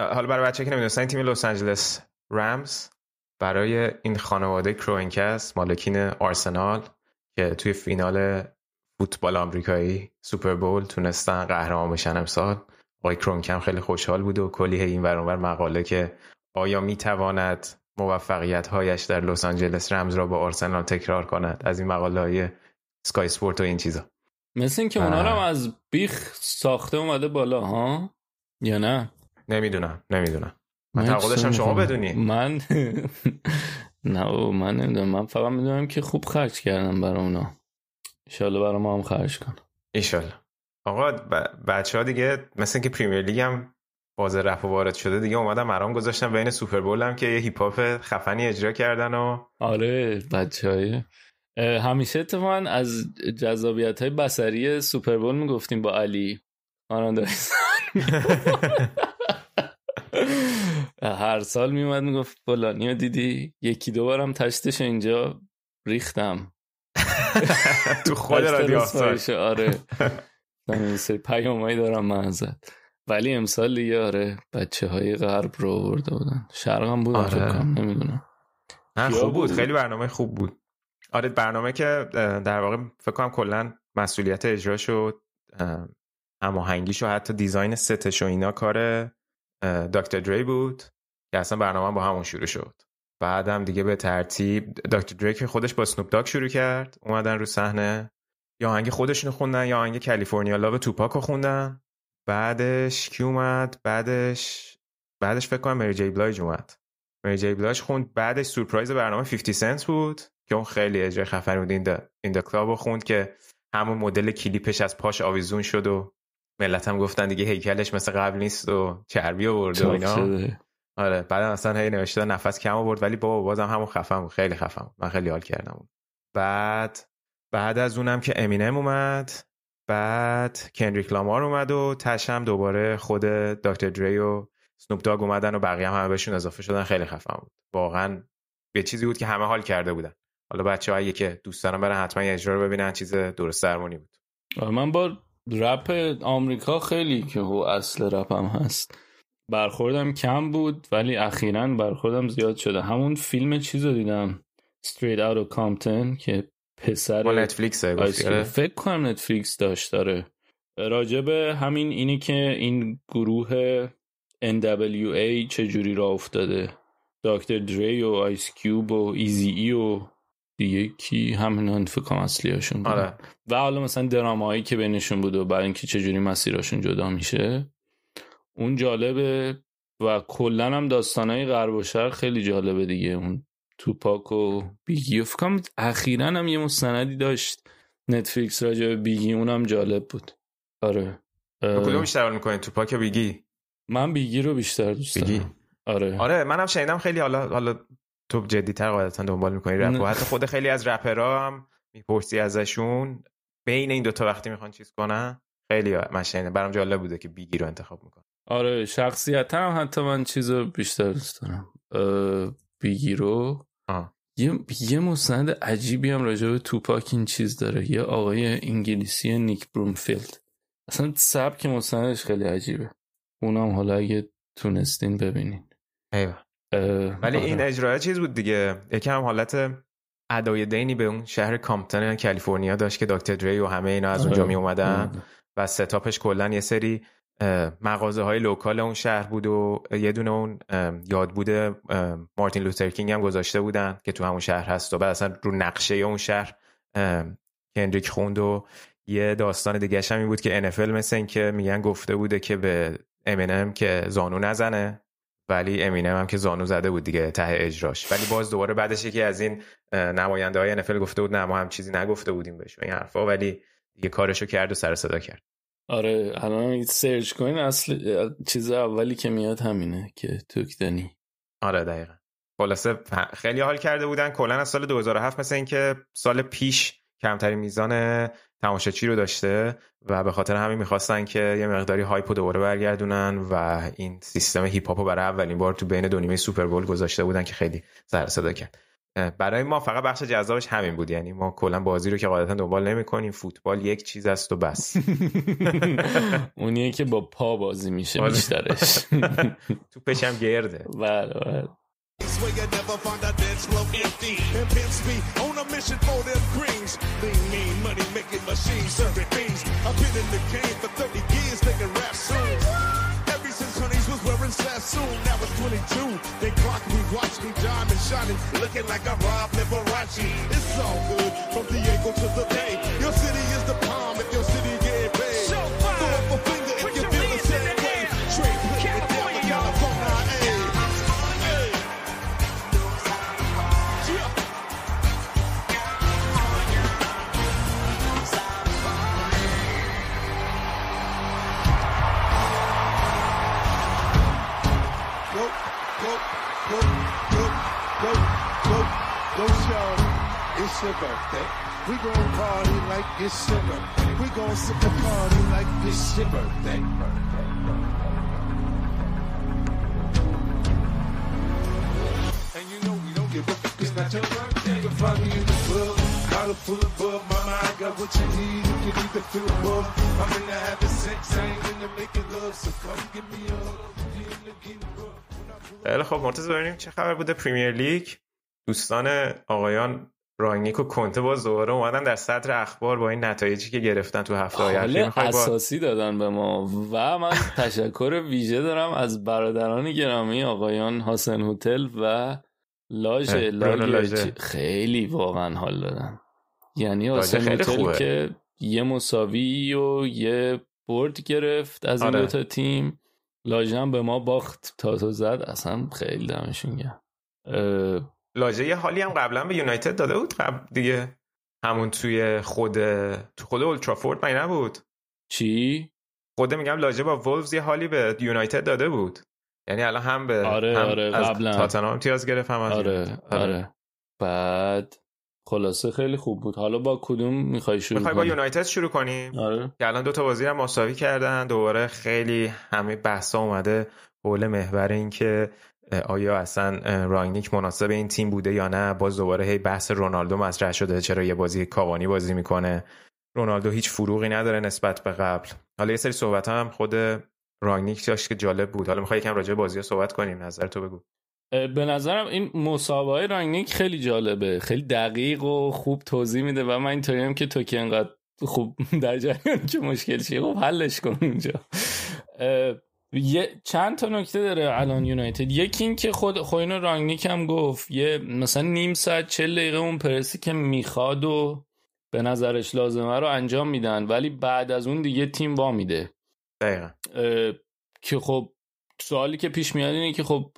حالا برای بچه که نمی‌دونستن تیم لس آنجلس رامز برای این خانواده کرونکی مالکین آرسنال که توی فینال فوتبال آمریکایی Super Bowl تونستن قهرمان بشن امسال. آقای کرونکم خیلی خوشحال بود و کلی این ورانور مقاله که آیا می‌تواند موفقیت هایش در لس آنجلس رمز را با آرسنال تکرار کند؟ از این مقاله های سکای سپورت و این چیزا. مثل اینکه اونا رو از بیخ ساخته اومده بالا ها؟ یا نه؟ نمی‌دونم نمی‌دونم. من توقع شما بدونی؟ من؟ (laughs) نه من نمی‌دونم. من فقط می‌دونم که خوب خرج کردم برای اونا. ایشالله برای ما هم خرج کن ایشالله آقا بچه ها دیگه مثل که پریمیر لیگ هم باز رفت و وارد شده دیگه اومدن مرام گذاشتن بین سوپر بول هم که یه هیپ هاپ خفنی اجرا کردن و آره بچه های همیشه اتفاقا از جذابیت های بسری سوپر بول می‌گفتیم با علی. (laughs) هر سال میومد می‌گفت فلانی دیدی؟ یکی دو بارم تشتش اینجا ریختم. (laughs) تو خود رادیو آره. (laughs) من سری پیامایی دارم من ولی امسال دیگه آره بچه های غرب رو آورده بودن. شرق هم بودن آره. نمی‌دونم. نه خوب بود؟ خیلی برنامه خوب بود. آره برنامه که در واقع فکر کنم کلا مسئولیت اجرا شد هماهنگیش و حتی دیزاین ستش و اینا کار دکتر دری بود که اصلا برنامه با همون شروع شد. بعدم دیگه به ترتیب دکتر دری که خودش با سنوپ داگ شروع کرد اومدن رو صحنه. یا آهنگ خودشونو خوندن یا آهنگ California Love توپاک رو خوندن. بعدش کی اومد؟ بعدش بعدش فکر کنم مری جی بلایج اومد. مری جی بلایج خوند بعدش سورپرایز برنامه 50 سنت بود. که اون خیلی اجرای خفن بود. In Da Club خوند که همون مدل کلیپش از پاش آویزون شد و ملت هم گفتن دیگه هیکلش مثل قبل نیست و چربی آورده و اینا. آره بعد اصلا هی نوشته نفس کم آورد ولی بابا بازم همون خفن بود خیلی خفن بود. من خیلی حال کردم. بعد بعد از اونم که امینم اومد بعد کندریک لامار اومد و تشم دوباره خود دکتر دری و سنوپ داگ اومدن و بقیه هم همه بهشون اضافه شدن. خیلی خفن بود. واقعا به چیزی بود که همه حال کرده بودن. حالا بچه هایی که دوست دارن برن حتما اجرا رو ببینن چیز درست درمونی بود. من با رپ آمریکا خیلی که هو اصل رپم هست. برخوردم کم بود ولی اخیرا برخوردم زیاد شده. همون فیلم چیز رو دیدم Straight Out of Compton که پسر نتفلیکس آره. فکر کنم نتفلیکس داشت داره راجب همین اینی که این گروه NWA چجوری را افتاده. دکتر دری و آیس کیوب و ایزی ای و دیگه کی همین فکر کنم اصلی هاشون آره. و حالا مثلا درامایی که بینشون بود و برای اینکه چجوری مسیرشون جدا میشه اون جالبه و کلا هم داستانهای غرب و شرق خیلی جالبه دیگه. اون توپاک و بیگی و فکرم اخیرا هم یه مستندی داشت نتفلیکس راجع به بیگی. اونم جالب بود. آره. کدوم بیشتر می‌کنین توپاک یا بیگی؟ من بیگی رو بیشتر دوست دارم. آره. آره منم شنیدم خیلی حالا حالا تو جدیتر قاعدتا دنبال می‌کنی رپ و حتی خود خیلی از رپرها هم می‌پرسی ازشون. بین این دوتا وقتی می‌خوان چیز کنن خیلی شنیدم برام جالب بوده که بیگی رو انتخاب می‌کنه آره شخصیتا هم حتی من چیز رو بیشتر دوست دارم. بیگی رو. یه یه مستند عجیبی هم راجع به توپاک این چیز داره. یه آقای انگلیسی نیک برومفیلد. اصلا سبک مستندش خیلی عجیبه. اونم حالا اگه تونستین ببینین. ایوه. ولی این آره. اجرای چیز بود دیگه یکم حالت ادای دینی به اون شهر کامپتون کالیفرنیا داشت که دکتر دری و همه اینا از اونجا آره. می اومدن آره. و setup ش کلا یه سری مغازه های local اون شهر بود و یه دونه اون یادبود مارتین لوتر کینگ هم گذاشته بودن که تو همون شهر هست و بعد اصلا رو نقشه اون شهر کندریک خوند و یه داستان دیگه هم این بود که NFL مثل این که میگن گفته بوده که به امینم که زانو نزنه ولی امینم هم که زانو زده بود دیگه ته اجراش. ولی باز دوباره بعدش یکی از این نماینده های NFL گفته بود نه ما هم چیزی نگفته بودیم بهش این حرفا ولی دیگه کارشو کرد و سر صدا کرد. آره الان سرچ کنین اصل چیز اولی که میاد همینه که took the knee آره دقیقا. خلاصه خیلی حال کرده بودن. کلا از سال 2007 مثل اینکه سال پیش کمترین میزان تماشاچی رو داشته و به خاطر همین می‌خواستن که یه مقداری hype و دوباره برگردونن و این سیستم hip hop و برای اولین بار تو بین دو نیمه سوپر بول گذاشته بودن که خیلی سر صدا کرد. برای ما فقط بخش جذابش همین بود. یعنی ما کلا بازی رو که قاعدتا دنبال نمی‌کنیم. فوتبال یک چیز است و بس. (laughs) اونیه که با پا بازی میشه بیشترش. (laughs) تو پشم گرده. (laughs) بله بله. Where you never find a dance floor empty. And pimps be on a mission for them greens. Lean, mean, money making machines, serving fiends. I've been in the game for 30 years, making rap soon. Ever since Honeys was wearing Sassoon, now it's 22. They clock me, watch me, diamond shining, looking like a Rob Liberace. It's all good from Diego to the Bay. Your city is the palm if your city Birthday. We gon' party like it's birthday. We gon' sip a party like it's your birthday. And you know we don't give a fuck. It's not your birthday. You can find me in the club. Bottle full of bub. Mama, I got what you need if you need to feel above. I'm in the having sex. I ain't in the making love. So come give me a hug. خب مرتضی ببینیم چه خبر بوده پریمیر لیگ دوستان آقایان رانگنیک و کنته باز دوباره اومدن در صدر اخبار با این نتایجی که گرفتن تو هفته های اخیر با اساسی دادن به ما و من تشکر ویژه دارم از برادران گرامی آقایان حسن هتل و لاژ اه، برونو لاژ لاژه. خیلی واقعا حال دادن یعنی لاژه حسن هتل. که یه مساوی و یه برد گرفت از این آره. دوتا تیم لاژه هم به ما باخت تا تو زد اصلا خیلی دمشون گرم اه، لاژه یه حالی هم قبلا به یونایتد داده بود. قبل دیگه همون توی خود تو خود اولترافورد مگه نبود؟ چی؟ خود میگم لاژه با وولفز یه حالی به یونایتد داده بود. یعنی الان هم به آره، هم آره، از قبلا. تاتنهام امتیاز گرفت هم از آره یونایتد. آره. بعد خلاصه خیلی خوب بود. حالا با کدوم می‌خوای شروع می‌خوای با؟ یونایتد شروع کنیم؟ آره. که الان دو تا بازی هم مساوی کردن. دوباره خیلی همه بحثا اومده. حول محور این که اه، آیا اصلا اه، رانگنیک مناسب این تیم بوده یا نه؟ باز دوباره هی بحث رونالدو مطرح شده چرا یه بازی کاوانی بازی می‌کنه. رونالدو هیچ فروغی نداره نسبت به قبل. حالا یه سری صحبت هم خود رانگنیک داشت که جالب بود. حالا می‌خوای یکم راجع بازی صحبت کنیم نظر تو بگو. به نظرم این مسابقه رانگنیک خیلی جالبه. خیلی دقیق و خوب توضیح میده و من اینطوری هم که تو که انقدر خوب (laughs) در جریان که مشکل چیه خب حلش کن اونجا یه چند تا نکته داره الان یونایتد. یکی این که خود خوین رانگنیک هم گفت یه مثلا نیم ساعت چل دقیقه اون پرسی که می‌خواد و به نظرش لازمه رو انجام میدن ولی بعد از اون دیگه تیم وا میده. دقیقا. که خب سوالی که پیش میاد اینه که خب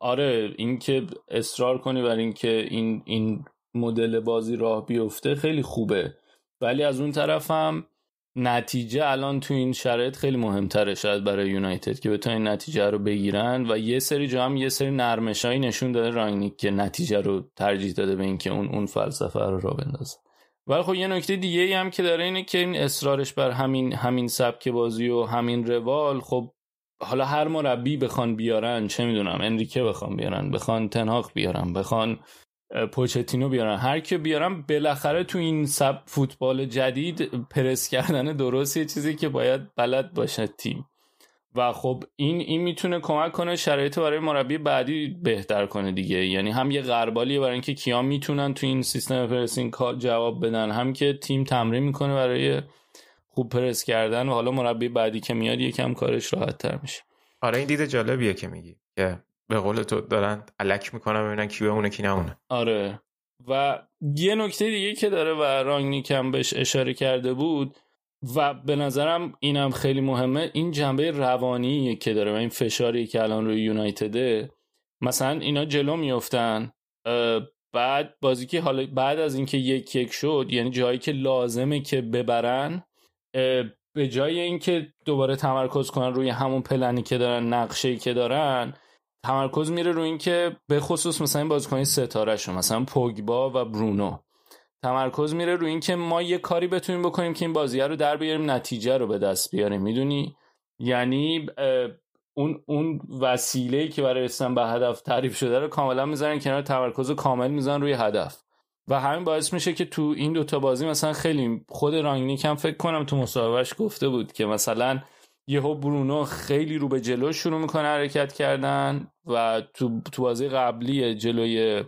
آره این که اصرار کنی بر این که این این مدل بازی راه بیفته خیلی خوبه. ولی از اون طرف هم نتیجه الان تو این شرایط خیلی مهمتره شاید برای یونایتد که بتونن نتیجه رو بگیرن و یه سری جا هم یه سری نرمشایی نشون داده رانگنیک که نتیجه رو ترجیح داده به اینکه اون اون فلسفه رو را بندازه. ولی خب یه نکته دیگه ای هم که داره اینه که این اصرارش بر همین همین سبک بازی و همین روال خب حالا هر مربی بخوان بیارن چه می‌دونم انریکه بخوان بیارن بخوان تنهاق بیارن بخوان پوچتینو بیارن. هر که بیارن بالاخره تو این سب فوتبال جدید پرس کردن درست یه چیزی که باید بلد باشه تیم. و خب این این می‌تونه کمک کنه شرایط برای مربی بعدی بهتر کنه دیگه. یعنی هم یه غربالیه برای اینکه کیا می‌تونن تو این سیستم پرسینگ جواب بدن هم که تیم تمرین می‌کنه برای خوب پرس کردن و حالا مربی بعدی که میاد یکم کارش راحت تر میشه. آره این دید جالبیه که میگی که به قول تو دارن علک می‌کنن ببینن کی اونه کی نمونه آره. و یه نکته دیگه که داره و رانگنیک هم بهش اشاره کرده بود و به نظرم اینم خیلی مهمه این جنبه روانی که داره و این فشاری که الان روی یونایتده. مثلا اینا جلو میفتن بعد بازی که حالا بعد از اینکه یک یک شد یعنی جایی که لازمه که ببرن به جای اینکه دوباره تمرکز کنن روی همون پلنی که دارن نقشه که دارن تمرکز میره روی اینکه به خصوص مثلا این بازیکن ستاره شو مثلا پوگبا و برونو. تمرکز میره روی اینکه ما یه کاری بتونیم بکنیم که این بازی رو در بیاریم نتیجه رو به دست بیاریم. می‌دونی؟ یعنی اون اون وسیله که برای رسیدن به هدف تعریف شده رو کاملا می‌ذارن کنار تمرکز کامل می‌ذارن روی هدف. و همین باعث میشه که تو این دوتا بازی مثلا خیلی خود رانگنیک هم فکر کنم تو مصاحبهش گفته بود که مثلا یهو برونو خیلی رو به جلو شروع می‌کنه حرکت کردن و تو تو بازی قبلی جلوی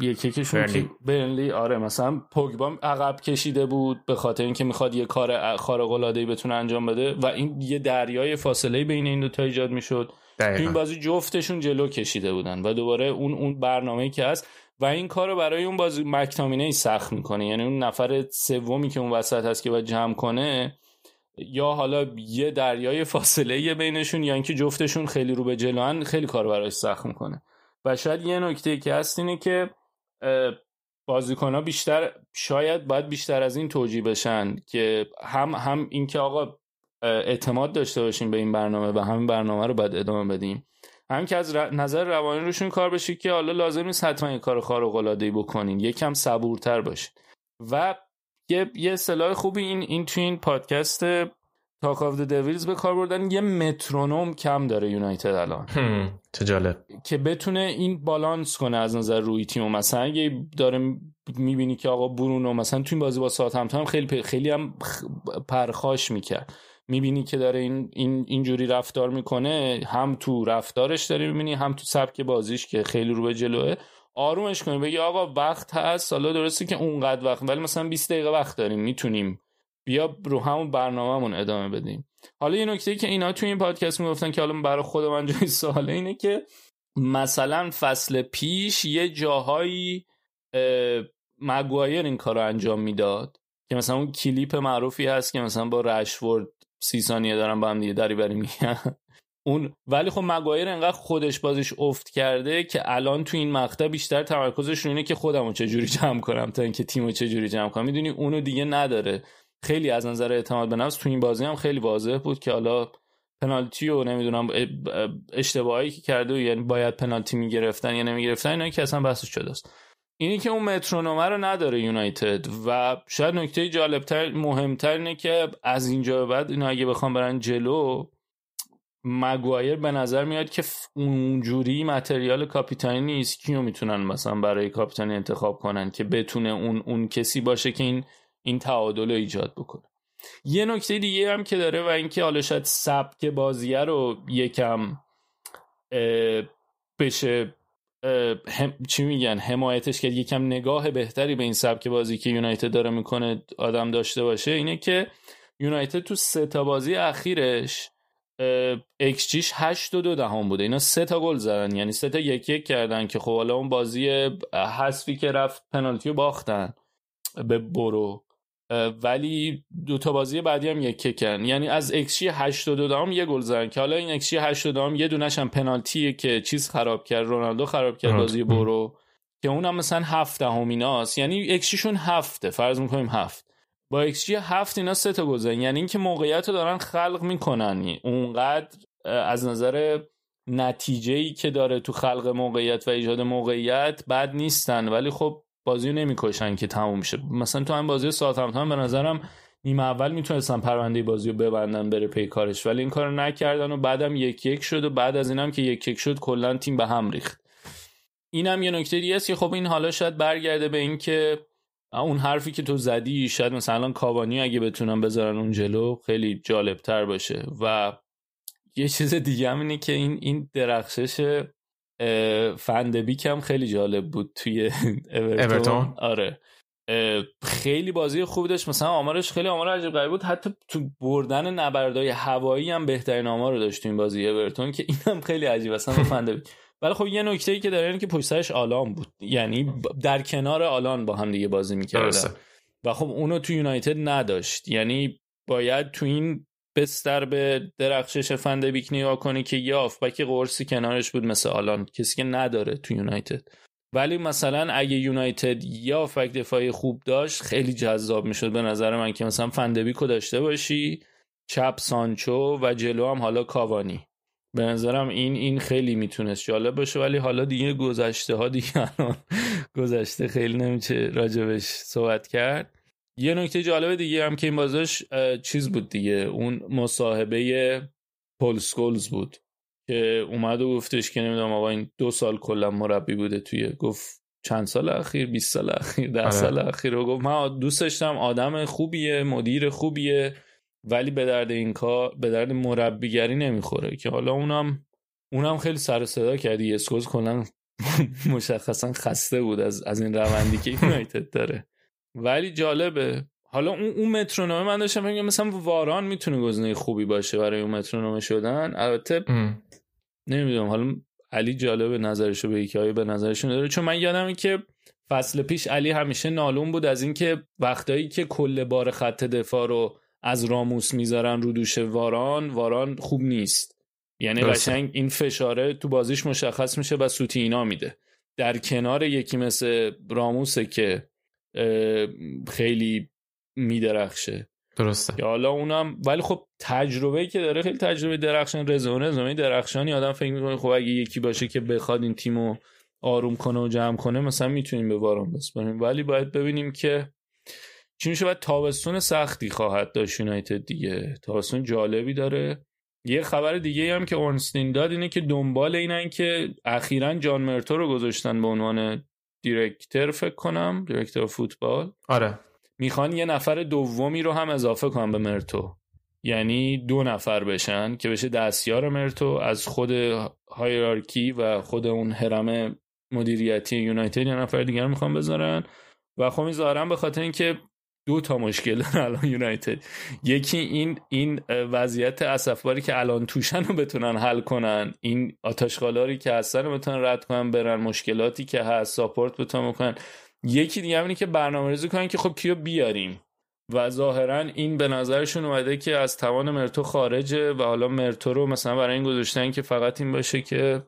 یکی که برنلی. آره مثلا پوگبا عقب کشیده بود به خاطر اینکه می‌خواد یه کار خارق العاده بتونه انجام بده و این یه دریای فاصله بین این دو تا ایجاد می‌شد. تو این بازی جفتشون جلو کشیده بودن و دوباره اون اون برنامه‌ای که هست و این کار رو برای اون بازی مکتامینه سخت می‌کنه. یعنی اون نفر سومی که اون وسط هست که باید جمع کنه یا حالا یه دریای فاصله بینشون یا اینکه جفتشون خیلی رو به جلوان خیلی کار براش سخت می‌کنه. و شاید یه نکته که هست اینه که بازیکن ها بیشتر شاید باید بیشتر از این توجیه بشن که هم هم اینکه آقا اعتماد داشته باشیم به این برنامه و همین برنامه رو باید ادامه بدیم. هم که از نظر روانی روشون کار بشه که حالا لازم نیست حتما یه کار خارق العاده ای بکنین یکم صبورتر باشین. و یه یه اصطلاح خوبی این این تو این پادکست Talk of the Devils به کار بردن. یه مترونوم کم داره یونایتد الان. چه جالب. که بتونه این بالانس کنه از نظر روی تیم. مثلا اگه داره می‌بینی که آقا برونو مثلا تو این بازی با ساعت هم خیلی خیلی هم پرخاش می‌کرد. می‌بینی که داره این, این اینجوری رفتار می‌کنه هم تو رفتارش داری می‌بینی هم تو سبک بازیش که خیلی رو به جلوه. آرومش کنی بگی آقا وقت هست. حالا درسته که اونقدر وقت. ولی مثلا 20 دقیقه وقت داریم. می‌تونیم. بیا رو همون برنامهمون ادامه بدیم. حالا یه نکته که اینا تو این پادکست می‌گفتن که حالا برای خود من جای سواله اینه که مثلا فصل پیش یه جاهایی مگوایر این کار رو انجام می‌داد. که مثلا اون کلیپ معروفی هست که مثلا با رشورد سی ثانیه دارن با هم دیگه داری بری میگن. اون ولی خب مگایر انقدر خودش بازش افت کرده که الان تو این مقطع بیشتر تمرکزش اینه که خودمو چجوری جمع کنم تا اینکه تیمو چجوری جمع کنم. می‌دونی اونو دیگه نداره. خیلی از نظر اعتماد به نفس تو این بازی هم خیلی واضح بود که حالا پنالتی و نمی‌دونم اشتباهی که کرده و یعنی باید پنالتی می‌گرفتن یا نمی‌گرفتن اینا که اصلا بحثش شده است اینی که اون مترونومه رو نداره یونایتد و شاید نکته جالبتر مهمتر اینه که از اینجا به بعد اینا اگه بخوام برن جلو مگوایر به نظر میاد که اونجوری متریال کاپیتانی نیست کیو می‌تونن مثلا برای کاپیتانی انتخاب کنن که بتونه اون اون کسی باشه که این این تعادل رو ایجاد بکنه. یه نکته دیگه هم که داره و اینکه حالا شاید سبک بازیه رو یکم بشه هم چی میگن حمایتش که یکم نگاه بهتری به این سبک بازی که یونایتد داره می‌کنه آدم داشته باشه اینه که یونایتد تو سه تا بازی اخیرش ایکس جیش 8 و دو دهم بوده. اینا سه تا گل زدن. یعنی سه تا یک یک کردن که خب حالا اون بازی حذفی که رفت پنالتی باختن. به برو. ولی دو تا بازی بعدی هم یک کن یعنی از اکسی 82 دام یه گل زدن که حالا این اکسی 82 دام یه دونش هم پنالتیه که چیز خراب کرد. رونالدو خراب کرد بازی برو. که اونم مثلا هفت همیناست یعنی اکسیشون هفته. فرض می‌کنیم هفت. با اکسی هفت اینا سه تا زدن یعنی اینکه موقعیت رو دارن خلق می‌کنن. اونقدر از نظر نتیجه ای که داره تو خلق موقعیت و ایجاد موقعیت بد نیستن. ولی خب بازی نمی‌کشن که تموم شه. مثلا تو هم بازی ساعتمتان به نظرم نیمه اول می‌تونستن پرونده بازی رو ببندن بره پی کارش. ولی این کارو نکردن و بعدم یک یک شد و بعد از اینم که یک یک شد کلا تیم به هم ریخت. اینم یه نکته دیگه است که خب این حالا شاید برگرده به اینکه اون حرفی که تو زدی شاید مثلا کاوانی اگه بتونن بذارن اون جلو خیلی جالب تر باشه. و یه چیز دیگه هم اینه که این این درخشش فندبیک هم خیلی جالب بود توی (laughs) اورتون. آره. خیلی بازی خوبی داشت. مثلا آمارش خیلی آمار عجیب غریب بود. حتی تو بردن نبردای هوایی هم بهترین آمار رو داشت تو این بازی اورتون که اینم خیلی عجیب. اصلا فندبیک ولی خب یه نکته ای که داره اینه که پشت آلان بود. یعنی در کنار آلان با هم دیگه بازی می‌کردن. و خب اونو تو یونایتد نداشت. یعنی باید تو این بستر به درخشش فندبیک نگاه کنی که یه آفبک قرصی کنارش بود مثل آلان. کسی که نداره تو یونایتد. ولی مثلا اگه یونایتد یا آفبک دفاعی خوب داشت خیلی جذاب می‌شد. به نظر من که مثلا فندبیکو داشته باشی چپ سانچو و جلو هم حالا کاوانی. به نظرم این این خیلی می‌تونست جالب باشه ولی حالا دیگه گذشته ها دیگه الان (laughs) گذشته خیلی نمیشه راجبش صحبت کرد. یه نکته جالب دیگه هم که این بازش چیز بود دیگه اون مصاحبه پول سکولز بود که اومد و گفتش که نمی‌دونم آقا این دو سال کلا مربی بوده توی گفت چند سال اخیر؟ 20 سال اخیر؟ ده سال اخیر؟ و گفت من دوست داشتم آدم خوبیه مدیر خوبیه. ولی به درد این کار به درد مربیگری نمی‌خوره که حالا اونم اونم خیلی سر صدا کردی. اسکوز کلا (laughs) مشخصا خسته بود از از این روندی که یونایتد داره. ولی جالبه. حالا اون اون مترونومه من داشتم میگم مثلا واران می‌تونه گزینه خوبی باشه برای اون مترونومه شدن. البته نمی‌دونم حالا علی جالبه نظرشو به یکی به نظرشون داره. چون من یادمه که فصل پیش علی همیشه نالون بود از اینکه وقتایی که کل بار خط دفاع رو از راموس می‌ذارن رو دوش واران واران خوب نیست. یعنی قشنگ این فشاره تو بازیش مشخص میشه و سوتی اینا میده. در کنار یکی مثل راموسه که خیلی میدرخشه. درسته. یا حالا اونم ولی خب تجربه که داره خیلی تجربه درخشان رزونه زمین درخشانی آدم فکر می‌کنه خب اگه یکی باشه که بخواد این تیمو آروم کنه و جمع کنه مثلا می‌تونیم به واران بسپاریم. ولی باید ببینیم که میشه؟ باید تابستون سختی خواهد داشت یونایتد دیگه. تابستون جالبی داره. یه خبر دیگه هم که اورنستین داد اینه که دنبال اینن که اخیرا جان مرتو رو گذاشتن به عنوان دیرکتر فکر کنم دیرکتر فوتبال. آره. می‌خوان یه نفر دومی رو هم اضافه کنن به مرتو. یعنی دو نفر بشن که بشه دستیار مرتو از خود هایرارکی و خود اون حرم مدیریتی یونایتد. یه نفر دیگر می‌خوان بذارن. و خب این به خاطر اینکه دو تا مشکل داره الان یونایتد. یکی این این وضعیت اسفباری که الان توشن رو بتونن حل کنن این آتشغالاری که هستن رو بتونن رد کنن برن مشکلاتی که هست ساپورت بتونن بکنن یکی دیگه اینه که برنامه ریزی کنن که خب کیو بیاریم. و ظاهرا این به نظرشون اومده که از توان مرتو خارجه و حالا مرتو رو مثلا برای این گذاشتن که فقط این باشه که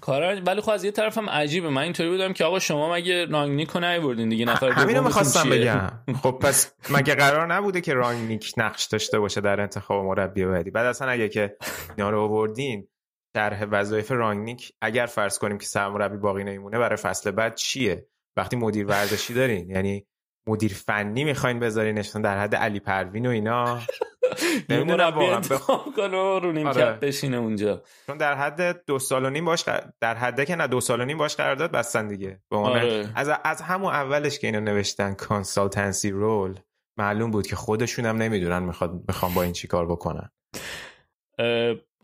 کارا ولی خب از یه طرفم عجیبه. من اینطوری بودم که آقا شما مگه رانگنیک رو نیوردین دیگه؟ نفر همینو می‌خواستم بگم. خب پس مگه قرار نبوده که رانگنیک نقش داشته باشه در انتخاب مربی بعدی؟ بعد اصلا اگه که اینا رو آوردین طرح وظایف رانگنیک اگر فرض کنیم که سرمربی باقی نمیمونه برای فصل بعد چیه؟ وقتی مدیر ورزشی دارین یعنی مدیر فنی می‌خواین بذارینش در حد علی پروین و اینا؟ (laughs) نمی‌دونم واقعا. بخوام کنه رو نیمکت آره. بشینه اونجا. چون در حد دو سال و نیم باش در حد که نه دو سال و نیم باش قرارداد بستن دیگه. آره. از از همون اولش که اینو نوشتن کانسالتنسی رول معلوم بود که خودشون هم نمی‌دونن می‌خواد می‌خوام با این چیکار بکنن.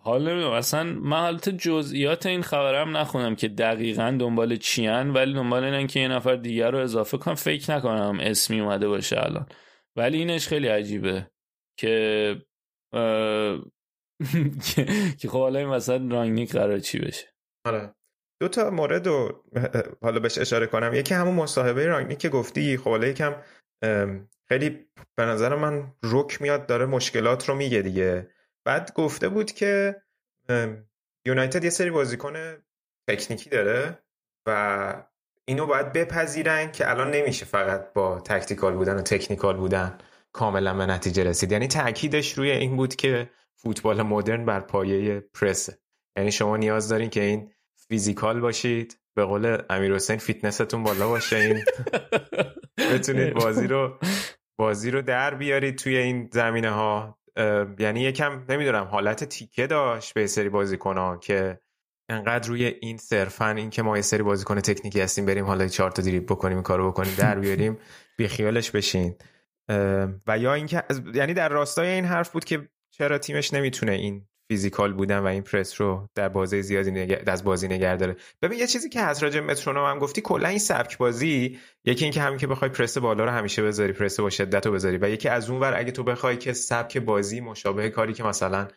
حال نمی‌دونم. اصلا من حالت جزئیات این خبرم نخونم که دقیقا دنبال چیان ولی دنبال اینن که یه نفر دیگر رو اضافه کنم. فکر نکنم اسمی اومده باشه الان. ولی اینش خیلی عجیبه که (laughs) که خب حالا این مثلا رانگنیک قرار چی بشه؟ آره. دو تا مورد رو حالا بهش اشاره کنم. یکی همون مصاحبه رانگنیک که گفتی. خب حالا یکم خیلی به نظر من رک میاد داره مشکلات رو میگه دیگه. بعد گفته بود که یونایتد یه سری بازیکن تکنیکی داره و اینو باید بپذیرن که الان نمیشه فقط با تکتیکال بودن و تکنیکال بودن کاملا به نتیجه رسید. یعنی تاکیدش روی این بود که فوتبال مدرن بر پایه پرسه. یعنی شما نیاز دارین که این فیزیکال باشید به قول امیر حسین فیتنستون بالا باشه این. (laughs) بتونید بازی رو بازی رو در بیارید توی این زمینه ها یعنی یکم نمی‌دونم حالت تیکه داشت به سری بازیکن ها که انقدر روی این صرفا این که ما یه سری بازیکن تکنیکی هستیم بریم حالا چهار تا دریبل بکنیم کارو بکنیم در بیاریم (laughs) بیخیالش بشین. و یا اینکه یعنی در راستای این حرف بود که چرا تیمش نمی‌تونه این physical بودن و این پرس رو در بازی زیادی نگر... از بازی نگه داره. ببین یه چیزی که از راجع مترونوم هم گفتی کلا این سبک بازی یکی اینکه همین که بخوای پرس بالا رو همیشه بذاری پرس با شدت رو بذاری و یکی از اون ور اگه تو بخوای که سبک بازی مشابه کاری که مثلا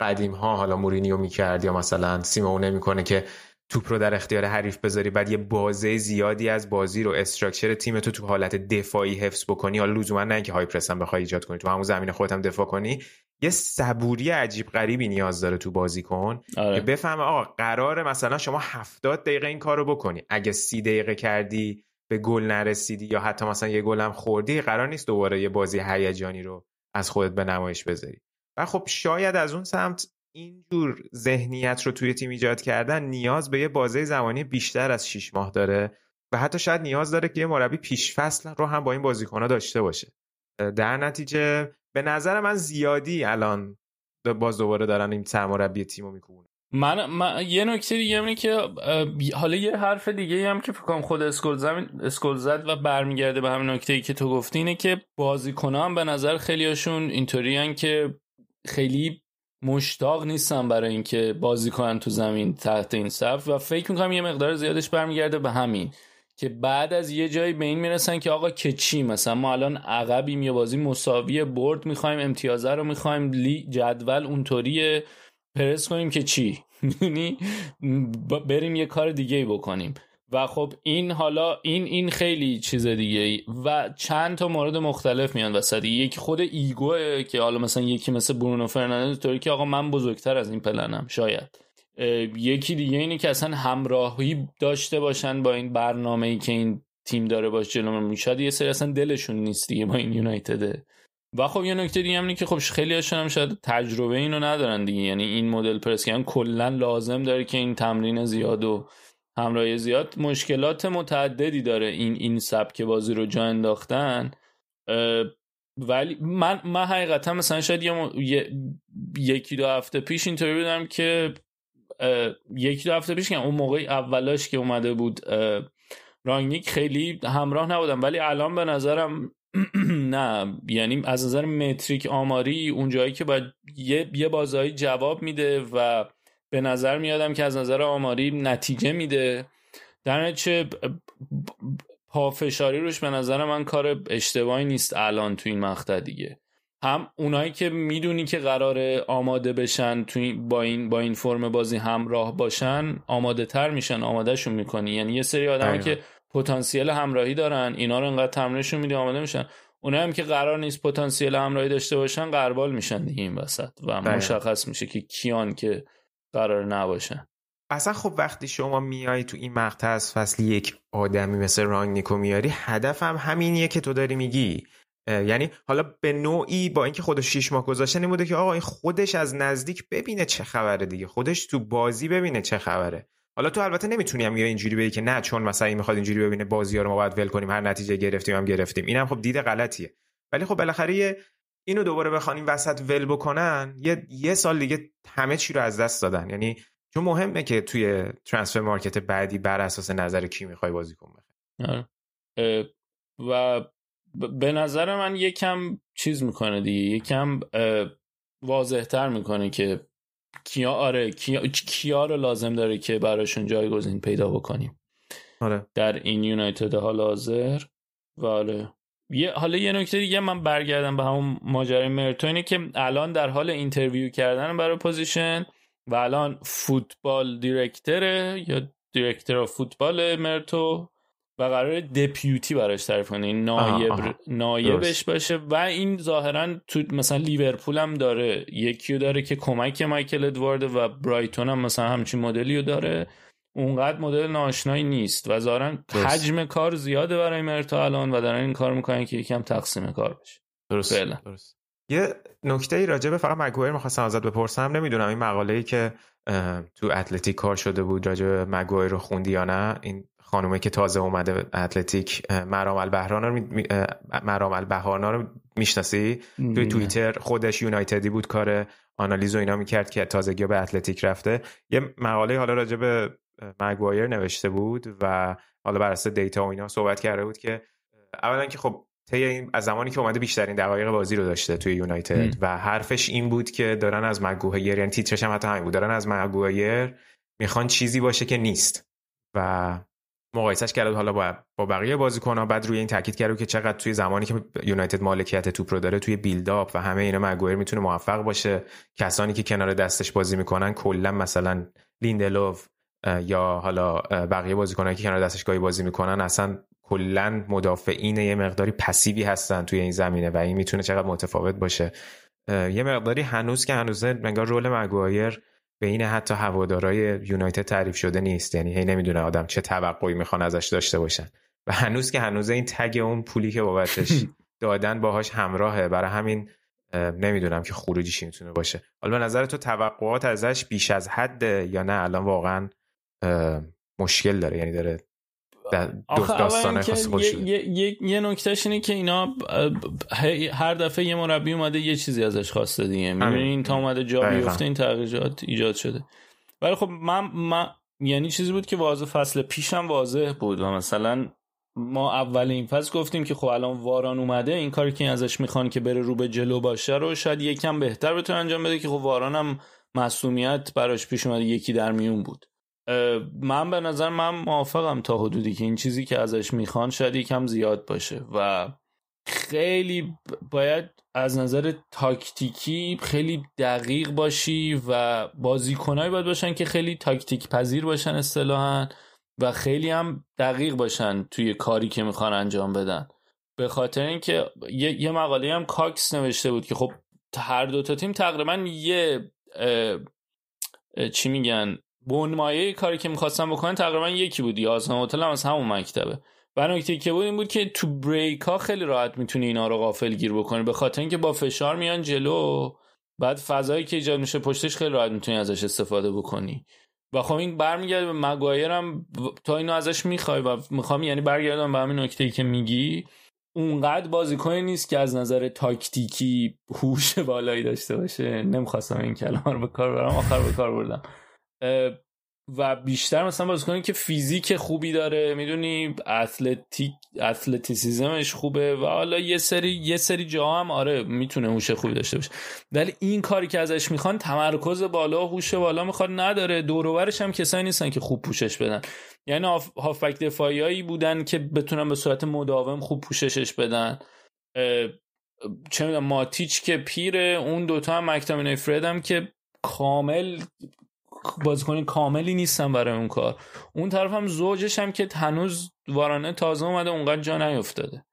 قدیم ها حالا مورینیو می‌کرد یا مثلا سیمونه می‌کنه که توپ رو در اختیار حریف بذاری بعد یه بازه زیادی از بازی رو structure تیم تو تو حالت دفاعی حفظ بکنی. حالا لزوما نه اینکه high press هم بخوای ایجاد کنی تو همون زمین خودت هم دفاع کنی. یه صبوری عجیب غریبی نیاز داره تو بازی کن. آره. که بفهمه آقا قراره مثلا شما هفتاد دقیقه این کارو بکنی. اگه سی دقیقه کردی به گل نرسیدی یا حتی مثلا یه گل هم خوردی قرار نیست دوباره یه بازی هیجانی رو از خودت به نمایش بذاری. و خب شاید از اون سمت اینجور ذهنیت رو توی تیم ایجاد کردن نیاز به یه بازه زمانی بیشتر از 6 ماه داره و حتی شاید نیاز داره که یه مربی پیش فصل رو هم با این بازیکنها داشته باشه. در نتیجه به نظر من زیادی الان باز دوباره دارن این سرمربی تیمو می‌کنن من, من یه نکته دیگه اینه که حالا یه حرف دیگه هم که فکر خود اسکول زمین اسکول زد و برمیگرده به همین نکته ای که تو گفتی اینه که بازیکنان به نظر خیلیاشون اینطوری که خیلی مشتاق نیستن برای اینکه بازی کنن تو زمین تحت این صف و فکر می‌کنم یه مقدار زیادش برمیگرده به همین که بعد از یه جایی به این می‌رسن که آقا که چی مثلا ما الان عقبیم یه بازی مساوی برد می‌خوایم امتیازه رو می‌خوایم جدول اونطوری پرس کنیم که چی. (laughs) یعنی بریم یه کار دیگه ای بکنیم. و خب این حالا این این خیلی چیز دیگه و چند تا مورد مختلف میان وسط. یکی خود ایگوه که حالا مثلا یکی مثل برونو فرناندز طوری که آقا من بزرگتر از این پلنم شاید. یکی دیگه اینه که اصلا همراهی داشته باشن با این برنامه ای که این تیم داره باش جلو می‌شد یه سری اصلا دلشون نیست دیگه با این یونایتده و خب یه نکته دیگه هم که خب خیلی هاشون هم شاید تجربه اینو ندارن دیگه. یعنی این مدل پرس کلا لازم داره که این تمرین زیاد و همراهی زیاد مشکلات متعددی داره این این سبک بازی رو جا انداختن. ولی من من حقیقتا مثلا شاید یه یکی دو هفته پیش اینطوری بودم که یکی دو هفته پیش که اون موقع اولاش که اومده بود رانگنیک خیلی همراه نبودم. ولی الان به نظرم (clears throat) نه. یعنی از نظر متریک آماری اون جایی که باید یه, یه بازایی جواب میده و به نظر میادم که از نظر آماری نتیجه میده. در نتیجه پافشاری روش به نظر من کار اشتباهی نیست الان تو این مقطع دیگه. هم اونایی که می‌دونی که قرار آماده بشن تو با این با این فرم بازی همراه باشن آماده تر میشن آمادهشون می‌کنی. یعنی یه سری آدم که پتانسیل همراهی دارن اینا رو انقدر تمرینشون میدی آماده میشن. اونایی هم که قرار نیست پتانسیل همراهی داشته باشن قربال میشن دیگه این وسط و مشخص میشه که کیان که قرار نباشن اصلا خب وقتی شما میای تو این مقطع از فصل یک آدمی مثل رانگنیکو میاری هدفم هم همینیه که تو داری میگی. یعنی حالا به نوعی با اینکه خودش شیش ماه گذاشته این بوده که آقا این خودش از نزدیک ببینه چه خبره دیگه. خودش تو بازی ببینه چه خبره. حالا تو البته نمی‌تونی هم اینجوری بگی که نه چون مثلا این می‌خواد اینجوری ببینه بازی ها رو ما باید ول کنیم هر نتیجه گرفتیم هم گرفتیم. اینم خب دید غلطیه. ولی خب بالاخره اینو دوباره بخوان وسط ول بکنن یه یه سال دیگه همه چی رو از دست دادن. یعنی چون مهمه که توی ترانسفر مارکت بعدی بر اساس نظر کی می‌خوای بازیکن بخری. آره. و به نظر من یکم چیز می‌کنه دیگه. یکم واضحتر می‌کنه که کیا آره کیا, کیا رو لازم داره که براشون جایگزین پیدا بکنیم. آره. در این یونایتد حال حاضر. و آره. یه حالا یه نکته دیگه من برگردم به همون ماجرای مرتو که الان در حال interview کردن برای position و الان football director ه یا دیرکتر فوتبال مرتو و قرار دپیوتی براش تعریف کنه این نایب نایبش باشه و این ظاهرا تو مثلا لیورپول هم داره یکی داره که کمک مایکل ادوارد و برایتون هم مثلا همچین مدلی رو داره. اونقدر مدل ناشنایی نیست و ظاهرا حجم کار زیاده برای مرتا الان و دارن این کار می‌کنن که یکم تقسیم کار بشه. درست درست. یه نکته ای راجع به فقط مگویر می‌خواستم ازت بپرسم. نمی‌دونم این مقاله ای که تو اتلتیک کار شده بود راجع به مگویر رو خوندی یا نه؟ این خانومه که تازه اومده اتلتیک مرام البهران رو می... مرام البهانا رو می‌شناسی؟ توی توییتر خودش یونایتدی بود کار آنالیز و اینا می‌کرد که تازگی به اتلتیک رفته. یه مقاله حالا راجع به مگوایر نوشته بود و حالا بر اساس دیتا و اینا صحبت کرده بود که اولا که خب طی این از زمانی که اومده بیشترین دقایق بازی رو داشته توی یونایتد و حرفش این بود که دارن از مگوایر یعنی تیترش هم حتی همین بود دارن از مگوایر می‌خوان چیزی باشه که نیست و مقایسش کرد حالا با با بقیه بازیکن‌ها بعد روی این تاکید کرد که چقدر توی زمانی که یونایتد مالکیت توپ رو داره توی بیلداپ و همه اینا مگوایر می‌تونه موفق باشه. کسانی که کنار دستش بازی می‌کنن کلا مثلا لیندلوف یا حالا بقیه بازیکنایی که کنار دستش گاهی بازی می‌کنن اصلا کلا مدافعین یه مقداری پسیوی هستن توی این زمینه و این می‌تونه چقدر متفاوت باشه. یه مقداری هنوز که هنوز انگار رول مگوایر بین حتی هوادارای یونایتد تعریف شده نیست. یعنی هی نمی‌دونه آدم چه توقعی می‌خوان ازش داشته باشن. و هنوز که هنوز این تگ اون پولی که بابتش (laughs) دادن باهاش همراهه. برای همین نمی‌دونم که خروجیش می‌تونه باشه. حالا به نظر تو توقعات ازش بیش از حد یا نه؟ الان واقعا مشکل داره. یعنی داره داستان یه, یه, یه نکتهش اینه که اینا هر دفعه یه مربی اومده یه چیزی ازش خواسته دیگه. می‌بینی این تا اومده جا بیفته این تغییرات ایجاد شده. ولی خب من, من یعنی چیزی بود که واضح فصل پیشم واضح بود و مثلا ما اول این فصل گفتیم که خب الان واران اومده این کاری که ازش می‌خوان که بره رو به جلو باشه رو شاید یکم بهتر بتونه انجام بده که خب واران هم مسئولیت براش پیش اومده یکی در میون بود. من به نظر من موافقم تا حدودی که این چیزی که ازش می‌خوان شاید یکم زیاد باشه و خیلی باید از نظر تاکتیکی خیلی دقیق باشی و بازیکنایی باید باشن که خیلی تاکتیک پذیر باشن اصطلاحا و خیلی هم دقیق باشن توی کاری که می‌خوان انجام بدن. به خاطر اینکه یه،, یه مقاله هم کاکس نوشته بود که خب هر دو تا تیم تقریبا یه چی میگن؟ بنمایه کاری که می‌خواستم بکنن تقریبا یکی بود یازدهم هتل هم از همون مکتبه. و نکته که بود این بود که تو بریک ها خیلی راحت می‌تونی اینا رو غافل گیر بکنی. به خاطر اینکه با فشار میان جلو بعد فضایی که ایجاد میشه پشتش خیلی راحت می‌تونی ازش استفاده بکنی. و خب این برمیگرده به مگایر هم تا اینو ازش می‌خوای و می‌خوام یعنی برگردم به همین نکته که میگی. اونقدر بازیکنی نیست که از نظر تاکتیکی هوش بالایی داشته باشه. نمی‌خواستم این کلمه رو به کار برم آخر به کار بردم. و بیشتر مثلا بازیکنی که فیزیک خوبی داره می‌دونی؟ اتلتیک اتلتیسیزمش خوبه و حالا یه سری یه سری جا هم آره می‌تونه هوش خوبی داشته باشه. ولی این کاری که ازش می‌خوان تمرکز بالا هوش بالا می‌خواد نداره. دور هم کسایی نیستن که خوب پوشش بدن. یعنی هافبک دفاعیایی بودن که بتونن به صورت مداوم خوب پوششش بدن. چه می‌دونم ماتیچ که پیره اون دوتا هم مکتامینای فرد هم که کامل بازیکن کاملی نیستن برای اون کار. اون طرف هم زوجش هم که هنوز وارانه تازه اومده اونقدر جا نیفتاده.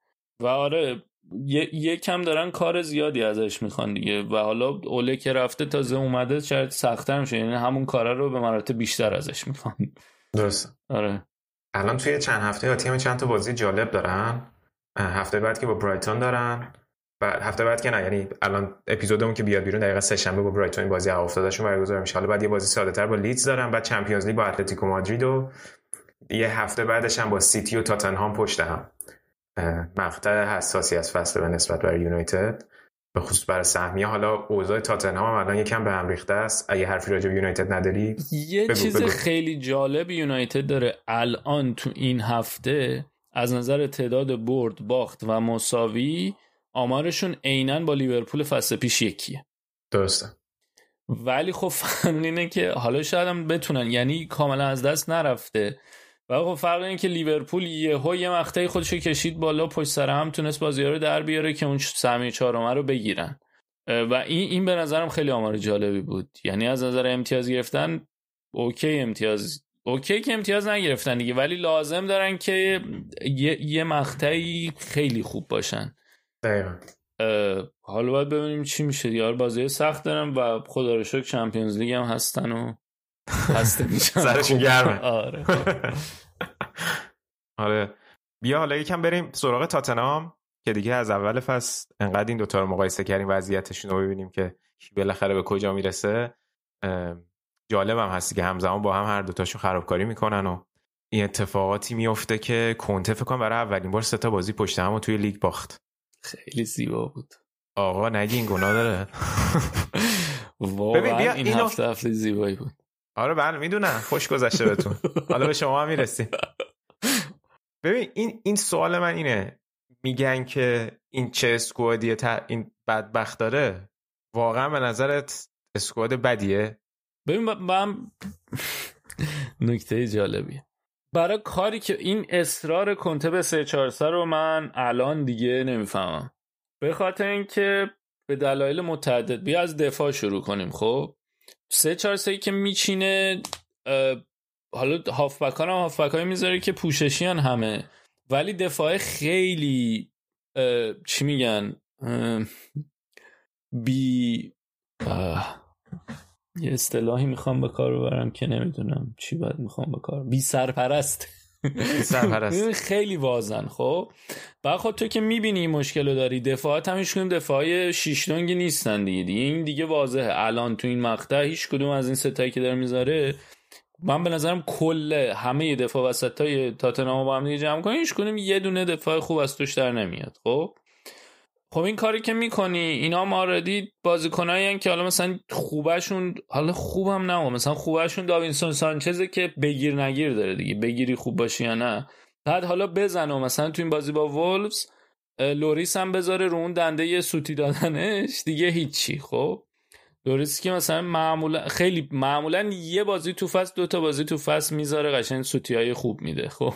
و آره یکم دارن کار زیادی ازش می‌خوان دیگه. و حالا اوله که رفته تازه اومده شاید سختتر میشه. یعنی همون کارا رو به مراتب بیشتر ازش می‌خوان. درست. آره. الان توی چند هفته آتی هم چند تا بازی جالب دارن؟ هفته بعد که با برایتون دارن. بعد هفته بعد که نه یعنی الان اپیزودمون که بیاد بیرون دقیقا سه شنبه با برایتون بازی افتادهشون برگزار میشه. حالا بعد یه بازی ساده تر با لیدز دارن بعد Champions League با اتلتیکو مادرید و یه هفته بعدش هم با سیتی و تاتنهام پشت هم. مقطع حساسی از فصل به نسبت برای یونایتد. به خصوص برای سهمیه. حالا اوضاع تاتنهام هم الان یکم به هم ریخته است. اگه حرفی راجع به یونایتد نداری یه بگو چیز بگو. خیلی جالب یونایتد داره الان تو این هفته از نظر تعداد برد باخت و مساوی آمارشون عینا با لیورپول فصل پیش یکیه. درسته. ولی خب فن اینه که حالا شاید هم بتونن یعنی کاملا از دست نرفته. و خب فرق اینه که لیورپول یهو یه مقطعی خودشو کشید بالا پشت سر هم تونست بازی رو در بیاره که اون سهمیه چهارم رو بگیرن. و این این به نظرم خیلی آمار جالبی بود. یعنی از نظر امتیاز گرفتن okay امتیاز okay که امتیاز نگرفتن دیگه ولی لازم دارن که یه, یه مقطعی خیلی خوب باشن. دقیقا. حالا باید ببینیم چی میشه چهار بازی سخت دارن و خدا رو شکر Champions League هم هستن و خسته (laughs) میشن. سرشون گرمه. (laughs) آره. (laughs) آره. بیا حالا یکم بریم سراغ تاتنام که دیگه از اول فصل انقدر این دوتا رو مقایسه کردیم وضعیتشون رو ببینیم که بالاخره به کجا می‌رسه. جالب هم هستی که همزمان با هم هر دوتاشون خرابکاری می‌کنن و این اتفاقاتی میفته که کنته فکر کنم برای اولین بار سه تا بازی پشت هم و توی لیگ باخت. خیلی زیبا بود. آقا نگی این گناه داره. (laughs) واقعا این اینو- هفته هفته زیبایی بود. آره بله می‌دونم. خوش گذشته بهتون. حالا به شما هم می‌رسیم. (laughs) ببین این این سوال من اینه. میگن که این چه اسکوادیه تا این بدبخت داره؟ واقعا به نظرت اسکواد بدیه؟ ببین من (laughs) نکته جالبیه. برای کاری که این اصرار کنته به 3 4 رو من الان دیگه نمی‌فهمم. به خاطر اینکه به دلایل متعدد بیا از دفاع شروع کنیم خب؟ 3 4 3 که میچینه حالا هافبکان هم هافبکایی می‌ذاره که پوششیان همه. ولی دفاع خیلی چی میگن؟ بی. یه اصطلاحی می‌خوام به کار ببرم که نمی‌دونم چی باید می‌خوام به کار بی سرپرست. (laughs) خیلی وازن خب؟ بعد خود تو که می‌بینی این مشکل رو داری دفاعات هم هیچ کدوم دفاعی شیشتونگی نیستن دیگه. دیگه این دیگه واضحه. الان تو این مقطع هیچ کدوم از این ستایی که داره می‌ذاره من به نظرم کل همه دفاع وسط های تاتنهام رو با هم دیگه جمع کنی هیچ کدوم یه دونه دفاع خوب از توش در نمیاد خب؟ خب این کاری که می‌کنی اینا ماردی بازیکنایی که حالا مثلا خوبشون حالا خوبم نه مثلا خوبشون داوینسون سانچزه که بگیر نگیر داره دیگه بگیری خوب باشی یا نه. بعد حالا بزن و مثلا تو این بازی با وولفز لوریس هم بذاره رو اون دنده یه سوتی دادنش دیگه هیچی خب. لوریس که مثلا معمولا خیلی معمولا یه بازی تو فصل دو تا بازی تو فصل می‌ذاره قشنگ سوتی های خوب میده خب.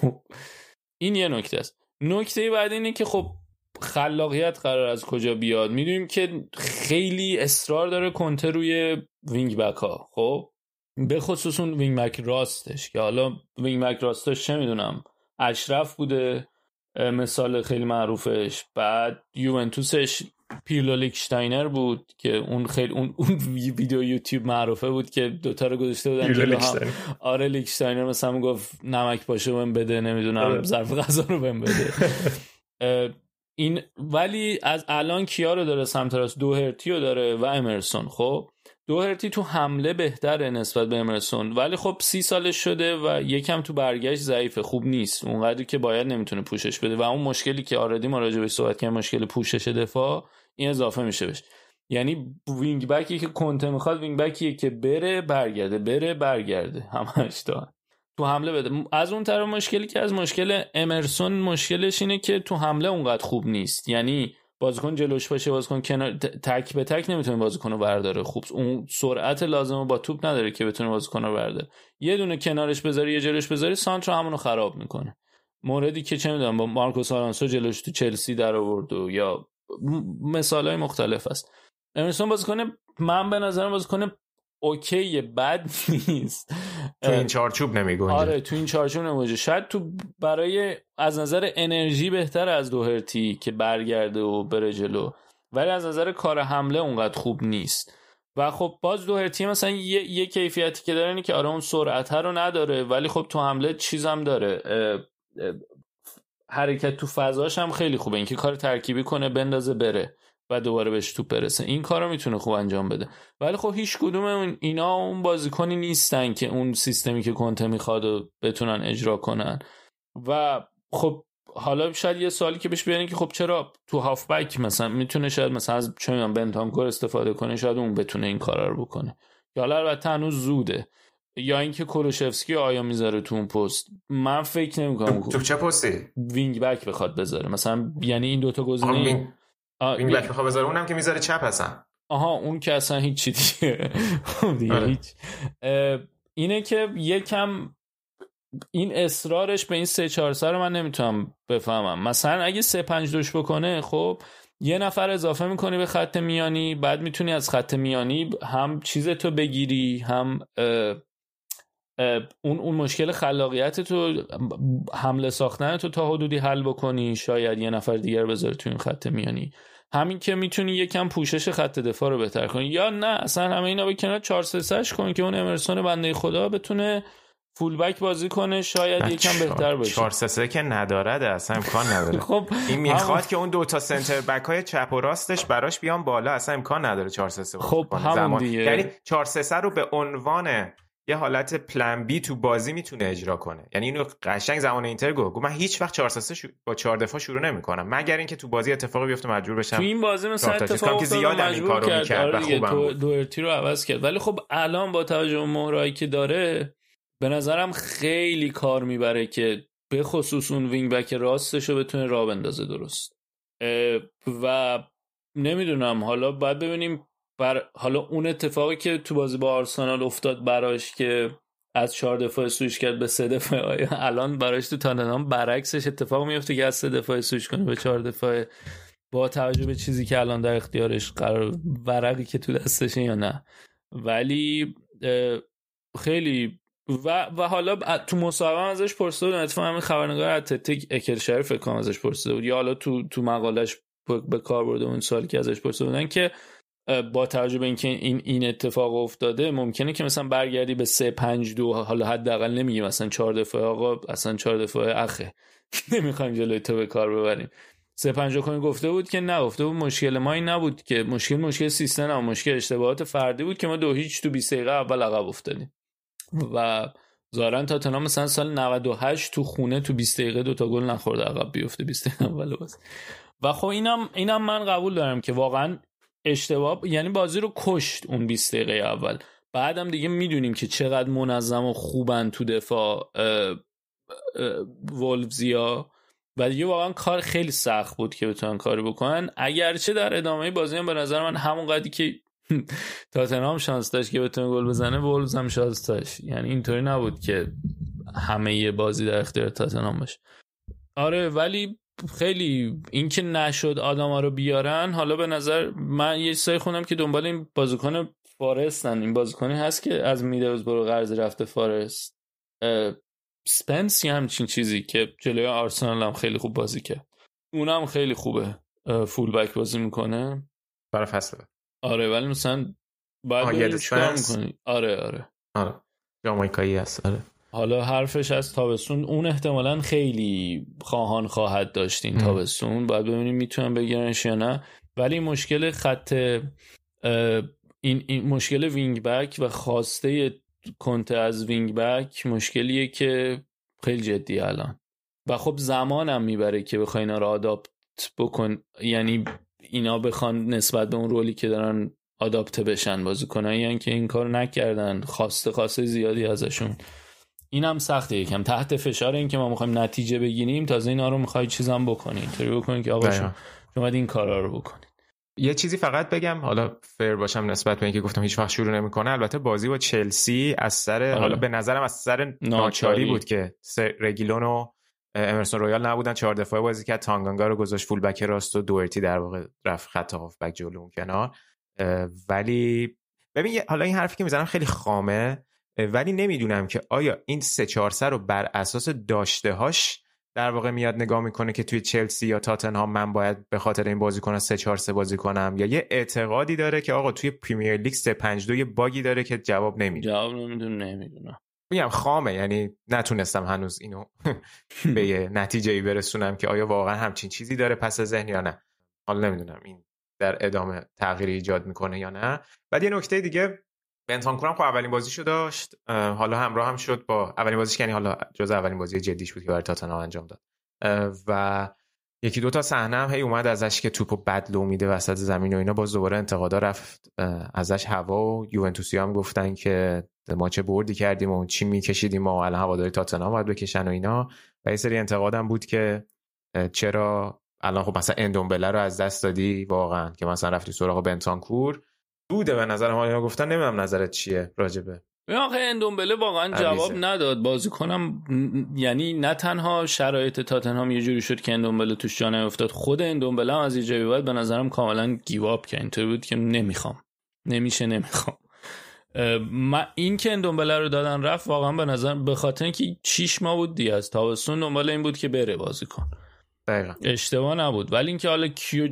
این یه نکته است. نکته بعد اینه که خب خلاقیت قرار از کجا بیاد؟ می‌دونیم که خیلی اصرار داره کنته روی wing back ها خب؟ به خصوص اون wing back راستش که حالا wing back راستش چه می‌دونم؟ اشرفی بوده مثال خیلی معروفش. بعد یوونتوسش پیرلو لیکشتاینر بود که اون خیلی اون, اون ویدیو یوتیوب معروفه بود که دوتا رو گذاشته بودن پیرلو جلو هم. آره لیکشتاینر. مثلا می‌گفت نمک باشه بهم بده نمی‌دونم آره. ظرف غذا رو بهم بده. (laughs) این ولی از الان کیا رو داره سمت راست؟ دوهرتی رو داره و امرسون. خب دوهرتی تو حمله بهتره نسبت به امرسون. ولی خب سی سالش شده و یکم تو برگشت ضعیفه. خوب نیست. اونقدری که باید نمی‌تونه پوشش بده. و اون مشکلی که آردی ما راجع بهش صحبت کردیم مشکل پوشش دفاع این اضافه میشه بهش. یعنی wing backی که کنته می‌خواد wing backیه که بره برگرده. بره برگرده. همش تا. تو حمله بده. از اون طرف مشکلی که از مشکل امرسون مشکلش اینه که تو حمله اونقدر خوب نیست. یعنی بازیکن جلوش باشه بازیکن کنار تک به تک نمی‌تونه بازیکن رو برداره. خوب اون سرعت لازم رو با توپ نداره که بتونه بازیکن رو برداره. یه دونه کنارش بذاری یه جلوش بذاری سانتر همونو خراب می‌کنه. موردی که چه می‌دونم با مارکوس آلونسو جلوش تو چلسی در آورد و یا مثال های مختلف است. امرسون بازیکن من به نظرم بازیکن اوکی بد (laughs) نیست. تو این چارچوب نمیگنجه آره تو این چارچوب نموجه شاید تو برای از نظر انرژی بهتر از دوهرتی که برگرده و بره جلو. ولی از نظر کار حمله اونقدر خوب نیست. و خب باز دوهرتی مثلا یه, یه کیفیتی که داره اینه که آره اون سرعت رو نداره ولی خب تو حمله چیزم داره. اه، اه، حرکت تو فضاش هم خیلی خوبه. اینکه کار ترکیبی کنه بندازه بره. و دوباره بهش توپ برسه. این کارو می‌تونه خوب انجام بده. ولی خب هیچ کدوم اون- اینا اون بازیکنی نیستن که اون سیستمی که کنته می‌خواد و بتونن اجرا کنن. و خب حالا شاید یه سوالی که بهش بیارین که خب چرا تو هافبک مثلا می‌تونه شاید مثلا از چه می‌دونم بنتانکور استفاده کنه شاید اون بتونه این کارا رو بکنه. یا حالا البته هنوز زوده. یا اینکه کولوشفسکی آیا می‌ذاره تو اون پست؟ من فکر نمی‌کنم. تو چه پستی؟ wing back بخواد بذاره. مثلا یعنی این دوتا گزینه وینگ بک می‌خواد بذاره اونم که می‌ذاره چپ هستن آها اون که اصلا هیچی دیگه اون دیگه آره. هیچ. اینه که یکم این اصرارش به این سه چهار سر رو من نمی‌تونم بفهمم. مثلا اگه سه پنج دوش بکنه خب یه نفر اضافه می‌کنی به خط میانی بعد می‌تونی از خط میانی هم چیزتو بگیری هم اون اون مشکل خلاقیت تو حمله ساختن تو تا حدودی حل بکنی شاید یه نفر دیگر بذاری تو این خط میانی. همین که می‌تونی یکم پوشش خط دفاع رو بهتر کنی. یا نه اصلا همه اینا به کنار 4 3 کن که اون امرسون بنده خدا بتونه فول بک بازی کنه شاید یکم بهتر باشه. 4 3 که نداره اصلا امکان نداره. (laughs) خب این می‌خواد که اون دوتا سنتر بک های چپ و راستش براش بیان بالا اصلا امکان نداره 4 3 خب، همون دیگه. یعنی 4 3 رو به عنوان یه حالت plan B تو بازی می‌تونه اجرا کنه. یعنی اینو قشنگ زمان اینتر گفت. من هیچ وقت 4 3 با 4 دفاع شروع نمی‌کنم. مگر اینکه تو بازی اتفاقی بیفته مجبور بشم تو این بازی مثلا اتفاق که زیاد این کارو می‌کرد آره و خوبم بود. دوئرتی رو عوض کرد. ولی خب الان با توجه به مهره‌هایی که داره به نظرم خیلی کار می‌بره که به خصوص اون wing back راستش رو بتونه راه بندازه درست. و نمی‌دونم حالا باید ببینیم بر حالا اون اتفاقی که تو بازی با آرسنال افتاد براش که از چهار دفاع سویش کرد به سه دفاع الان براش تو تاتنهام برعکسش اتفاق میفته که از سه دفاع سویش کنه به چهار دفاع. با توجه به چیزی که الان در اختیارش قرار ورقی که تو دستشه یا نه. ولی خیلی و, و حالا تو مصاحبه ازش پرسیده بود اتفاقا همین خبرنگار اتلتیک اکرشر فکر کنم ازش پرسیده بود. یا حالا تو تو مقالش به کار برده اون سوالی که ازش پرسیده بودن که با توجه به اینکه این این اتفاق افتاده ممکنه که مثلا برگردی به 3 5 2 حالا حداقل نمیگه مثلا 4 دفعه آقا اصلا 4 دفعه اخه. (laughs) نمی‌خوایم جلوی تو به کار ببریم. 3 5 کنی گفته بود که نه گفته بود مشکل ما این نبود که مشکل مشکل سیستم نه مشکل اشتباهات فردی بود که ما دو هیچ تو 20 دقیقه اول عقب افتادیم. و ظاهرا تاتنهام مثلا سال 98 تو خونه تو 20 دقیقه دو تا گل نخورده عقب بیفته 20 دقیقه اول باز. و خب اینم اینم من قبول دارم که واقعا اشتباه یعنی بازی رو کشت اون 20 دقیقه اول. بعدم دیگه می‌دونیم که چقدر منظم و خوبن تو دفاع وولفزیا و دیگه واقعا کار خیلی سخت بود که بتونن کاری بکنن. اگرچه در ادامه بازی هم به نظر من همون قدری که (laughs) تاتنهام شانس داشت که بتونه گل بزنه وولفز هم شانس داشت. یعنی اینطوری نبود که همه یه بازی در اختیار تاتنهام باشه. آره ولی خیلی اینکه نشد آدما رو بیارن حالا به نظر من یه سری خونم که دنبال این بازیکن فارستن. این بازیکنی هست که از میدوز برو قرض رفته فارست. سپنس یا همچین چیزی که جلوی آرسنال هم خیلی خوب بازی کرد. اونم خیلی خوبه. فول بک بازی می‌کنه. برای فصل. آره ولی مثلا باید چیکار می‌کنی؟ آره آره. آره. جامایکایی هست آره. حالا حرفش از تابستون اون احتمالا خیلی خواهان خواهد داشت این تابستون. باید ببینیم می‌تونن بگیرنش یا نه. ولی مشکل خط این, این مشکل wing back و خواسته کنته از wing back مشکلیه که خیلی جدی الان. و خب زمانم می‌بره که بخوای اینا رو adapt بکنن. یعنی اینا بخوان نسبت به اون roleی که دارن آداپته بشن بازیکنایی یعنی که این کار نکردن. خواسته خواسته زیادی ازشون. اینم سخته. یکم تحت فشار این که ما می‌خوایم نتیجه بگیریم تازه اینا رو می‌خوای چیزام بکنین اینطوری بکنین که آقا شما این کارا رو بکنین یه چیزی فقط بگم حالا فر باشم نسبت به اینکه گفتم هیچ وقت شروع نمی‌کنه. البته بازی با چلسی از سر آه. حالا به نظرم از سر ناچاری بود که رگیلون و امرسون رویال نبودن. چهار دفعه بازی کرد. تانگانگا رو گذاشت فول بک راست و دوئرتی در واقع رفت خط بک جلو اون کنار. ولی ببین حالا این حرفی که می‌زنم خیلی خامه. ولی نمی‌دونم که آیا این سه چهار رو بر اساس داشته هاش در واقع میاد نگاه می‌کنه که توی چلسی یا تاتنهام من باید به خاطر این بازی کنم سه چهار سه بازی کنم یا یه اعتقادی داره که آقا توی پریمیر لیگ سه پنج دو یه باگی داره که جواب نمیده. جواب نمی‌دونه نمی‌دونم. میگم خامه یعنی نتونستم هنوز اینو (laughs) به یه نتیجه ای برسونم که آیا واقعا همچین چیزی داره پس ذهن یا نه. حالا نمی‌دونم این در ادامه تغییری ایجاد می‌کنه یا نه. بعد یه نکته دیگه بنتانکور هم خب اولین بازیشو داشت حالا همراه هم شد با اولین بازیش یعنی حالا جز اولین بازی جدیش بود که برای تاتنهام انجام داد. و یکی دو تا صحنه هم هی اومد ازش که توپو بد لو میده وسط زمین و اینا باز دوباره انتقادا رفت ازش هوا و یوونتوسی هم گفتن که ما چه بردی کردیم و چی میکشیدیم و الان هواداری تاتنهام باید بکشن و اینا. و یه سری انتقادم بود که چرا الان خب مثلا اندومبله رو از دست دادی؟ واقعا که مثلا رفتی سراغ بنتانکور بوده به نظر ما اینا گفتن نمی‌دونم نظرت چیه راجبه آخه اندومبله واقعا جواب نداد. بازیکنم یعنی نه تنها شرایط تاتنهام یه جوری شد که اندومبله توش جا افتاد خود اندومبله هم از یه جایی باید به نظرم کاملا گیواب که اینطوری بود که نمی‌خوام. نمیشه نمی‌خوام. ما این که اندومبله رو دادن رفت واقعا به نظر به خاطر اینکه چیش ما بود دی از تابستون دنبال این بود که بره بازیکن. دقیقا. اشتباه نبود. ولی اینکه حالا کیو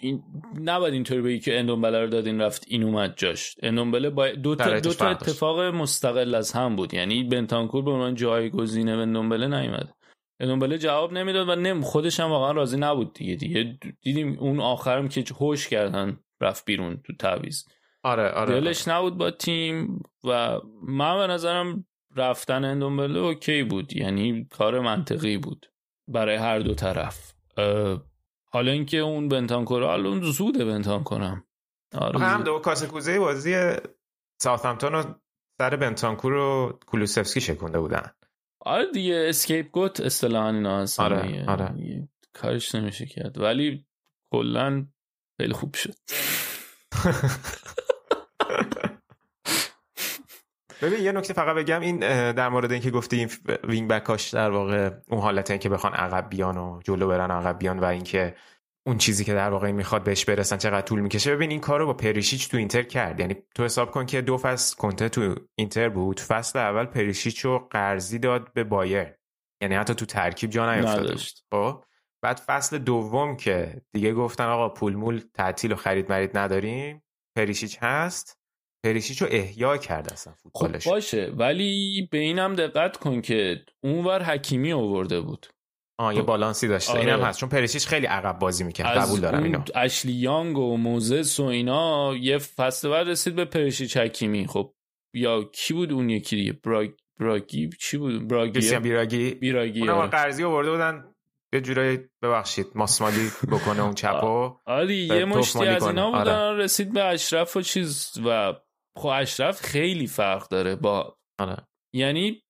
این نباید اینطوری بگی که اندومبله رو دادین رفت این اومد جاش. اندومبله با دو تا, دو تا اتفاق مستقل از هم بود. یعنی بنتانکور به عنوان جایگزین اندومبله نیومد. اندومبله جواب نمی‌داد و نم خودش هم واقعا راضی نبود دیگه دیگه دیدیم اون آخرم که هوش کردن رفت بیرون تو تعویض. آره آره دلش نبود با تیم و من به نظرم رفتن اندومبله اوکی بود. یعنی کار منطقی بود برای هر دو طرف. اه، حالا اینکه اون بنتانکور حالا اون زوده بنتان کنم آره هم. دو کاسه بازی ساوثهمپتون رو سر بنتانکور و کولوسفسکی شکونده بودن آره دیگه اسکیپ گوت اصطلاحا اینا هستن آره، دیگه. آره. دیگه کارش نمیشه کرد ولی کلا خیلی خوب شد (laughs) (laughs) ببین یه نکته فقط بگم این در مورد اینکه گفتی این wing backاش در واقع اون حالت اینکه بخوان عقب بیان و جلو برن عقب بیان و اینکه اون چیزی که در واقع می‌خواد بهش برسن چقدر طول می‌کشه. ببین این کارو با پریشیچ تو اینتر کرد. یعنی تو حساب کن که دو فصل کنته تو اینتر بود فصل اول پریشیچ رو قرضی داد به بایرن یعنی حتی تو ترکیب جا نداشت. خب؟ بعد فصل دوم که دیگه گفتن آقا پول مول تعطیل و خرید مرید نداریم. پریشیچ هست. پریشیچ رو احیا کرد اصلا خب فوتبالش باشه. ولی به اینم دقت کن که اونور حکیمی آورده بود. آه یه بالانسی داشته. آره. اینم هست. چون پریشیچ خیلی عقب بازی می‌کرد. قبول دارم اینو. اشلی یانگ و موزس و اینا یه فصل بعد رسید به پرشیچ حکیمی. خب یا کی بود اون یکی دیگه؟ براگ... براگی چی بود؟ براگی بیراگی. بیراگی اونم آره. قرضی آورده بودن. یه جورایی ببخشید ماسمالی بکنه اون چپو. آره یه مشتی از اینا. بودن. آره. رسید به اشرف و چیز و خب اشرف خیلی فرق داره با آره. یعنی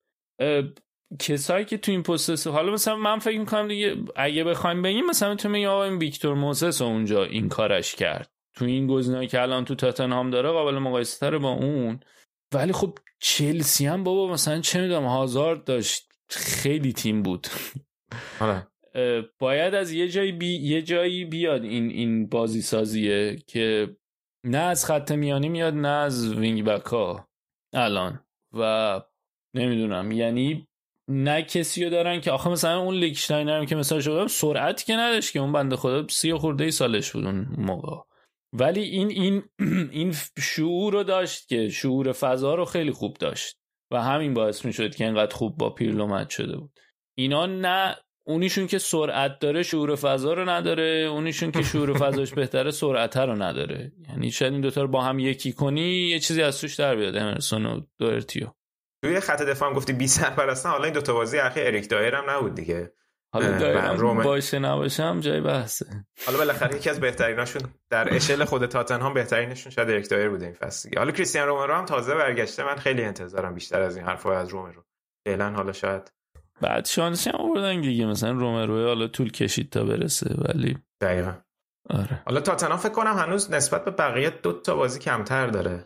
کسایی که تو این پست حالا مثلا من فکر می‌کنم دیگه اگه بخوایم بگیم مثلا تو میگی آقا این ویکتور موسس اونجا این کارش کرد تو این گزینه‌ای که الان تو تاتنهام داره قابل مقایسه تره با اون ولی خب چلسی هم بابا مثلا چه می‌دونم هازارد داشت خیلی تیم بود آره. باید از یه جایی بی... یه جایی بیاد این این بازی سازیه که نه از خط میانی میاد نه از wing back ها الان. و نمی‌دونم یعنی نه کسی رو دارن که آخه مثلا اون لیکشتاینر هم که مثلا شده سرعت که نداشت که اون بنده خدا سی خورده ای سالش بود اون موقع. ولی این این (clears throat) این شعور رو داشت که شعور فضا رو خیلی خوب داشت. و همین باعث می شد که اینقدر خوب با پیرلو مد شده بود. اینا نه اونیشون که سرعت داره شعور فضا رو نداره اونیشون که شعور (laughs) فضاش بهتره سرعت رو نداره. یعنی شاید این دوتا رو با هم یکی کنی یه چیزی از توش در بیاد امرسون و دورتیو. توی خط دفاع هم گفتی بی سرپرستن حالا این دوتا بازی اخیر اریک دایر هم نبود دیگه. حالا دایرم. باشه نباشه هم جای بحثه. حالا بالاخره یکی از بهتریناشون در اشل خود تاتنهام بهترینشون شاید اریک دایر بوده این فصل دیگه. حالا کریستیان رومرو هم تازه برگشته. من خیلی انتظارم بیشتر از این حرفا از رومرو فعلا حالا شاید بعد شانسی هم آوردن دیگه. مثلا رومرو حالا طول کشید تا برسه ولی دقیقا. آره. حالا تاتنهام فکر کنم هنوز نسبت به بقیه دو تا بازی کمتر داره.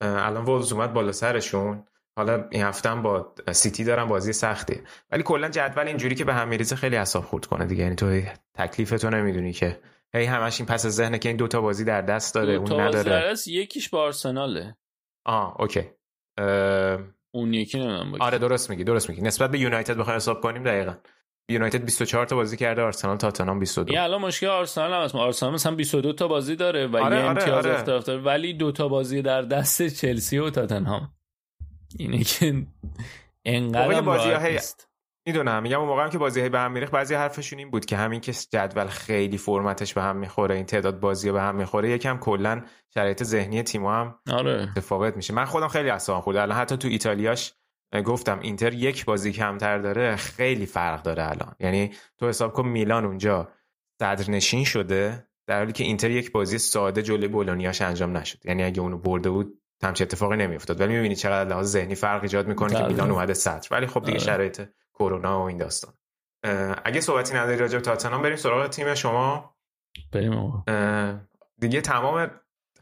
الان وولز اومد بالا سرشون. حالا این هفته هم با سیتی دارن بازی سختی. ولی کلا جدول اینجوری که به هم میریزه خیلی اعصاب خورد کنه دیگه. یعنی تو تکلیف تو نمی‌دونی که. هی همش این پس از ذهنه که این دوتا بازی در دست داره اون نداره. یکیش با آرسناله. آه اوکی. اه، اون یکی نمی‌دونم. آره درست میگی درست میگی نسبت به یونایتد بخوایم حساب کنیم دقیقا یونایتد 24 تا بازی کرده آرسنال تاتنهام 22 این الان مشکل آرسنال هم هست آرسنال مثلا 22 تا بازی داره و آره، یه آره، امتیاز آره. اختلاف داره ولی دو تا بازی در دست چلسی و تاتنهام اینه که انقدر بازی نیست. می‌دونم میگم اون موقع هم که بازی به هم میریخت بعضی حرفشون این بود که همین که جدول خیلی فرمتش به هم می‌خوره این تعداد بازی به هم می‌خوره یکم کلا شرایط ذهنی تیم‌ها هم آره. متفاوت میشه. من خودم خیلی اعصابم خورده. الان حتی تو ایتالیاش گفتم اینتر یک بازی کمتر داره خیلی فرق داره الان. یعنی تو حساب کن میلان اونجا صدرنشین شده در حالی که اینتر یک بازی ساده جلوی بولونیاش انجام نشد. یعنی اگه اونو برده بود همچین اتفاقی نمیافتاد. ولی می‌بینی چقدر لحاظ ذهنی فرق ایجاد می‌کنه که بله. میلان اومده صدر. ولی خب دیگه آره. شرایط کرونا و این داستان. اگه صحبتی نداری راجع به تاتنهام بریم سراغ تیم شما. بریم دیگه تمام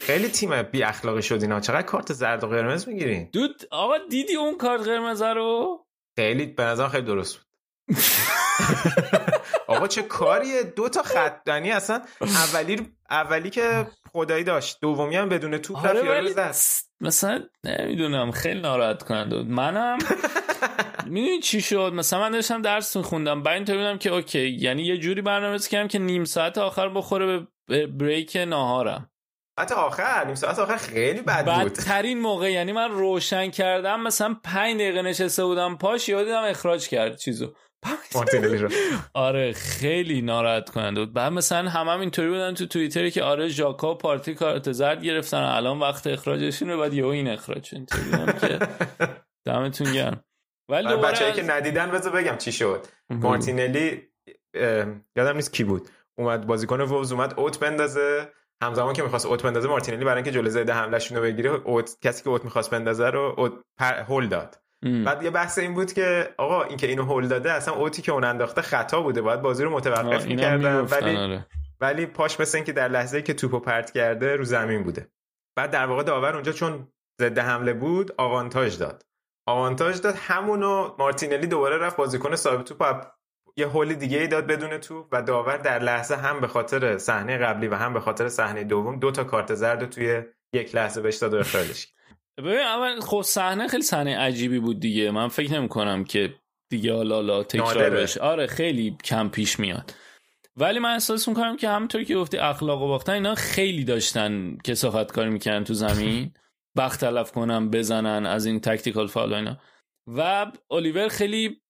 خیلی تیم بی اخلاقی شد اینا چقدر کارت زرد و قرمز می‌گیرین؟ دود آقا دیدی اون کارت قرمز رو؟ خیلی به نظر خیلی درست بود. (laughs) آقا چه کاریه؟ دو تا خط یعنی اصلا اولی اولی که خدایی داشت دومی هم بدون توپ رفت آره زد. مثلا نمی‌دونم خیلی ناراحت کننده بود. منم (laughs) می‌دونی چی شد؟ مثلا من داشتم درس میخوندم بعد اینطور بودم که اوکی یعنی یه جوری برنامه‌ریزی کردم که نیم ساعت آخر بخوره به- بریک ناهارم حتی آخر؟ نیم ساعت آخر خیلی بد بود. بدترین موقع یعنی من روشن کردم مثلا پنج دقیقه نشسته بودم پاش یادم اخراج کرد چیزو. (laughs) آره خیلی ناراحت کننده بود. بعد مثلا هم, هم اینطوری بودن تو توییتری که آره ژاکا پارتی کارت زرد گرفتن الان وقت اخراجشون رو بعد یهو این اخراج شد. که (laughs) دمتون گرم. ولی دوباره بچه‌ای از- که ندیدن بذار بگم چی شد. مارتینلی یادم نیست کی بود. اومد بازیکن ووز اومد اوت بندازه. همزمان که می‌خواست اوت بندازه مارتینلی برای اینکه جلوی ضد حملهشون رو بگیره اوت کسی که اوت می‌خواست بندازه رو اوت پر هول داد. ام. بعد یه بحث این بود که آقا این که اینو هول داده اصلا اوتی که اون انداخته خطا بوده. باید بازی رو متوقف می‌کردن. ولی آره. ولی پاش مثل اینکه در لحظه که توپو پرت کرده رو زمین بوده. بعد در واقع داور اونجا چون ضد حمله بود آوانتاژ داد. آوانتاژ داد. همونو مارتینلی دوباره رفت بازیکن صاحب توپ یه هول دیگه ای داد بدون توپ و داور در لحظه هم به خاطر صحنه قبلی و هم به خاطر صحنه دوم دو تا کارت زرد توی یک لحظه بهش داد و اخراجش. ببین اول خب صحنه خیلی صحنه عجیبی بود دیگه. من فکر نمی کنم که دیگه حالا تکرار. بشه. آره خیلی کم پیش میاد. ولی من احساس می‌کنم که همونطور که گفتی اخلاق رو باختن اینا خیلی داشتن کثافت کاری می‌کردن تو زمین. وقت تلف کنن بزنن از این tactical foul و اینا. و الیور خیلی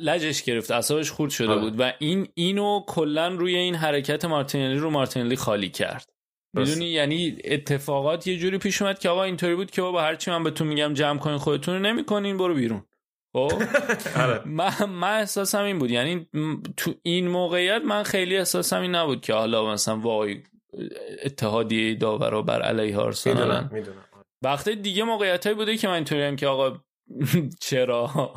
لجش گرفت اعصابش خورد شده آره. بود و این اینو کلا روی این حرکت مارتینلی رو مارتینلی خالی کرد. می‌دونی؟ یعنی اتفاقات یه جوری پیش اومد که آقا اینطوری بود که بابا هرچی من بهتون میگم جمع کنین خودتون رو نمی‌کنین برو بیرون. خب؟ (laughs) آره. من من احساسم این بود. یعنی تو این موقعیت من خیلی احساسم این نبود که حالا مثلا وای اتحادیه داورا بر علیه آرسنالن می‌دونم. وقتی دیگه موقعیت هایی بوده که من اینطوری هم که آقا (laughs) چرا؟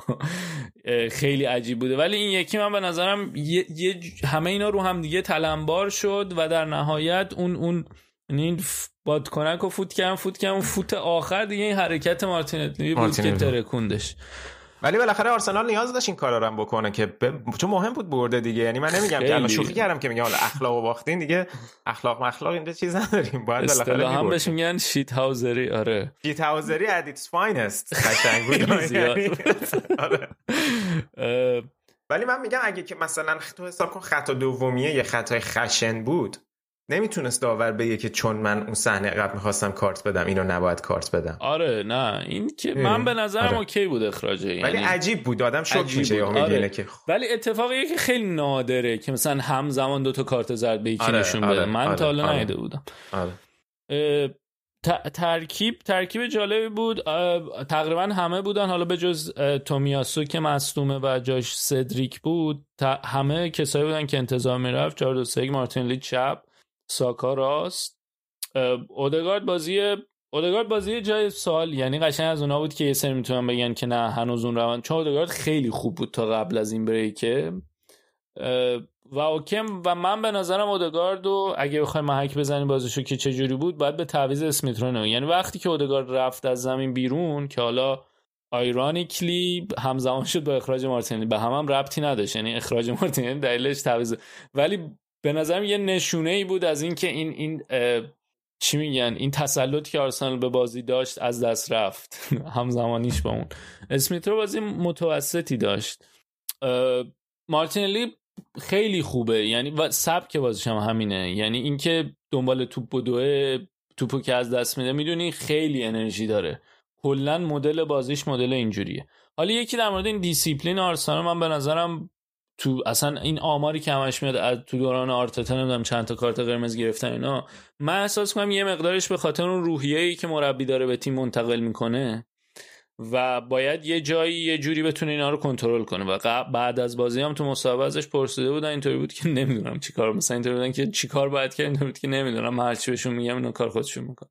خیلی عجیب بوده. ولی این یکی من به نظرم یه, یه همه اینا رو هم دیگه تلمبار شد و در نهایت اون اون این بادکنک و فوت کردن فوت اون فوت آخر دیگه این حرکت مارتینلی بود که. ترکوندش. ولی بالاخره آرسنال نیاز داشت این کارا رو هم بکنه که ب... چون مهم بود برده دیگه. یعنی من نمیگم که الان. شوخی کردم که میگم حالا اخلاق و باختین دیگه. اخلاق مخلاق اینجا چیز نداریم. باید بالاخره هم بهش میگن شیت هاوزری آره. گیت هاوزری. یعنی- آره. (laughs) اه، ولی من میگم اگه که مثلا تو حساب کن خطا دومیه یه خطای خشن بود. نمی‌تونست داور بگه که چون من اون صحنه قبل می‌خواستم کارت بدم اینو نباید کارت بدم. آره نه. این که اه، من به نظرم آره. اوکی بود اخراجه ولی یعنی عجیب بود. آدم شوک میشه یا آره. که ولی اتفاقیه که خیلی نادره که مثلا همزمان دو تا کارت زرد به یکی آره، نشون آره، بده. من آره، تا حالا آره. ندیده بودم. آره. ت- ترکیب ترکیب جالبی بود. تقریبا همه بودن. حالا به جز تومیاسو که مصدومه و جاش سدریک بود ت- همه کسایی بودن که انتظار می‌رفت. جاردو سگ مارتینلی چپ ساکا راست. اودگارد بازی اودگارد بازی جای سال یعنی قشنگ از اونا بود که یه سری می‌تونن بگن که نه هنوز اون روند چون اودگارد خیلی خوب بود تا قبل از این بریکه. و اوکم و من به نظرم اودگارد و اگه بخوایم محک بزنیم بازیشو که چه جوری بود باید به تعویض اسمیت رو نگاه. یعنی وقتی که اودگارد رفت از زمین بیرون که حالا آیرانیکلی همزمان شد با اخراج مارتینلی. به هم هم ربطی نداشت. یعنی اخراج مارتینلی دلیلش تعویض ولی به نظرم یه نشونه ای بود از اینکه این این چی میگن این تسلطی که آرسنال به بازی داشت از دست رفت. (laughs) همزمانیش با اون. اسمیت رو بازی متوسطی داشت. مارتینلی خیلی خوبه. یعنی و سبک بازیش هم همینه. یعنی اینکه دنبال توپ و توپو که از دست میده می‌دونی خیلی انرژی داره. کلا مدل بازیش مدل اینجوریه. حالا یکی در مورد این دیسیپلین آرسنال من به نظرم تو اصلا این آماری که همش میاد از تو دوران آرتتا نمی‌دونم چند تا کارت قرمز گرفتن اینا من احساس می‌کنم یه مقدارش به خاطر اون روحیه‌ای که مربی داره به تیم منتقل می‌کنه و باید یه جایی یه جوری بتونه اینا رو کنترل کنه. و بعد از بازی هم تو مصاحبه ازش پرسیده بودن اینطوری بود که نمی‌دونم چیکار مثلا اینطوری بودن که چیکار باید کرد بود که نمی‌دونم من هرچی بهشون میگم اینا کار خودشون می‌کنه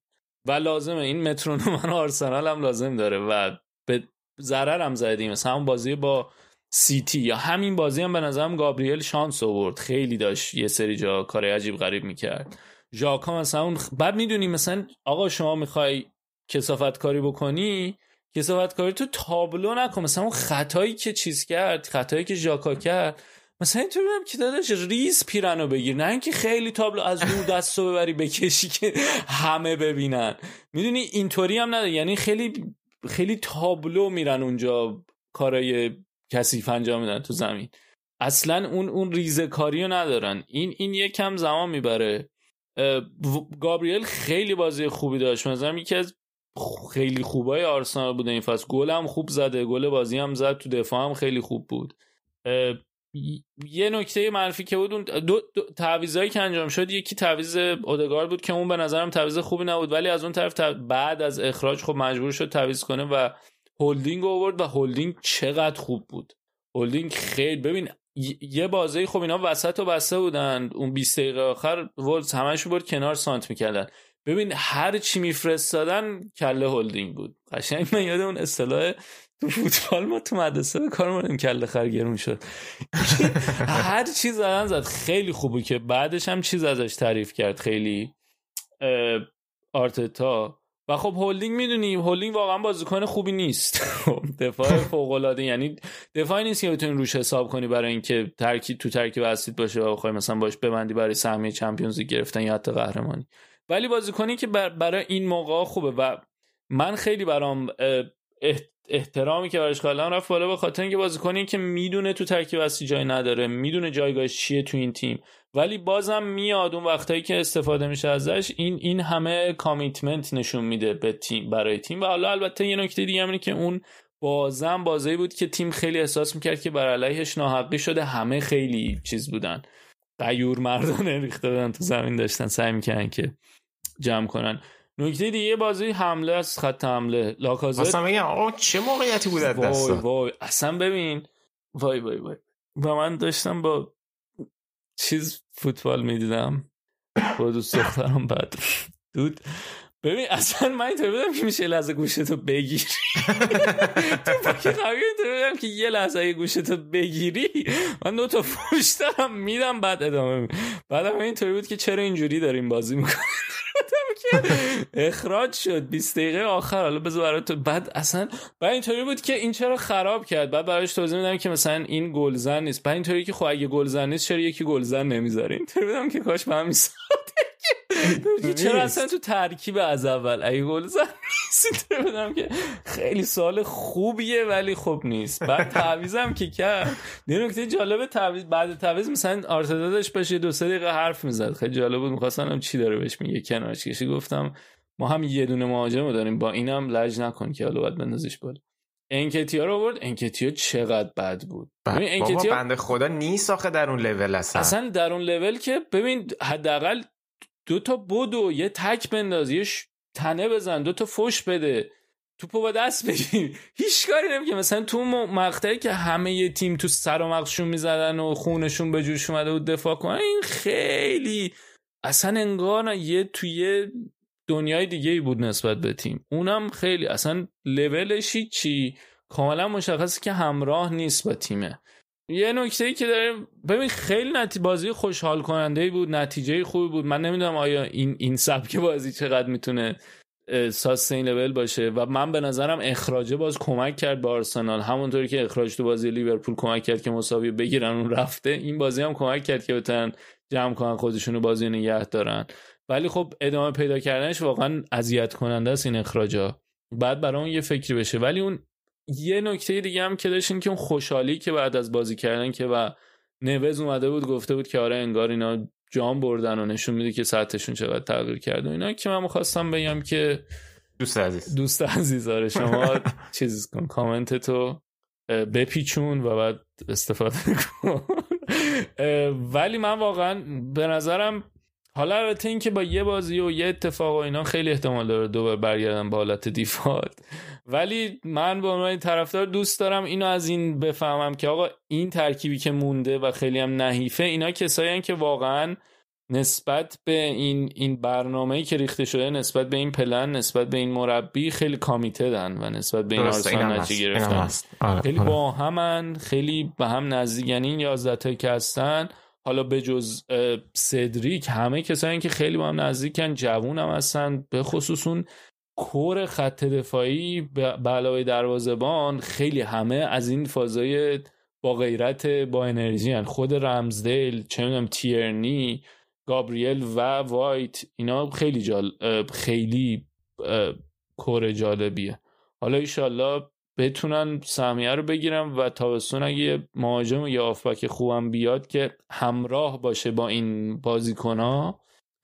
و لازمه این مترونوم آرسنال هم لازم داره و به ضرر هم زدیم. مثلا بازی با سیتی. یا همین بازی هم به نظرم گابریل شانس آورد. خیلی داشت یه سری جا کار عجیب غریب می‌کرد. ژاکا مثلا اون بعد می‌دونی مثلا آقا شما می‌خوای کسافت کاری بکنی؟ کسافت کاری تو تابلو نکن. مثلا اون خطایی که چیز کرد خطایی که ژاکا کرد مثلا اینطوری بودم که داداش ریز پیرنو بگیر. نه اینکه خیلی تابلو از دور دستو ببری بکشی که همه ببینن. می‌دونی اینطوری هم نداره. یعنی خیلی خیلی تابلو میرن اونجا کارای کثیف انجام میدن تو زمین. اصلا اون اون ریزه کاری رو ندارن. این این یکم زمان می‌بره. گابریل خیلی بازی خوبی داشت. مثلا یکی از خیلی خوبای آرسنال بوده این فصل. گل هم خوب زده. گل بازی هم زد. تو دفاع هم خیلی خوب بود. یه نکته منفی که بود اون دو, دو تعویضایی که انجام شد یکی تعویض اودگارد بود که اون به نظرم تعویض خوبی نبود. ولی از اون طرف بعد از اخراج خب مجبور شد تعویض کنه و هولدینگ آورد و هولدینگ چقدر خوب بود. هولدینگ خیلی ببین یه بازی خب اینا وسط و بسته بودن. اون 20 دقیقه آخر ولوز همش برد کنار سانتر می‌کردن. ببین هر چی میفرستادن کله هولدینگ بود. قشنگ من یاد اون اصطلاح تو فوتبال ما تو مدرسه به کار مونیم کله خرگرون شد. (laughs) هر چیز زدن زد. خیلی خوبه که بعدش هم چیز ازش تعریف کرد. خیلی آرتتا و خب هولدینگ می‌دونی هولدینگ واقعا بازیکن خوبی نیست. (laughs) دفاع فوق العاده یعنی دفاعی نیست که بتونی روش حساب کنی برای اینکه ترکیب تو ترکیب اصلی باشه و بخوای مثلا باش ببندی برای سهمیه چمپیونز گرفتن یا حتی قهرمانی. ولی بازیکنی که برای این موقع خوبه و من خیلی برام احترامی که براش قائلم رفت بالا به خاطر اینکه بازیکنی که می‌دونه تو ترکیب اصلی جای نداره می‌دونه جایگاهش چیه تو این تیم. ولی بازم میاد اون وقتایی که استفاده میشه ازش این این همه کامیتمنت نشون میده به تیم برای تیم. و حالا البته یه نکته دیگه اینه که اون بازم بازی بود که تیم خیلی احساس می‌کرد که بر علیهش ناحقی شده همه خیلی چیز بودن. قیور مردانه ریخته بودن تو زمین داشتن سعی می‌کنن که جمع کنن. نکته دیگه بازی حمله از خط حمله. لاکازت. اصلا بگم آقا چه موقعیتی بود از وای وای. اصلا ببین. وای وای وای. و من داشتم با چیز فوتبال می‌دیدم. با دوست دخترم بعد. دود. ببین اصلا من اینطور بودم که میشه لحظه گوشتو بگیری. (laughs) تو قوی اینطور بودم که یه لحظه گوشتو بگیری من دو تا فوش دارم میدم بعد ادامه بعدم اینطوری بود که چرا اینجوری داریم بازی می‌کنیم؟ که (laughs) اخراج شد. 20 دقیقه آخر. حالا بذار برای تو. بعد اصلا بعد اینطوری بود که این چرا خراب کرد. بعد براش توضیح میدم که مثلا این گلزن نیست. بعد اینطوری که خب اگه گلزن نیست چرا یکی گلزن نمی‌ذاره اینطوری بودم که کاش به همین چرا اصلا تو ترکیب از اول ای گل زن بدم که خیلی سال خوبیه ولی خوب نیست. بعد تعویزم که کرد. یه نکته جالب تعویز بعد تعویز مثلا آرتتا داشت باشه دو سه دقیقه حرف می‌زد. خیلی جالب بود می‌خواستم چی داره بهش میگه. کنارش کشی گفتم ما هم یه دونه مهاجم داریم با اینم لج نکن که حالا باید بندازش بالا. انکتیا رو برد انکتیا چقدر بد بود. ببین انکتیا بنده خدا نیست آخه در اون لول اصلا. اصلا در اون لول که ببین حداقل دو تا بدو یه تک بنداز یه تنه بزن دو تا فش بده. توپو با دست بگیر. (laughs) هیچ کاری نمی‌کنه مثلا تو مقطعی که همه یه تیم تو سر و مغزشون می‌زدن و خونشون به جوش اومده بود دفاع کنن این خیلی اصلا انگار یه توی دنیای دیگه ای بود نسبت به تیم. اونم خیلی اصلا لولش چی کاملا مشخصه که همراه نیست با تیمه. یه نکته ای که داره ببین خیلی نتی بازی خوشحال کننده بود نتیجه خوبی بود. من نمی‌دونم آیا این این سبک بازی چقدر می‌تونه ساستینبل باشه. و من به نظرم اخراجه باز کمک کرد به آرسنال. همونطوری که اخراج تو بازی لیورپول کمک کرد که مساوی بگیرن اون رفته. این بازی هم کمک کرد که بتونن جمع کنن خودشونو بازی نگه دارن. ولی خب ادامه پیدا کردنش واقعا اذیت کننده است این اخراجا بعد برای اون یه فکری بشه. ولی اون یه نکته دیگه هم که داشت که اون خوشحالی که بعد از بازی کردن که و نوز اومده بود گفته بود که آره انگار اینا جام بردن و نشون میده که سطحشون چقدر تغییر کرد و اینا که من می‌خواستم بگم که دوست عزیز. دوست عزیز آره شما (laughs) چیز کن کامنت تو بپیچون و بعد استفاده کن. ولی من واقعا به نظرم حالا البته این که با یه بازی و یه اتفاق و اینا خیلی احتمال داره دوباره برگردن به حالت دیفالت. ولی من به عنوان طرفدار دوست دارم اینو از این بفهمم که آقا این ترکیبی که مونده و خیلی هم نحیفه اینا کسایی که واقعا نسبت به این این برنامه‌ای که ریخته شده نسبت به این پلن نسبت به این مربی خیلی کامیتدن و نسبت به این آرسنال نتیجه گرفتن. آره، خیلی آره. با همن خیلی به هم نزدیک یعنی این 11 که هستن حالا به جز سدریک همه کسایی که خیلی با هم نزدیکن جوون هم هستن به خصوص اون کور خط دفاعی به علاوه دروازبان خیلی همه از این فازای با غیرت با انرژی هن. خود رمزدیل چه می‌دونم تیرنی گابریل و وایت اینا خیلی جال خیلی کور جالبیه حالا ایشالله بتونن سهمیه رو بگیرن و تابستون اگه مهاجم یا آفبک خوبم بیاد که همراه باشه با این بازیکن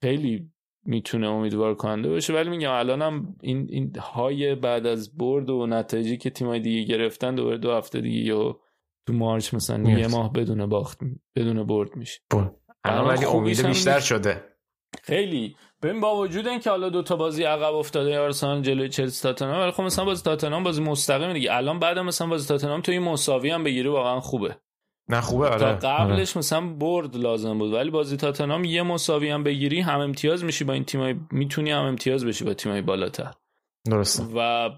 خیلی می‌تونه امیدوار کننده باشه. ولی میگم الانم این این های بعد از برد و نتایجی که تیمای دیگه گرفتن دوباره دو هفته دیگه یا تو مارچ مثلا. یه ماه بدون باخت بدون برد میشه. الان الان ولی امید بیشتر. شده. خیلی. ببین با وجود اینکه حالا دو تا بازی عقب افتاده آرسنال جلوی چلسی تاتنهام ولی خب مثلا بازی تاتنهام بازی مستقیم دیگه. الان بعد مثلا بازی تاتنهام تو این مساوی هم بگیری واقعا خوبه. نه خوبه آره. قبلش مثلا برد لازم بود ولی بازی تاتنهام یه مساوی هم بگیری هم امتیاز میشی با این تیمای می‌تونی هم امتیاز بشی با تیمای بالاتر. آره. درسته. و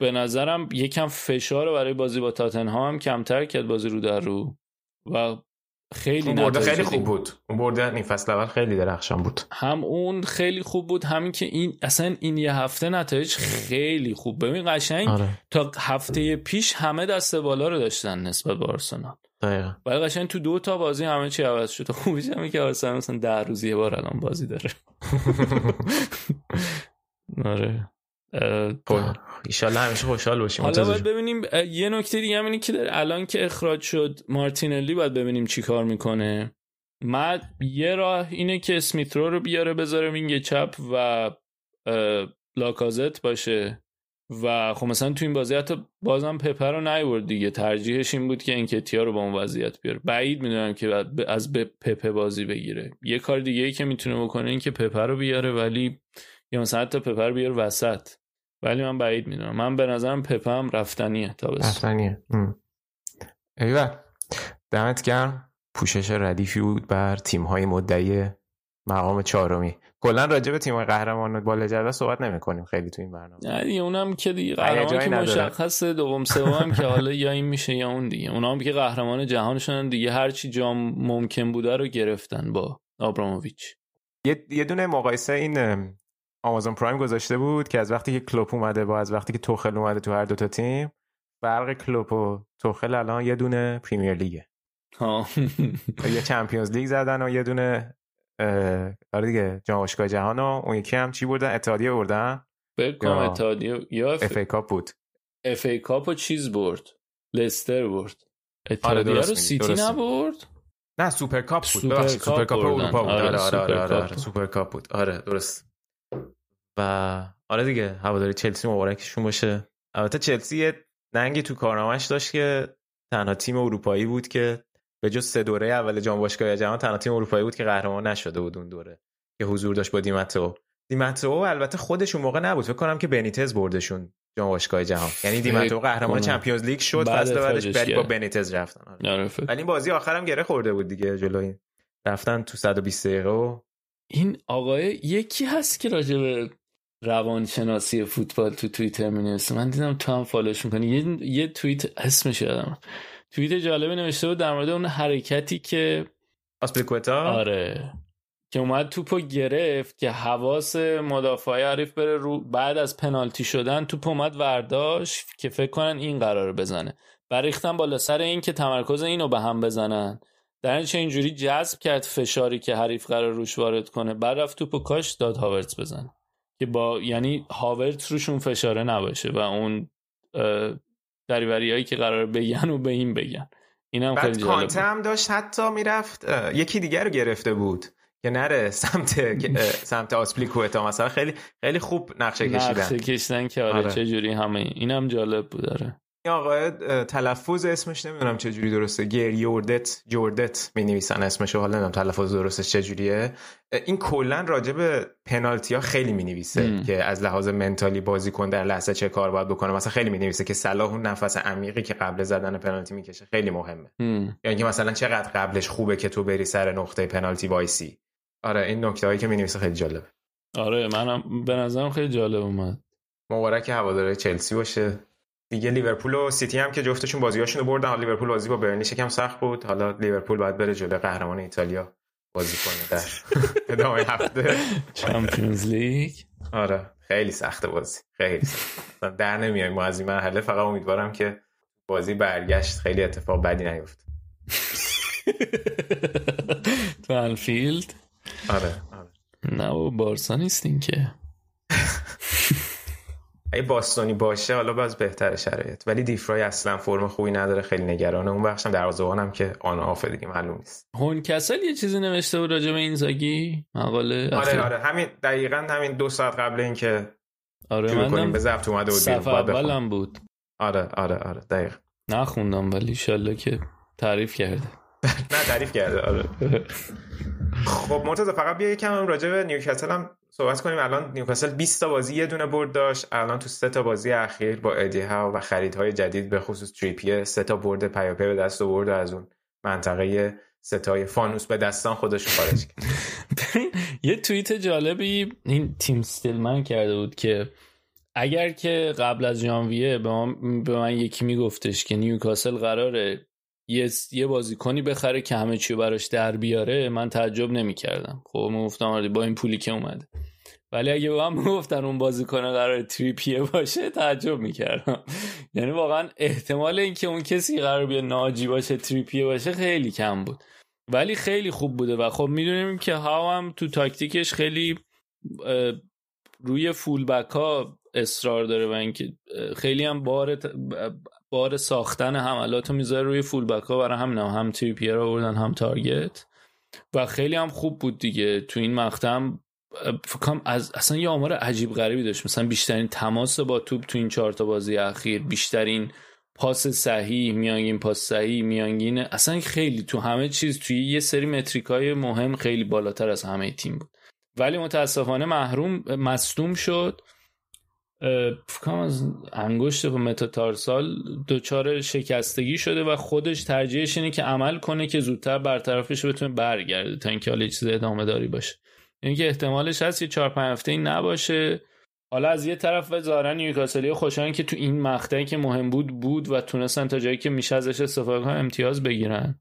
به نظرم یکم فشار برای بازی با تاتنهام هم کمتر کرد بازی رو در رو. و خیلی اون برده خیلی. خوب بود. اون برده نیم فصل اول خیلی درخشان بود. هم اون خیلی خوب بود همین که این اصلا این یه هفته نتایج خیلی خوب. ببین قشنگ آره. تا هفته پیش همه دست بالا رو داشتن نسبت به آرسنال. دقیقا. ولی قشنگ تو دو تا بازی همه چی عوض شد. خوبیش همین که آرسنال مثلا ده روز یه بار الان بازی داره. (laughs) (laughs) آره. ایشالله همیشه خوشحال باشیم. حالا باید. ببینیم یه نکته دیگه هم اینه که در الان که اخراج شد مارتینلی باید ببینیم چی کار می‌کنه. من یه راه اینه که اسمیترو رو بیاره بذاره وینگ چپ و لاکازت باشه. و خب مثلا تو این بازی حتی بازم پپر رو نیورد دیگه. ترجیحش این بود که انکتیا رو با اون وضعیت بیاره. بعید می‌دونم که از به پپه بازی بگیره. یه کار دیگه ای که می‌تونه بکنه این که پپر رو بیاره ولی یا مثلا حتی پپر بیاره وسط. ولی من بعید می‌دونم. من به نظرم پپه هم رفتنیه تا بس رفتنیه. ام. ایول دمت گرم. پوشش ردیفی بود بر تیم های مدعی مقام چهارمی. کلا راجع به تیم قهرمان بالا جدول صحبت نمی کنیم خیلی تو این برنامه. نه دیگه اونم که دیگه قهرمان که. مشخصه دوم سوم که حالا یا این میشه یا اون دیگه. اونا هم که قهرمان جهان شدن دیگه هرچی جام ممکن بوده رو گرفتن با آبراموویچ یه, دونه مقایسه این آمازون پرایم گذاشته بود که از وقتی که کلوپ اومده با از وقتی که توخل اومده تو هر دوتا تیم فرق کلوپ و توخل الان یه دونه Premier League ه. ها یه Champions League زدن و یه دونه آره دیگه جام باشگاه جهان و اون یکی هم چی بردن؟ اتحادیه بردن. بکنم اتحادیه یا FA Cup بود. FA Cup و چیز برد؟ لستر برد. آره، اتحادیه رو سیتی نبرد؟ نه Super Cup بود Super Cup. اروپا بود. آره، آره آره آره. Super Cup بود. آره درست. و آره دیگه هواداری چلسی مبارکشون باشه البته چلسی یه ننگی تو کارنامهش داشت که تنها تیم اروپایی بود که به جز سه دوره اول جام باشگاه جهان تنها تیم اروپایی بود که قهرمان نشده بود اون دوره که حضور داشت با دی‌متئو دی‌متئو البته خودشون موقع نبود فکر کنم که بنیتز بردشون جام باشگاه جهان یعنی دی‌متئو قهرمان. Champions League شد بعد فصل بعدش ولی با. بنیتز رفتن آره. ولی این بازی آخرم گره خورده بود دیگه جلوی رفتن تو 120 دقیقه و این آقای یکی هست که راجع به روانشناسی فوتبال تو توییتر می من دیدم تو هم فالوش می‌کنی. یه, یه توییت اسمش یادم. توییت جالبی نوشته بود در مورد اون حرکتی که آسپلیکوتا آره. که اومد توپو گرفت که حواس مدافعای حریف بره رو بعد از پنالتی شدن توپ اومد ورداشت که فکر کنن این قرار بزنه. بریختن بالا سر این که تمرکز اینو به هم بزنن. در چه اینجوری جذب کرد فشاری که حریف قرار روش وارد کنه. بعد رفت توپو کاش داد هاورتس بزنه. که با یعنی هاورتس روشون فشاره نباشه و اون دریوری هایی که قرار بگن و به این بگن. این هم خیلی جالب کانته. هم داشت حتی می‌رفت یکی دیگر رو گرفته بود که نره سمت سمت آسپلیکوتا مثلا خیلی خیلی خوب نقشه نقشه کشیدن. کشیدن که آره, آره. چه جوری همه این. هم جالب بود آره. این آقای اه، تلفظ اسمش نمی‌دونم چه جوری درسته. گریوردت جوردت می نویسن اسمشو حالا نمی‌دونم تلفظ درستش چه جوریه این کلا راجع به پنالتی ها خیلی می نویسه ام. که از لحاظ منتالی بازیکن در لحظه چه کار باید بکنه. مثلا خیلی می نویسه که صلاح اون نفس عمیقی که قبل زدن پنالتی می‌کشه خیلی مهمه. هم. یعنی که مثلا چقدر قبلش خوبه که تو بری سر نقطه پنالتی وایسی. آره این نکته هایی که می نویسه خیلی جالبه. آره منم به نظرم خیلی جالب اومد. مبارک هواداره چلسی باشه. دیگه لیورپول و سیتی هم که جفتشون بازیاشون رو بردن. حالا لیورپول بازی با برنلیش یکم سخت بود. حالا لیورپول باید بره جلوی قهرمان ایتالیا بازی کنه در (laughs) ادامه هفته. Champions League. آره خیلی سخته بازی. خیلی سخت. اصلا در نمیایم ما از این مرحله فقط امیدوارم که بازی برگشت. خیلی اتفاق بدی نیفته. تو انفیلد. آره آره. نه بارسا نیستین که. (laughs) اگه باستونی باشه حالا باز بهتره شرایط. ولی دیفرای اصلا فرم خوبی نداره خیلی نگرانه. اون بخشم دروازه‌بانم که آن آف دیگه معلوم نیست. هون کسل یه چیزی نوشته بود راجع به این زاگی مقاله آره. آره. همین دقیقا همین دو ساعت قبل اینکه آره کنیم به ضبط اومده بود. صفحه. اولم بود. آره آره آره. دقیق نخوندم ولی ایشالله که تعریف کرده. نه تعریف کرده آره. خب مرتضی فقط بیا یکم راجع به نیوکاسل هم صحبت کنیم. الان نیوکاسل 20 تا بازی یه دونه برد داشت. الان تو سه تا بازی اخیر با ادی ها و خریدهای جدید به خصوص تریپیه سه تا برد پیاپی به دست آورد از اون منطقه ستای فانوس به دستان خودش خارج (laughs) یه توییت جالبی این تیم ستیلمن کرده بود که اگر که قبل از ژانویه به من, به من یکی میگفتش که نیوکاسل قراره یه یه بازیکنی بخره که همه چی براش در بیاره من تعجب نمی‌کردم. خب من گفتم با این پولی که اومده. ولی اگه به من (laughs) گفتن اون بازیکن قرار تریپیه باشه تعجب می‌کردم. (laughs) یعنی واقعا احتمال اینکه اون کسی قرار بیاد ناجی باشه تریپیه باشه خیلی کم بود. ولی خیلی خوب بوده و خب می‌دونیم که هاو هم تو تاکتیکش خیلی روی فول بک ها اصرار داره و اینکه خیلی هم بار بار ساختن حملات رو می‌ذاره روی فول بک ها برای همین هم, هم تریپیر آوردن هم تارگت. و خیلی هم خوب بود دیگه. تو این مقطع فکرم از اصلا یه آمار عجیب غریبی داشت. مثلا بیشترین تماس با توپ تو این چهار تا بازی اخیر بیشترین پاس صحیح میانگین پاس صحیح میانگین اصلا خیلی تو همه چیز توی یه سری متریکای مهم خیلی بالاتر از همه تیم بود. ولی متاسفانه محروم مصدوم شد. فکرم از انگشت متاتارسال دچار شکستگی شده و خودش ترجیحش اینه که عمل کنه که زودتر برطرفش بتونه برگرده تا اینکه حالا چیز ادامه داری باشه. اینکه یعنی احتمالش هست یه چهار پنج هفته نباشه. حالا از یه طرف و ظاهرا نیوکاسلی خوشحالن که تو این مقطعی که مهم بود بود و تونستن تا جایی که میشه ازش استفاده کنن امتیاز بگیرن.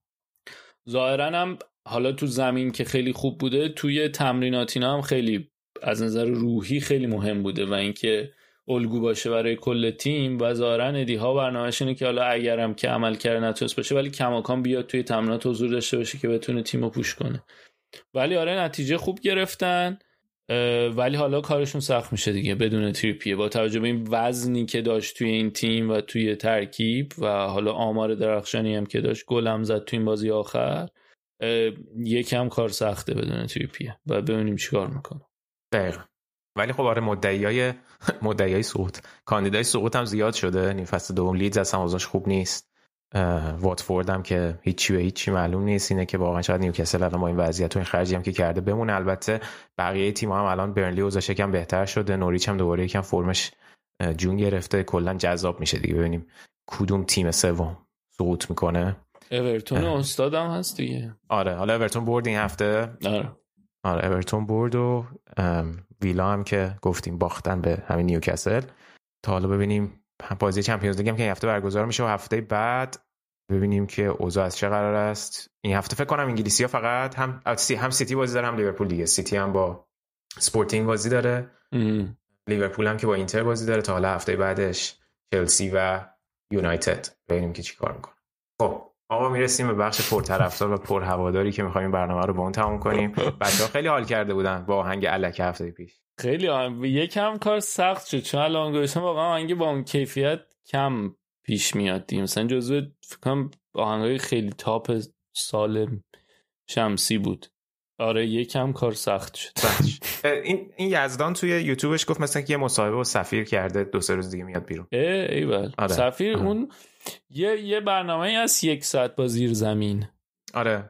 ظاهرا هم حالا تو زمین که خیلی خوب بوده توی تمریناتینا هم خیلی از نظر روحی خیلی مهم بوده و اینکه الگو باشه برای کل تیم و ظاهرا ادی ها برنامه‌اش اینه که حالا اگرم که عمل کرده نتونست باشه ولی کماکان بیاد توی تمرینات حضور داشته باشه که بتونه تیم رو پوش کنه. ولی آره نتیجه خوب گرفتن ولی حالا کارشون سخت میشه دیگه بدون تریپیه. با توجه به این وزنی که داشت توی این تیم و توی ترکیب و حالا آمار درخشانی هم که داشت گلم زد توی این بازی آخر یکم کار سخته بدون تریپیه. و ببینیم چیکار می‌کنه. دقیقا. ولی خب آره مدعیای (laughs) مدعیای سقوط کاندیدای سقوط هم زیاد شده. نیم فصل دوم لیدز اصلا خوب نیست. واتفورد هم که هیچی به هیچی معلوم نیست. اینه که واقعا شاید نیوکاسل الان با این وضعیت و این خرجی هم که کرده بمونه. البته بقیه تیم هم الان برنلی اوضاعش یکم بهتر شده. نوریچ هم دوباره یکم فرمش جون گرفته. کلا جذاب میشه دیگه. ببینیم کدوم تیم سوم سقوط می‌کنه. اورتون استادم هست دیگه. آره حالا اورتون برد این هفته. آره. آره اورتون برد و ویلا هم که گفتیم باختن به همین نیوکاسل. تا حالا ببینیم بازی Champions League هم که این هفته برگزار میشه و هفته بعد ببینیم که اوضاع از چه قرار است. این هفته فکر کنم انگلیسی ها فقط هم هم سیتی بازی داره هم لیورپول دیگه. سیتی هم با سپورتینگ بازی داره. لیورپول هم که با اینتر بازی داره تا حالا هفته بعدش چلسی و یونایتد. ببینیم که چیکار می‌کنه. خب. آقا می‌رسیم به بخش پرطرفدار و پرهواداری که می‌خوایم برنامه رو با اون تموم کنیم. بچه ها خیلی حال کرده بودن با آهنگ علک هفته پیش. خیلی آهنگ یکم کار سخت شد. چون الان واقعا آهنگ با اون کیفیت کم پیش میاد دیم مثلا جزو فکرم آهنگای خیلی تاپ سال شمسی بود. آره یکم کار سخت شد. (laughs) این این یزدان توی یوتیوبش گفت مثلا که یه مصاحبه با سفیر کرده دو سه روز دیگه میاد بیرون. ای ایول. آره. سفیر آره. اون یه یه برنامه از یک ساعت با زیر زمین. آره.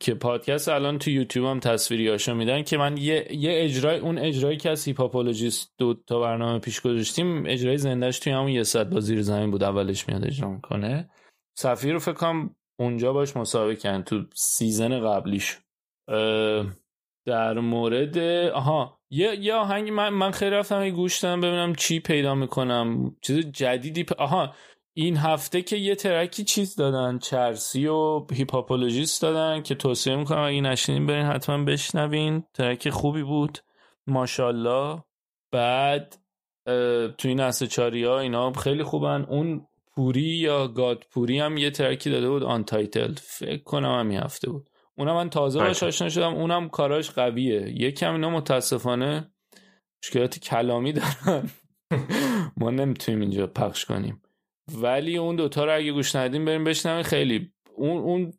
که پادکست الان تو یوتیوب هم تصویری هاشو میدن که من یه, یه اجرای اون اجرایی که از هیپهاپولوژیست دو تا برنامه پیش گذاشتیم اجرای زندهش توی همون یه ساعت با زیر زمین بود اولش میاد اجرا می‌کنه. سفیر رو فکر کنم اونجا باش مسابقه کردن تو season قبلیش. در مورد آها یه یه آهنگ من من خیلی رفتم گوش دادم ببینم چی پیدا می‌کنم. چیز جدیدی پ... آها این هفته که یه track ی چیز دادن چرسی و هیپهاپولوژیست دادن که توصیه می‌کنم اگه نشنیدین برین حتما بشنوین. track خوبی بود. ماشالله بعد تو این چاری ها اینا خیلی خوبن. اون پوری یا گاد پوری هم یه track ی داده بود untitled فکر کنم هم هفته بود. اونم من تازه باش آشنا شدم. اونم کاراش قویه. یکم اینا متاسفانه مشکلات کلامی دارن. (laughs) ما نمی‌تونیم اینجا پخش کنیم. ولی اون دوتا رو اگه گوش ندادین برین بشنویم. خیلی اون اون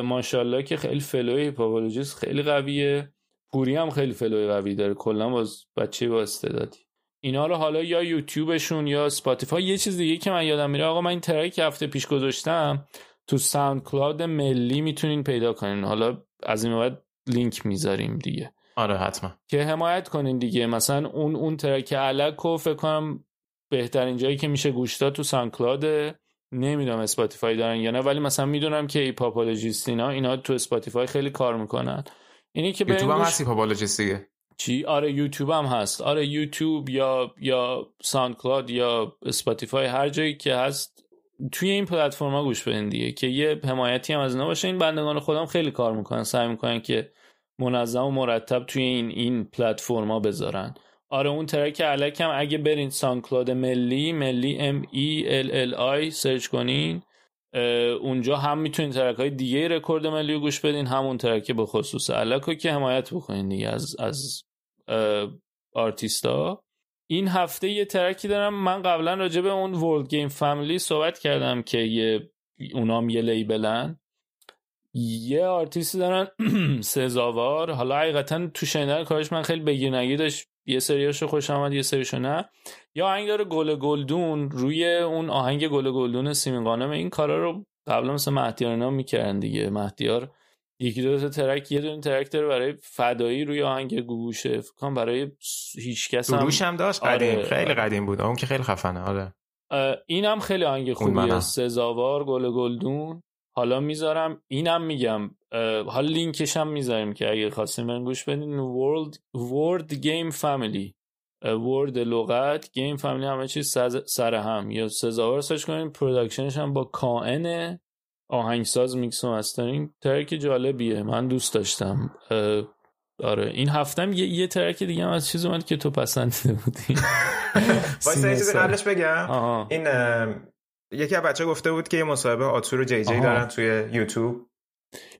ماشاءالله که خیلی flow ی هیپهاپولوژیست خیلی قویه. پوری هم خیلی flow ی قوی داره. کلا باز بچه با استعدادی. اینا رو حالا یا یوتیوبشون یا Spotify یه چیز دیگه که من یادم میره. آقا من این track هفته پیش گذاشتم تو SoundCloud ملی می‌تونین پیدا کنین. حالا از این بعد لینک می‌ذاریم دیگه. آره حتما. که حمایت کنین دیگه. مثلا اون اون track علک و فکر کنم بهترین جایی که میشه گوش داد تو SoundCloud نمی‌دونم Spotify دارن یا نه ولی مثلا می‌دونم که هیپهاپولوژیست اینا اینا تو Spotify خیلی کار می‌کنن. اینی که یوتیوب هم برین هست هیپهاپولوژیست دیگه. چی؟ آره یوتیوب هم هست. آره یوتیوب یا یا SoundCloud یا Spotify هر جایی که هست توی این پلتفرما گوش بدین دیگه که یه حمایتی هم از اینا باشه. این بندگان خودم خیلی کار می‌کنن. سعی می‌کنن که منظم و مرتب توی این این پلتفرما بذارن. آره اون track علک هم اگه برین SoundCloud ملی ملی M E L L I search کنین اونجا هم می‌تونین track های دیگه رکورد ملی رو گوش بدین همون track به خصوص علک که حمایت بکنین دیگه از از آرتیستا. این هفته یه track ی دارم من قبلا راجع به اون Word Game Family صحبت کردم که یه اونام یه label ن. یه آرتیستی دارن (clears throat) سزاوار. حالا حقیقتا تو شنیدن کارش من خیلی بگیر نگیر داشت. یه سریاشو خوشم اومد یه سریشو نه. یا آهنگ داره گل گلدون روی اون آهنگ گل گلدون سیمین غانم این کارا رو قبلا مثل مهدیار اینا می‌کردن دیگه. مهدیار یکی دو تا track یه دونه track داره برای فدایی روی آهنگ گوشه فکر برای هیچ کس هم هم داشت؟ قدیم. آره. خیلی قدیم بود. اون که خیلی خفنه. آره. اینم خیلی آهنگ خوبیه. سزاوار گل گلدون. حالا می‌ذارم اینم میگم حالا لینکش هم می‌ذاریم که اگه خواستین برین گوش بدین. World Word Game Family. Word لغت Game Family همه چیز سر هم. یا سزاوار search کنین production ش هم با کائن آهنگساز میکس و mastering track جالبیه من دوست داشتم. آره این هفتم یه, یه track دیگه هم از چیز اومد که تو پسندیده بودی. (laughs) وایسا یه چیزی سینه قبلش بگم. این یکی از بچه گفته بود که یه مصاحبه آتور و جی جی آها. دارن توی یوتیوب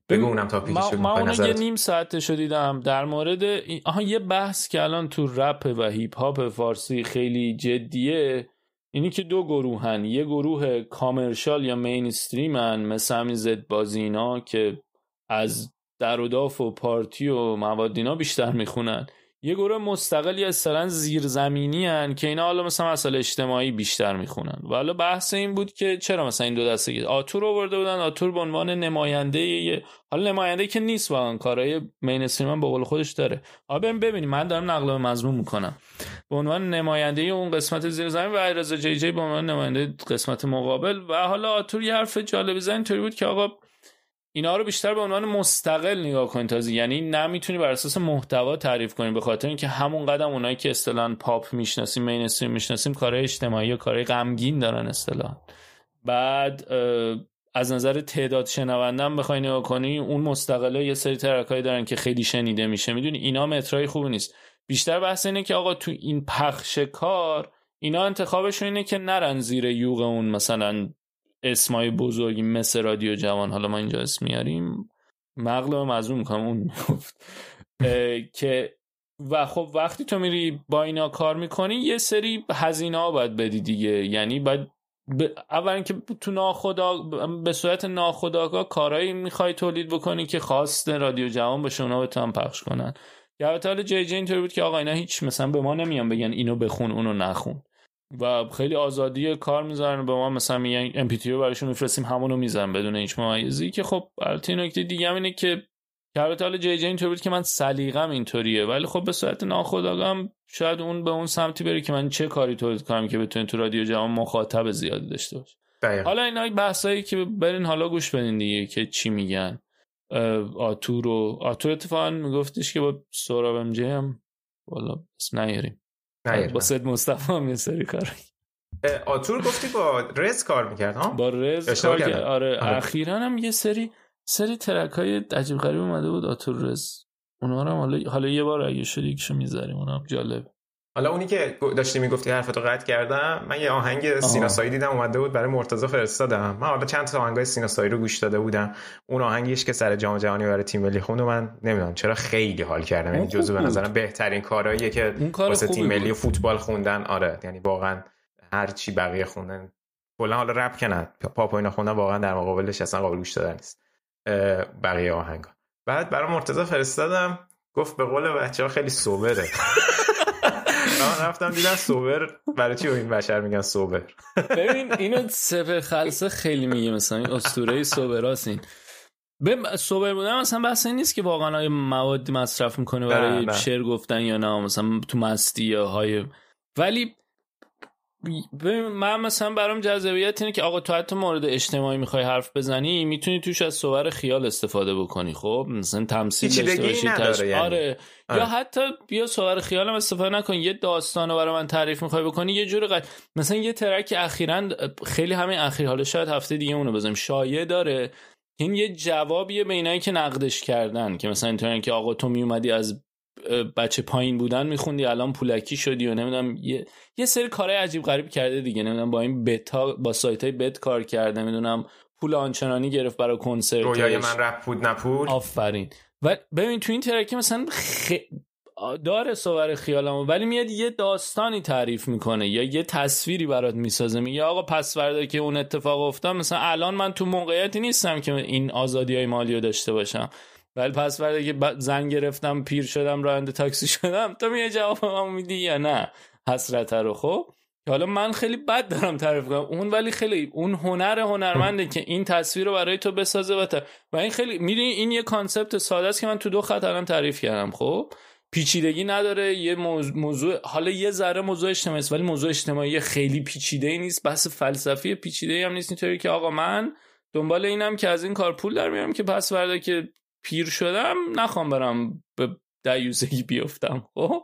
بگو اونم تا پیکش من, شد من به اونو یه. نیم ساعتشو دیدم در مورد این- آها یه بحث که الان تو رپ و هیپ هاپ فارسی خیلی جدیه اینی که دو گروهن یه گروه commercial یا mainstream ن مثل همین زدبازی اینا که از در و داف و پارتی و مواد اینا بیشتر می‌خونن یه گروه مستقلی اصلا زیرزمینی هن که اینا حالا مثلا مسائل اجتماعی بیشتر می‌خونن. و حالا بحث این بود که چرا مثلا این دو دسته آتور آورده بودن آتور به عنوان نماینده یه حالا نماینده که نیست واقعا کارهای مینستریم هم به قول خودش داره. بریم ببینیم. من دارم نقل به مضمون می‌کنم. به عنوان نماینده اون قسمت زیر زمین و علیرضا جی جی به عنوان نماینده قسمت مقابل. و حالا آتور یه حرف جالب زن بود که آقا اینا رو بیشتر به عنوان مستقل نگاه کنید تازه. یعنی نمی‌تونی بر اساس محتوا تعریف کنی به خاطر اینکه همون قدم اونایی که اصطلاحاً پاپ می‌شناسیم مینستریم می‌شناسیم کارهای اجتماعی و کارهای غمگین دارن اصطلاحاً. بعد از نظر تعداد شنوندم بخوای نگاه کنی اون مستقله یه سری ترکایی دارن که خیلی شنیده میشه. می‌دونی؟ اینا مترای خوبی نیست. بیشتر بحث اینه که آقا تو این پخش کار اینا انتخابشون اینه که نرن زیر یوغ اون مثلا اسمای بزرگی مثل رادیو جوان حالا ما اینجا اسم میاریم. مغلب مظلوم می‌کنم اون می‌گفت. که و خب وقتی تو میری با اینا کار می‌کنی یه سری هزینه ها باید بدی دیگه. یعنی باید ب... اول اینکه تو ناخدا به صورت ناخداگاه کارهایی می‌خوای تولید بکنی که خواست رادیو جوان باشه اونا بتونن پخش کنن. یا حالا جی جی اینطوری بود که آقا اینا هیچ مثلا به ما نمیان بگن اینو بخون اونو نخون. و خیلی آزادی کار می‌ذارن به ما مثلا میگن ام پی براشون میفرستیم همونو می‌ذارن بدون هیچ ممیزی که خب البته نکته دیگه هم اینه که که البته حالا جی جی اینطوری بود که من سلیقم اینطوریه ولی خب به صورت ناخودآگاه شاید اون به اون سمتی بره که من چه کاری تولید کنم که بتونه تو رادیو جوان مخاطب زیادی داشته باشه. حالا اینا بحثایی که برین حالا گوش بدین دیگه که چی میگن. آتور و آتور اتفاقا میگفتش که با سوراب ام هم والا اسم نیاریم. با سید مصطفی هم یه سری کار آتور گفتی با رز کار می‌کرد ها با رز کار. کرد. آره آره. اخیرا هم یه سری سری ترک های عجیب غریب اومده بود آتور رز اونا رو هم حالا حالا یه بار اگه شد یکشو می‌ذاریم اونا هم جالب حالا اونی که داشتی می‌گفتی حرفتو قطع کردم من یه آهنگ سیناسایی دیدم اومده بود برای مرتضی فرستادم من حالا چند تا آهنگای سیناسایی رو گوش داده بودم. اون آهنگیش که سر جام جهانی برای تیم ملی خوند من نمی‌دونم چرا خیلی حال کردم. یعنی جزو به. نظرم بهترین کارهاییه که واسه تیم ملی فوتبال خوندن. آره یعنی واقعا هر چی بقیه خوندن. کلا حالا رپ که نه. پاپ اینا خوندن واقعا در مقابلش اصلا قابل گوش دادن نیست. بقیه آهنگا. بعد برای مرتضی فرستادم گفت به قول بچه ها خیلی سوبره (laughs) آه، رفتم دیدم سوبر. برای چی این بشر میگن سوبر؟ ببین اینو سپر خلصه خیلی میگه. مثلا این اسطوره سوبراست این. به سوبر بودن مثلا بحث این نیست که واقعا های مواد مصرف می‌کنه برای. شعر گفتن یا نه مثلا تو مستی یا های ولی من مثلا برام جذابیت اینه که آقا تو حتی مورد اجتماعی می‌خوای حرف بزنی می‌تونی توش از صور خیال استفاده بکنی خب مثلا تمثیل داشته باشی تش- یعنی. آره. یا حتی بیا صور خیالم استفاده نکن یه داستان رو برای من تعریف می‌خوای بکنی یه جور قد... مثلا یه ترک اخیرا خیلی همین اخیر حالا شاید هفته دیگه اونو بزنیم شایع داره این یه جوابیه به اینایی که نقدش کردن که مثلا اینطوری که آقا تو میومدی از بچه پایین بودن میخوندی الان پولکی شدی و نمی‌دونم یه, یه سری کارهای عجیب غریب کرده دیگه. نمی‌دونم با این بتا با سایت های بت کار کرده نمی‌دونم پول آنچنانی گرفت برای کنسرت رویای من رپ بود نپول آفرین. و ببین تو این ترکی مثلا خ... داره صور خیالمو ولی میاد یه داستانی تعریف می‌کنه یا یه تصویری برات می‌سازه. میگه آقا پس فردا که اون اتفاق افتاد مثلا الان من تو موقعیتی نیستم که این آزادی های مالی رو داشته باشم. ولی پس فردا که زن گرفتم پیر شدم راننده تاکسی (laughs) شدم تو میای جواب میدی یا نه؟ حسرت رو خب؟ حالا من خیلی بد دارم تعریف کنم. اون ولی خیلی اون هنر هنرمنده که این تصویر رو برای تو بسازه و, و این خیلی می‌دونی این یه concept ساده است که من تو دو خط الان تعریف کردم خب؟ پیچیدگی نداره یه موضوع, موضوع حالا یه ذره موضوع اجتماعی است ولی موضوع اجتماعی خیلی پیچیده ای نیست بحث فلسفی پیچیده ای هم نیست. اینطوری که آقا من دنبال اینم که از این کار پول در میارم که پس فردا که پیر شدم نخوام برم به دریوزگی بیفتم. خب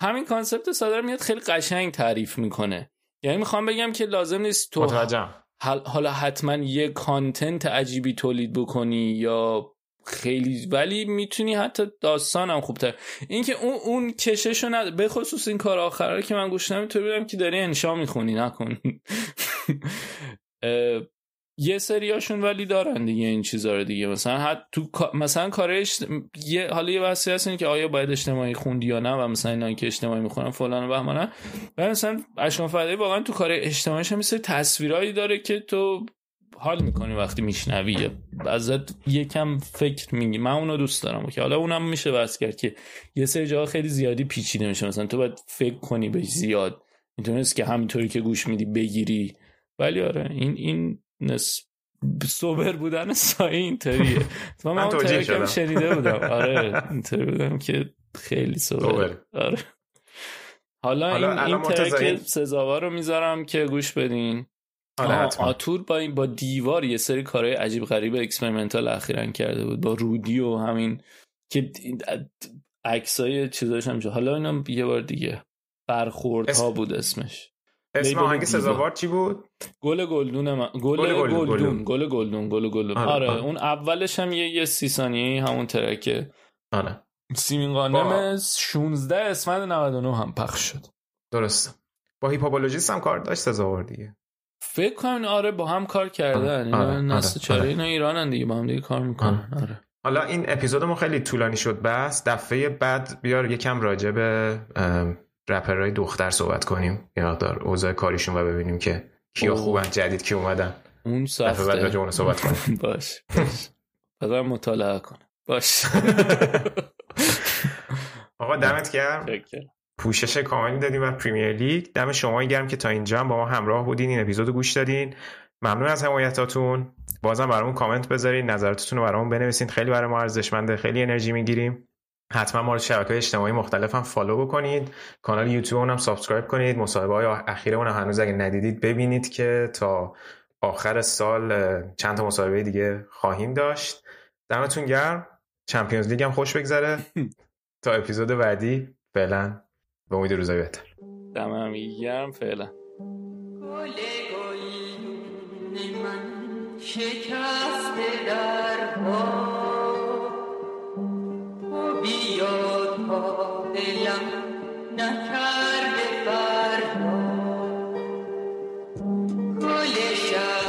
همین concept ساده میاد خیلی قشنگ تعریف می‌کنه. یعنی می‌خوام بگم که لازم نیست تو متوجهم. حل- حالا حتما یه content عجیبی تولید بکنی یا خیلی ولی می‌تونی حتی داستانم خوبتر. اینکه اون اون کششو ند به خصوص این کار آخره که من گوش نمیدم تو بودم که داری انشا می‌خونی نکن. (laughs) یه سریاشون ولی دارن دیگه این چیزا رو دیگه. مثلا حتی تو مثلا کارش یه حالا یه بحثی هست اینه که آیا باید اجتماعی خوندی یا نه و مثلا اینا که اجتماعی می‌خونن فلان و بهمانه و مثلا اشکان فدایی واقعا تو کار اجتماعیش هم مثل تصویرایی داره که تو حال می‌کنی وقتی میشنوی. ازت یکم فکر میگی. من اونو دوست دارم. که حالا اونم میشه بحث کرد که یه سری جاها خیلی زیادی پیچیده میشه. مثلا تو باید فکر کنی به زیاد. می‌تونست که همینطوری که گوش میدی بگیری. ولی آره این این نس سوبر بودن سایه اینطوریه. (laughs) من, من توجیه شدم. شنیده بودم. (laughs) آره اینطوری بودم که خیلی سوبر. آره. حالا, حالا این, این ترک سزاوار رو می‌ذارم که گوش بدین. آتور با این با دیوار یه سری کارهای عجیب غریب اکسپریمنتال اخیرا کرده بود. با رودی و همین که عکسای چیزاش هم. حالا اینم یه بار دیگه برخورد ها بود اسمش. اسم آهنگ. سزاوار چی بود؟ گل گلدون من گل گل گلدون، گل گلدون گل گلدون. آره، آره آره. اون اولش هم یه یه سی ثانیه همون track ه. آره. سیمین غانم 16 اسفند 99 هم پخش شد. درسته. با Hiphopologist هم کار داشت سزاوار دیگه. فکر کنم آره با هم کار کردن. آره، اینا آره، نسل آره، چاره. آره. اینا ایرانن دیگه با هم دیگه کار می‌کنن. آره. حالا این اپیزودمون خیلی طولانی شد. بس دفعه بعد بیار یکم راجع به رپرهای دختر صحبت کنیم. یه مقدار اوضاع کاریشون و ببینیم که کیا. خوبن جدید کی اومدن. اون دفعه بعد سخته. راجع اون صحبت کنیم. (laughs) باش بذار مطالعه کنم باش (laughs) آقا دمت گرم. پوشش کاملی دادیم بر پریمیر لیگ. دم شما گرم که تا اینجا با ما همراه بودین. این اپیزود گوش دادین. ممنون از حمایتاتون. بازم برامون کامنت بذارین. نظراتتون رو برامون بنویسین. خیلی برای ما ارزشمنده. خیلی انرژی می‌گیریم. حتما ما رو شبکه اجتماعی مختلف هم follow بکنید. کانال یوتیوب هم subscribe کنید. مصاحبه های اخیرمون هم هنوز اگه ندیدید ببینید که تا آخر سال چند تا مصاحبه دیگه خواهیم داشت. دمتون گرم. Champions League هم خوش بگذره. (laughs) تا اپیزود بعدی. فعلا به امید روزای بهتر. دمم گرم. فعلا. گل گلدون من شکسته در نکرده فردا. گل شب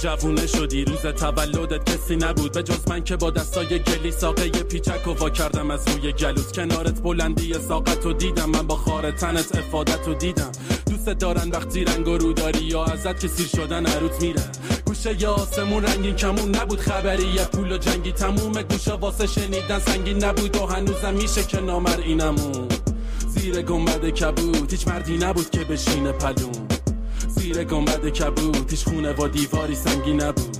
جوونه شدی. روز تولدت کسی نبود. به جز من که با دستای گلی ساقه پیچک و وا کردم. از روی گلوت کنارت بلندی ساقت و دیدم. من با خار تنت افادت و دیدم. دوست دارن وقتی رنگ و رو داری یا ازت که سیر شدن عروت میره. گوشه یا آسمون رنگین کمون نبود خبری. یه پول و جنگی تموم گوشه واسه شنیدن سنگین نبود و هنوزم میشه که نامر اینمون. زیر گنبد کبود. هیچ مردی نبود که بشینه پلون. زیر گنبد کبود هیچ خونه و دیواری سنگی نبود.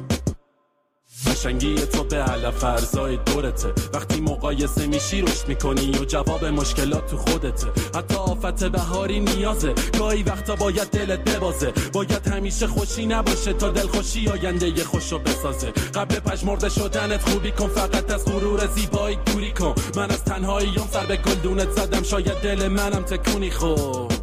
قشنگی تو به علف ارزای دورته. وقتی مقایسه میشی رشد می‌کنی و جواب مشکلات تو خودته. حتی آفت بهاری نیازه. گاهی وقتا باید دلت ببازه. باید همیشه خوشی نباشه تا دل خوشی آینده خوشو بسازه. قبل پژمرده شدنت خوبی کن فقط از غرور زیبایی دوری کن. من از تنهاییام سر به گلدونت زدم. شاید دل منم تکونی خب.